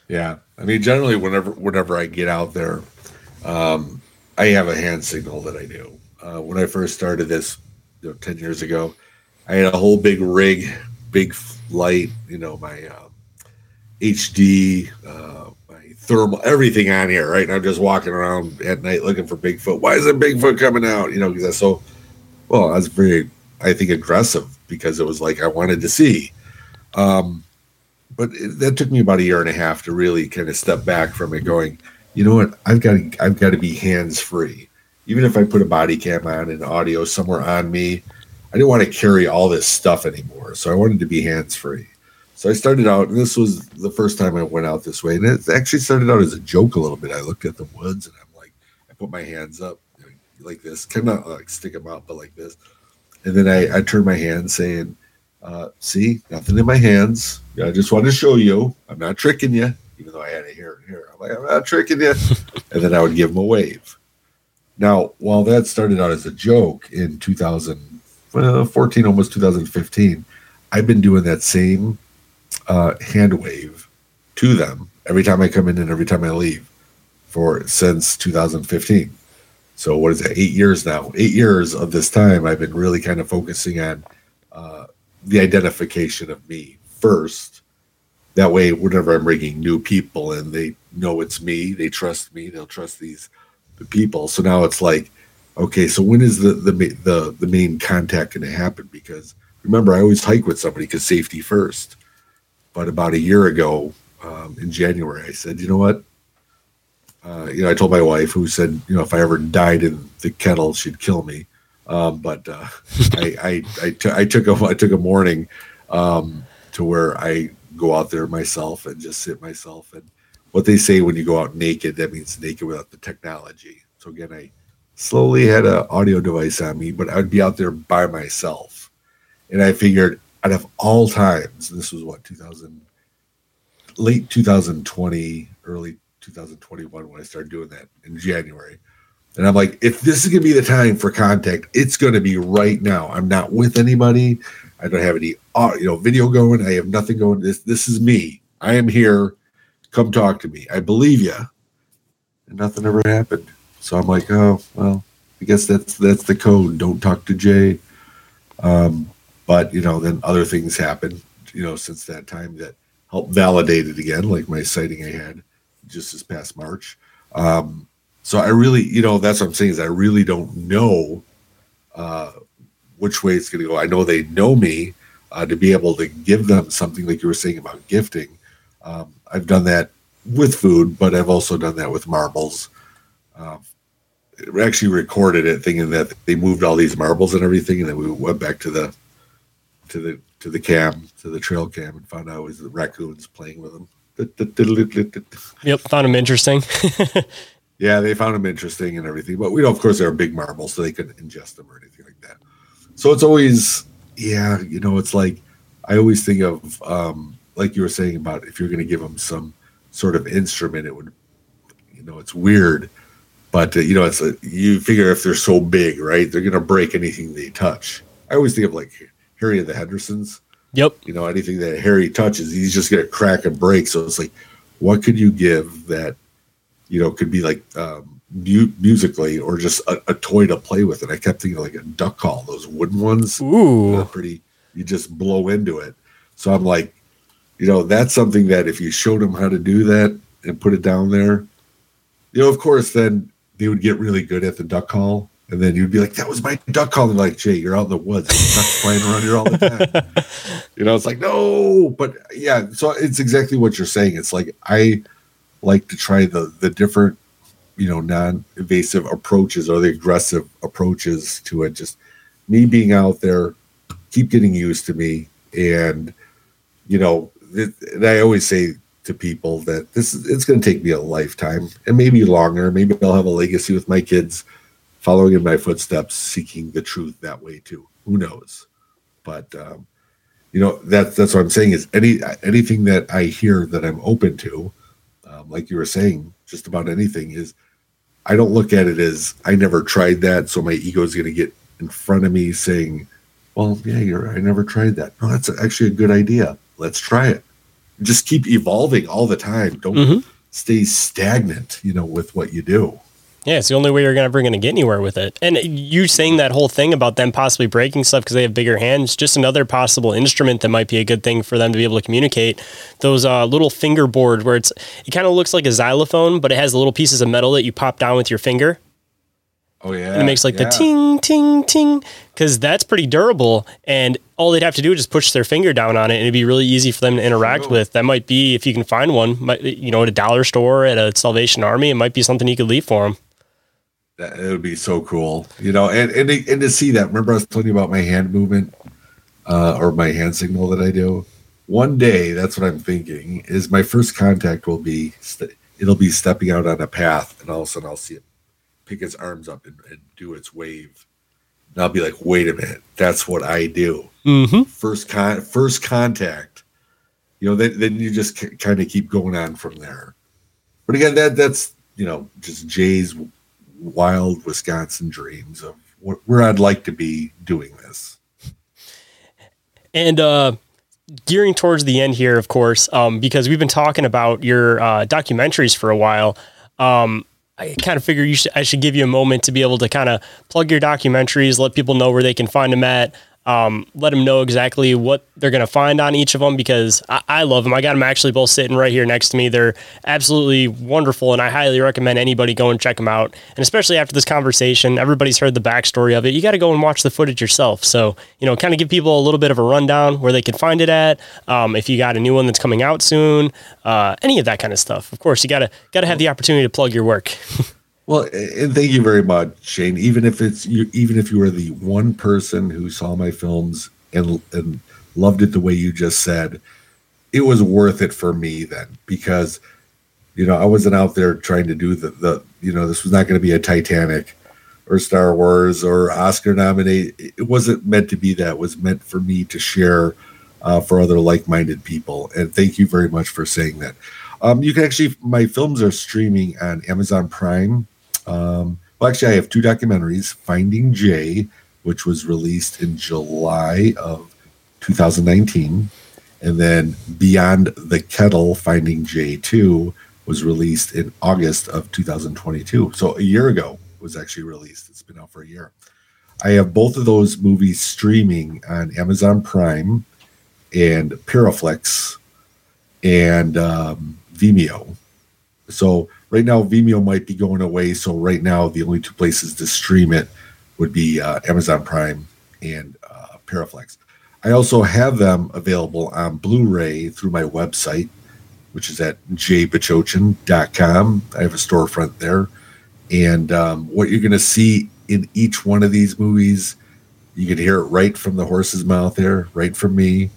Speaker 3: Yeah, I mean, generally, whenever whenever I get out there, um, I have a hand signal that I do. Uh, when I first started this, you know, ten years ago, I had a whole big rig, big light, you know, my uh, HD, uh, my thermal, everything on here, right? And I'm just walking around at night looking for Bigfoot. Why isn't Bigfoot coming out? You know, because that's so. Well, I was very, I think, aggressive because it was like I wanted to see. Um, but it, that took me about a year and a half to really kind of step back from it, going, you know what, I've got to, I've got to be hands free. Even if I put a body cam on and audio somewhere on me, I didn't want to carry all this stuff anymore. So I wanted to be hands free. So I started out, and this was the first time I went out this way, and it actually started out as a joke a little bit. I looked at the woods, and I'm like, I put my hands up like this, kind of like stick them out, but like this, and then I, I turned my hand saying, uh, "See, nothing in my hands. I just want to show you. I'm not tricking you, even though I had it here and here. I'm like, I'm not tricking you." *laughs* and then I would give them a wave. Now, while that started out as a joke in 2014, almost 2015, I've been doing that same uh, hand wave to them every time I come in and every time I leave for since 2015. So what is that? Eight years now. Eight years of this time, I've been really kind of focusing on uh, the identification of me first. That way, whenever I'm bringing new people in, they know it's me. They trust me. They'll trust these the people. So now it's like, okay, so when is the the the, the main contact going to happen? Because remember, I always hike with somebody because safety first. But about a year ago, um, in January, I said, you know what? Uh, you know, I told my wife, who said, you know, if I ever died in the kettle, she'd kill me. Um, but uh, *laughs* I, I, I, t- I took a, I took a morning um, to where I go out there myself and just sit myself. And what they say when you go out naked, that means naked without the technology. So again, I slowly had an audio device on me, but I would be out there by myself. And I figured out of all times, this was what 2000, late 2020, early 2021 when I started doing that in January. And I'm like, if this is gonna be the time for contact, it's gonna be right now. I'm not with anybody. I don't have any uh, you know video going. I have nothing going. This this is me. I am here. Come talk to me. I believe you. And nothing ever happened. So I'm like, oh well, I guess that's that's the code. Don't talk to Jay. Um, but you know, then other things happened. You know, since that time that helped validate it again, like my sighting I had just this past March. Um, so I really, you know, that's what I'm saying is I really don't know uh, which way it's going to go. I know they know me uh, to be able to give them something like you were saying about gifting. Um, I've done that with food, but I've also done that with marbles. Uh, actually recorded it thinking that they moved all these marbles and everything, and then we went back to the to the to the cam to the trail cam and found out it was the raccoons playing with them.
Speaker 2: Yep, found them interesting. *laughs*
Speaker 3: yeah, they found them interesting and everything. But we know, of course, they're big marbles, so they couldn't ingest them or anything like that. So it's always, yeah, you know, it's like I always think of, um, like you were saying about if you're going to give them some sort of instrument, it would, you know, it's weird, but uh, you know, it's a, you figure if they're so big, right, they're going to break anything they touch. I always think of like Harry and the Hendersons
Speaker 2: Yep.
Speaker 3: You know, anything that Harry touches, he's just gonna crack and break. So it's like, what could you give that, you know, could be like um, mu- musically or just a, a, toy to play with? And I kept thinking like a duck call, those wooden ones.
Speaker 2: Ooh,
Speaker 3: pretty. You just blow into it. So I'm like, you know, that's something that if you showed them how to do that and put it down there, you know, of course, then they would get really good at the duck call and then you'd be like, that was my duck call. And like, Jay, you're out in the woods. Ducks flying around here all the time. *laughs* you know, it's like, no, but yeah. So it's exactly what you're saying. It's like, I like to try the, the different, you know, non-invasive approaches or the aggressive approaches to it. Just me being out there, keep getting used to me. And, you know, it, and I always say to people that this is, it's going to take me a lifetime and maybe longer. Maybe I'll have a legacy with my kids following in my footsteps, seeking the truth that way too. Who knows? But um, you know that that's what I'm saying is any anything that I hear that I'm open to, um, like you were saying, just about anything is. I don't look at it as I never tried that, so my ego is going to get in front of me saying, "Well, yeah, you're. I never tried that. No, that's actually a good idea. Let's try it." Just keep evolving all the time. Don't
Speaker 2: Mhm.
Speaker 3: stay stagnant. You know, with what you do.
Speaker 2: Yeah, it's the only way you're ever going to get anywhere with it. And you saying that whole thing about them possibly breaking stuff because they have bigger hands, just another possible instrument that might be a good thing for them to be able to communicate. Those uh, little fingerboard where it's it kind of looks like a xylophone, but it has little pieces of metal that you pop down with your finger,
Speaker 3: Oh yeah,
Speaker 2: and it makes like
Speaker 3: yeah.
Speaker 2: the ting ting ting because that's pretty durable. And all they'd have to do is just push their finger down on it, and it'd be really easy for them to interact with. That might be if you can find one, might, you know, at a dollar store, at a Salvation Army, it might be something you could leave for them.
Speaker 3: That, it would be so cool, you know, and and to, and to see that. Remember, I was telling you about my hand movement, uh, or my hand signal that I do. One day, that's what I'm thinking. Is my first contact will be st- it'll be stepping out on a path, and all of a sudden I'll see it pick its arms up and, and do its wave. And I'll be like, wait a minute, that's what I do.
Speaker 2: Mm-hmm.
Speaker 3: First con, first contact. You know, then then you just k- kind of keep going on from there. But again, that that's you know just Jay's wild Wisconsin dreams of wh- where I'd like to be doing this.
Speaker 2: And uh, gearing towards the end here, of course, um, because we've been talking about your uh, documentaries for a while. Um, I kind of figure you should, I should give you a moment to be able to kind of plug your documentaries, let people know where they can find them at. Um, let them know exactly what they're going to find on each of them because I, I love them. I got them actually both sitting right here next to me. They're absolutely wonderful, and I highly recommend anybody go and check them out. And especially after this conversation, everybody's heard the backstory of it. You got to go and watch the footage yourself. So, you know, kind of give people a little bit of a rundown where they can find it at. Um, if you got a new one that's coming out soon, uh, any of that kind of stuff. Of course, you got to got to have the opportunity to plug your work. *laughs*
Speaker 3: Well, and thank you very much, Shayn. Even if it's you, even if you were the one person who saw my films and and loved it the way you just said, it was worth it for me then because you know I wasn't out there trying to do the the you know this was not going to be a Titanic or Star Wars or Oscar nominate. It wasn't meant to be that. It was meant for me to share uh, for other like-minded people. And thank you very much for saying that. Um, you can actually my films are streaming on Amazon Prime. Um, well, actually, I have two documentaries: Finding Jay, which was released in July of 2019, and then Beyond the Kettle, Finding Jay 2 was released in August of 2022. So a year ago was actually released. It's been out for a year. I have both of those movies streaming on Amazon Prime and Paraflix and um, Vimeo. So right now Vimeo might be going away. So right now the only two places to stream it would be uh, Amazon Prime and uh, Paraflix. I also have them available on Blu-ray through my website, which is at jaybachochin.com. I have a storefront there. And um, what you're going to see in each one of these movies, you can hear it right from the horse's mouth there, right from me,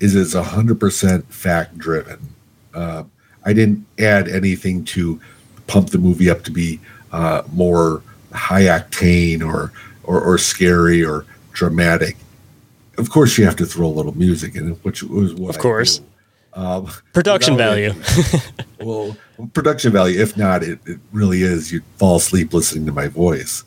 Speaker 3: is it's 100% fact driven. Uh, I didn't add anything to pump the movie up to be uh, more high octane or, or, or scary or dramatic. Of course, you have to throw a little music in it, which was what
Speaker 2: Of course.
Speaker 3: Um,
Speaker 2: Production value.
Speaker 3: it- *laughs* well, production value. If not, it, it really is. You'd fall asleep listening to my voice.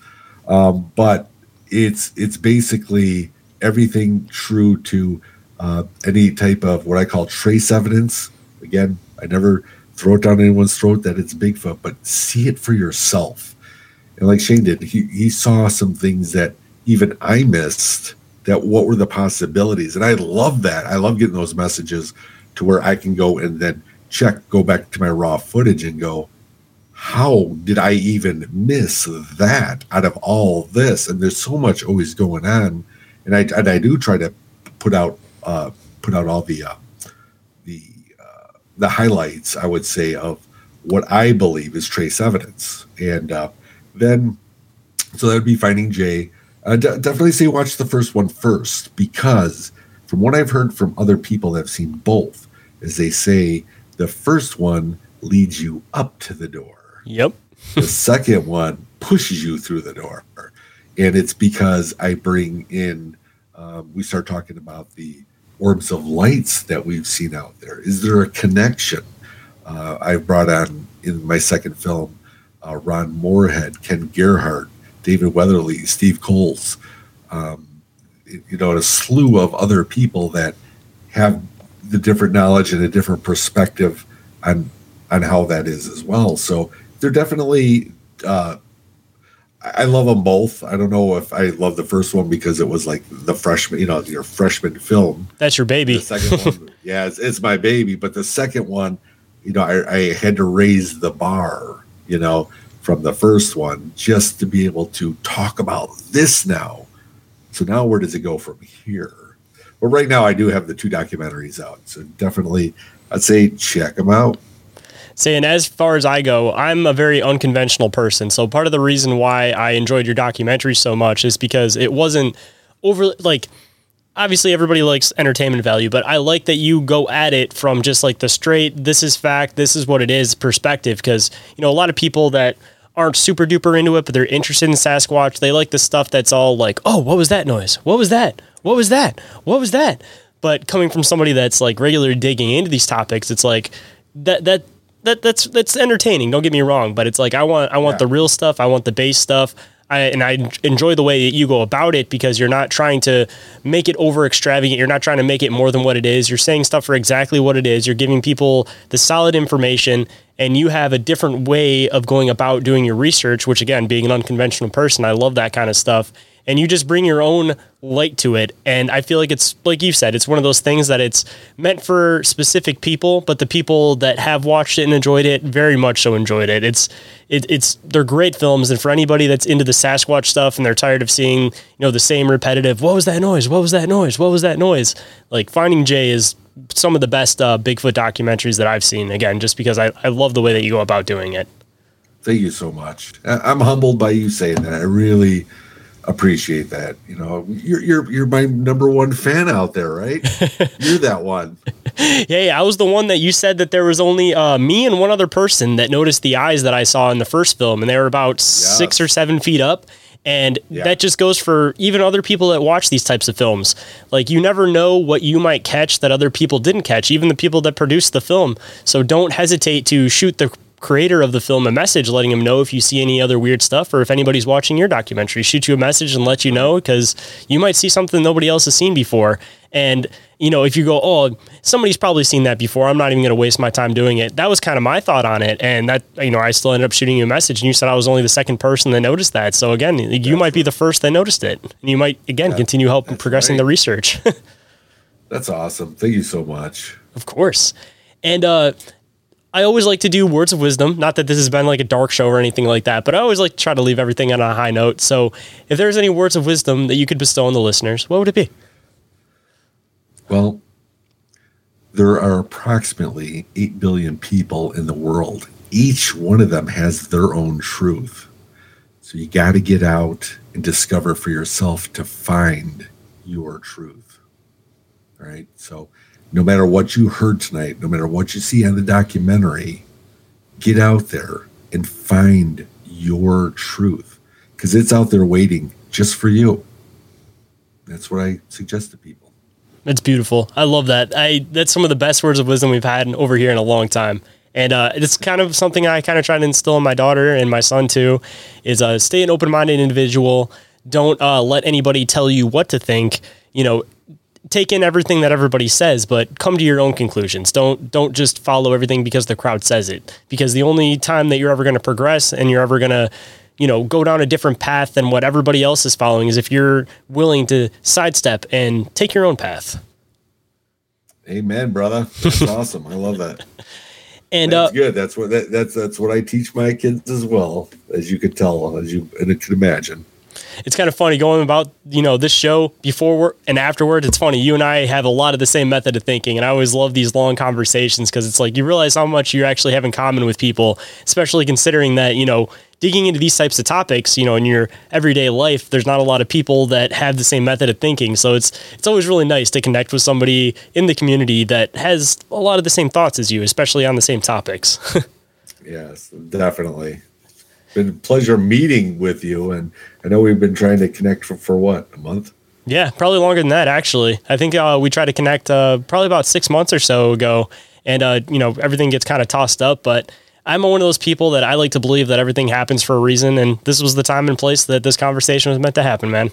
Speaker 3: Um, but it's it's basically everything true to uh, any type of what I call trace evidence. Again, I never throw it down anyone's throat that it's Bigfoot, but see it for yourself. And like Shayn did, he, he saw some things that even I missed. That what were the possibilities? And I love that. I love getting those messages to where I can go and then check, go back to my raw footage and go, how did I even miss that out of all this? And there's so much always going on, and I and I do try to put out uh, put out all the uh, the highlights. I would say of what I believe is trace evidence, and uh, then so that would be Finding Jay. Uh, de- definitely say watch the first one first because from what I've heard from other people that have seen both, is they say the first one leads you up to the door
Speaker 2: Yep. *laughs*
Speaker 3: the second one pushes you through the door. And it's because I bring in, um, we start talking about the orbs of lights that we've seen out there. Is there a connection? Uh, I brought on in my second film uh, Ron Morehead, Ken Gerhard, David Weatherly, Steve Coles, um, you know, a slew of other people that have the different knowledge and a different perspective on on how that is as well. So they're definitely. Uh, I love them both. I don't know if I love the first one because it was like the freshman, you know, your freshman film.
Speaker 2: That's your baby.
Speaker 3: The second one, *laughs* yeah, it's, it's, my baby. But the second one, you know, I, I had to raise the bar, you know, from the first one just to be able to talk about this now. So now where does it go from here? Well, right now I do have the two documentaries out. So definitely I'd say check them out.
Speaker 2: Saying as far as I go, I'm a very unconventional person. So part of the reason why I enjoyed your documentary so much is because it wasn't over like obviously everybody likes entertainment value, but I like that you go at it from just like the straight, this is fact, this is what it is perspective. Because, you know, a lot of people that aren't super duper into it, but they're interested in Sasquatch, they like the stuff that's all like, oh, what was that noise? What was that? What was that? What was that? But coming from somebody that's like regularly digging into these topics, it's like that, that, that that's that's entertaining. Don't get me wrong, but it's like I want I want yeah. the real stuff. I want the base stuff. I, and I enjoy the way that you go about it because you're not trying to make it over extravagant. You're not trying to make it more than what it is. You're saying stuff for exactly what it is. You're giving people the solid information, and you have a different way of going about doing your research. Which, again, being an unconventional person, I love that kind of stuff and you just bring your own light to it. And I feel like it's like you said, it's one of those things that it's meant for specific people, but the people that have watched it and enjoyed it very much so enjoyed it. It's it, it's they're great films, and for anybody that's into the Sasquatch stuff and they're tired of seeing you know the same repetitive, what was that noise? What was that noise? What was that noise? Like Finding Jay is some of the best uh, Bigfoot documentaries that I've seen. Again, just because I, I love the way that you go about doing it.
Speaker 3: Thank you so much. I'm humbled by you saying that. I really appreciate that. You know, you're you're you're my number one fan out there, right? *laughs* you're that one.
Speaker 2: Hey, I was the one that you said that there was only uh, me and one other person that noticed the eyes that I saw in the first film, and they were about yes. six or seven feet up. And yeah. that just goes for even other people that watch these types of films. Like, you never know what you might catch that other people didn't catch, even the people that produced the film. So don't hesitate to shoot the creator of the film a message letting him know if you see any other weird stuff or if anybody's watching your documentary. Shoot you a message and let you know because you might see something nobody else has seen before. And you know if you go oh somebody's probably seen that before. I'm not even going to waste my time doing it. That was kind of my thought on it. And that you know i still ended up shooting you a message and you said i was only the second person that noticed that. So again you That's might be the first that noticed it. And you might again continue helping progressing right. the research. *laughs*
Speaker 3: That's awesome. Thank you so much.
Speaker 2: Of course. And uh, I always like to do words of wisdom. Not that this has been like a dark show or anything like that, but I always like to try to leave everything on a high note. So, if there's any words of wisdom that you could bestow on the listeners, what would it be?
Speaker 3: Well, there are approximately 8 billion people in the world. Each one of them has their own truth. So, you got to get out and discover for yourself to find your truth. All right. So, no matter what you heard tonight, no matter what you see on the documentary, get out there and find your truth because it's out there waiting just for you. That's what I suggest to people.
Speaker 2: It's beautiful. I love that. I that's some of the best words of wisdom we've had over here in a long time. And uh, it's kind of something I kind of try to instill in my daughter and my son too, is uh, stay an open-minded individual. Don't uh, let anybody tell you what to think. You know, take in everything that everybody says, but come to your own conclusions. Don't don't just follow everything because the crowd says it. Because the only time that you're ever going to progress and you're ever going to, you know, go down a different path than what everybody else is following is if you're willing to sidestep and take your own path.
Speaker 3: Amen, brother. That's *laughs* awesome. I love that.
Speaker 2: And
Speaker 3: that's
Speaker 2: uh,
Speaker 3: good. That's what that, that's that's what I teach my kids as well, as you could tell, as you and could imagine
Speaker 2: it's kind of funny going about you know this show before and afterwards. It's funny you and I have a lot of the same method of thinking, and I always love these long conversations because it's like you realize how much you actually have in common with people, especially considering that you know digging into these types of topics, you know, in your everyday life, there's not a lot of people that have the same method of thinking. So it's it's always really nice to connect with somebody in the community that has a lot of the same thoughts as you, especially on the same topics. *laughs*
Speaker 3: yes, definitely. Been a pleasure meeting with you, and I know we've been trying to connect for, for what a month.
Speaker 2: Yeah, probably longer than that. Actually, I think uh, we tried to connect uh, probably about six months or so ago, and uh, you know everything gets kind of tossed up. But I'm one of those people that I like to believe that everything happens for a reason, and this was the time and place that this conversation was meant to happen, man.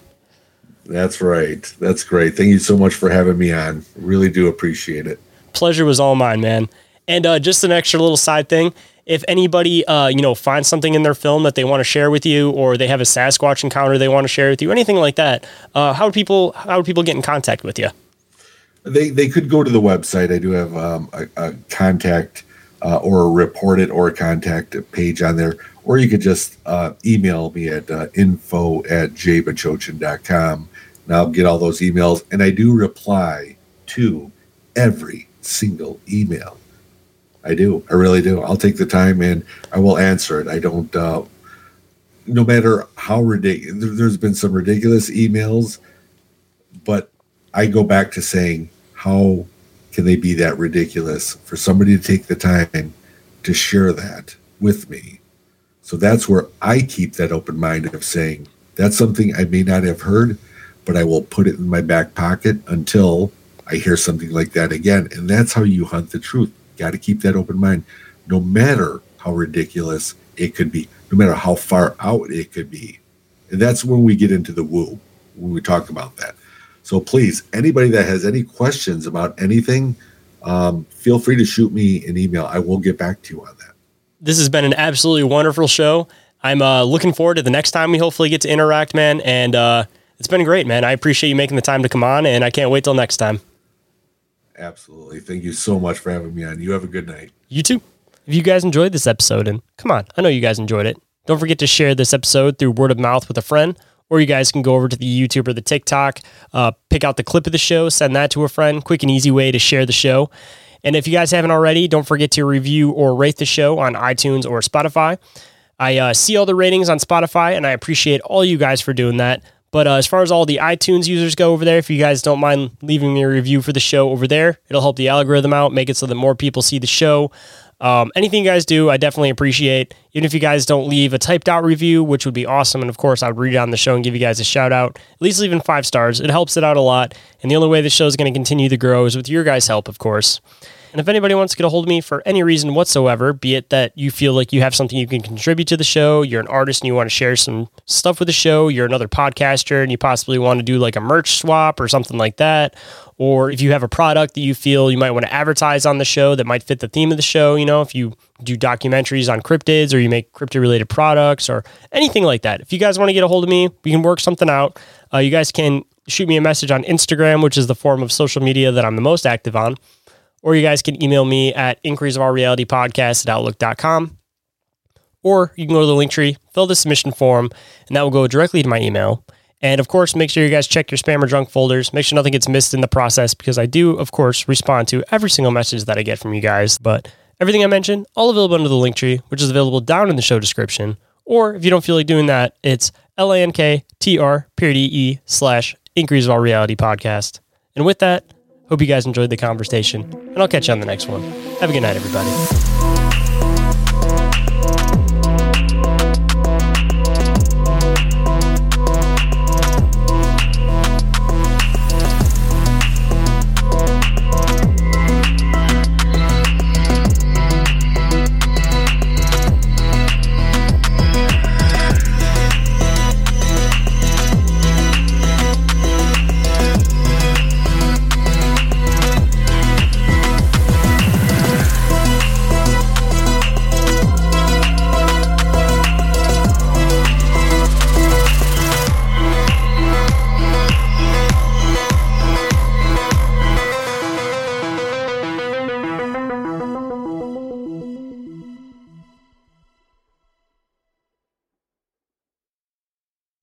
Speaker 3: That's right. That's great. Thank you so much for having me on. Really do appreciate it.
Speaker 2: Pleasure was all mine, man. And uh, just an extra little side thing. If anybody, uh, you know, finds something in their film that they want to share with you, or they have a Sasquatch encounter they want to share with you, anything like that, uh, how would people how would people get in contact with you?
Speaker 3: They they could go to the website. I do have um, a, a, contact uh, or a report it or a contact page on there, or you could just uh, email me at uh, info at jaybachochin.com and I'll get all those emails. And I do reply to every single email. I do. I really do. I'll take the time and I will answer it. I don't, uh, no matter how ridiculous, there's been some ridiculous emails, but I go back to saying, how can they be that ridiculous for somebody to take the time to share that with me? So that's where I keep that open mind of saying, that's something I may not have heard, but I will put it in my back pocket until I hear something like that again. And that's how you hunt the truth. Got to keep that open mind, no matter how ridiculous it could be, no matter how far out it could be. And that's when we get into the woo, when we talk about that. So please, anybody that has any questions about anything, um, feel free to shoot me an email. I will get back to you on that.
Speaker 2: This has been an absolutely wonderful show. I'm uh, looking forward to the next time we hopefully get to interact, man. And uh, it's been great, man. I appreciate you making the time to come on, and I can't wait till next time.
Speaker 3: Absolutely. Thank you so much for having me on. You have a good night.
Speaker 2: You too. If you guys enjoyed this episode, and come on, I know you guys enjoyed it. Don't forget to share this episode through word of mouth with a friend, or you guys can go over to the YouTube or the TikTok, uh, pick out the clip of the show, send that to a friend. Quick and easy way to share the show. And if you guys haven't already, don't forget to review or rate the show on iTunes or Spotify. I uh, see all the ratings on Spotify, and I appreciate all you guys for doing that. But uh, as far as all the iTunes users go over there, if you guys don't mind leaving me a review for the show over there, it'll help the algorithm out, make it so that more people see the show. Um, anything you guys do, I definitely appreciate. Even if you guys don't leave a typed out review, which would be awesome. And of course, I would read it on the show and give you guys a shout out. At least leaving five stars. It helps it out a lot. And the only way the show is going to continue to grow is with your guys' help, of course. And if anybody wants to get a hold of me for any reason whatsoever, be it that you feel like you have something you can contribute to the show, you're an artist and you want to share some stuff with the show, you're another podcaster and you possibly want to do like a merch swap or something like that, or if you have a product that you feel you might want to advertise on the show that might fit the theme of the show, you know, if you do documentaries on cryptids or you make cryptid related products or anything like that. If you guys want to get a hold of me, we can work something out. Uh, you guys can shoot me a message on Instagram, which is the form of social media that I'm the most active on or you guys can email me at inquiries of our reality podcast at outlook.com. Or you can go to the link tree, fill the submission form, and that will go directly to my email. And of course, make sure you guys check your spam or junk folders. Make sure nothing gets missed in the process because I do, of course, respond to every single message that I get from you guys. But everything I mentioned, all available under the link tree, which is available down in the show description. Or if you don't feel like doing that, it's L-A-N-K-T-R period E slash inquiries of our reality podcast. And with that, Hope you guys enjoyed the conversation, and I'll catch you on the next one. Have a good night, everybody.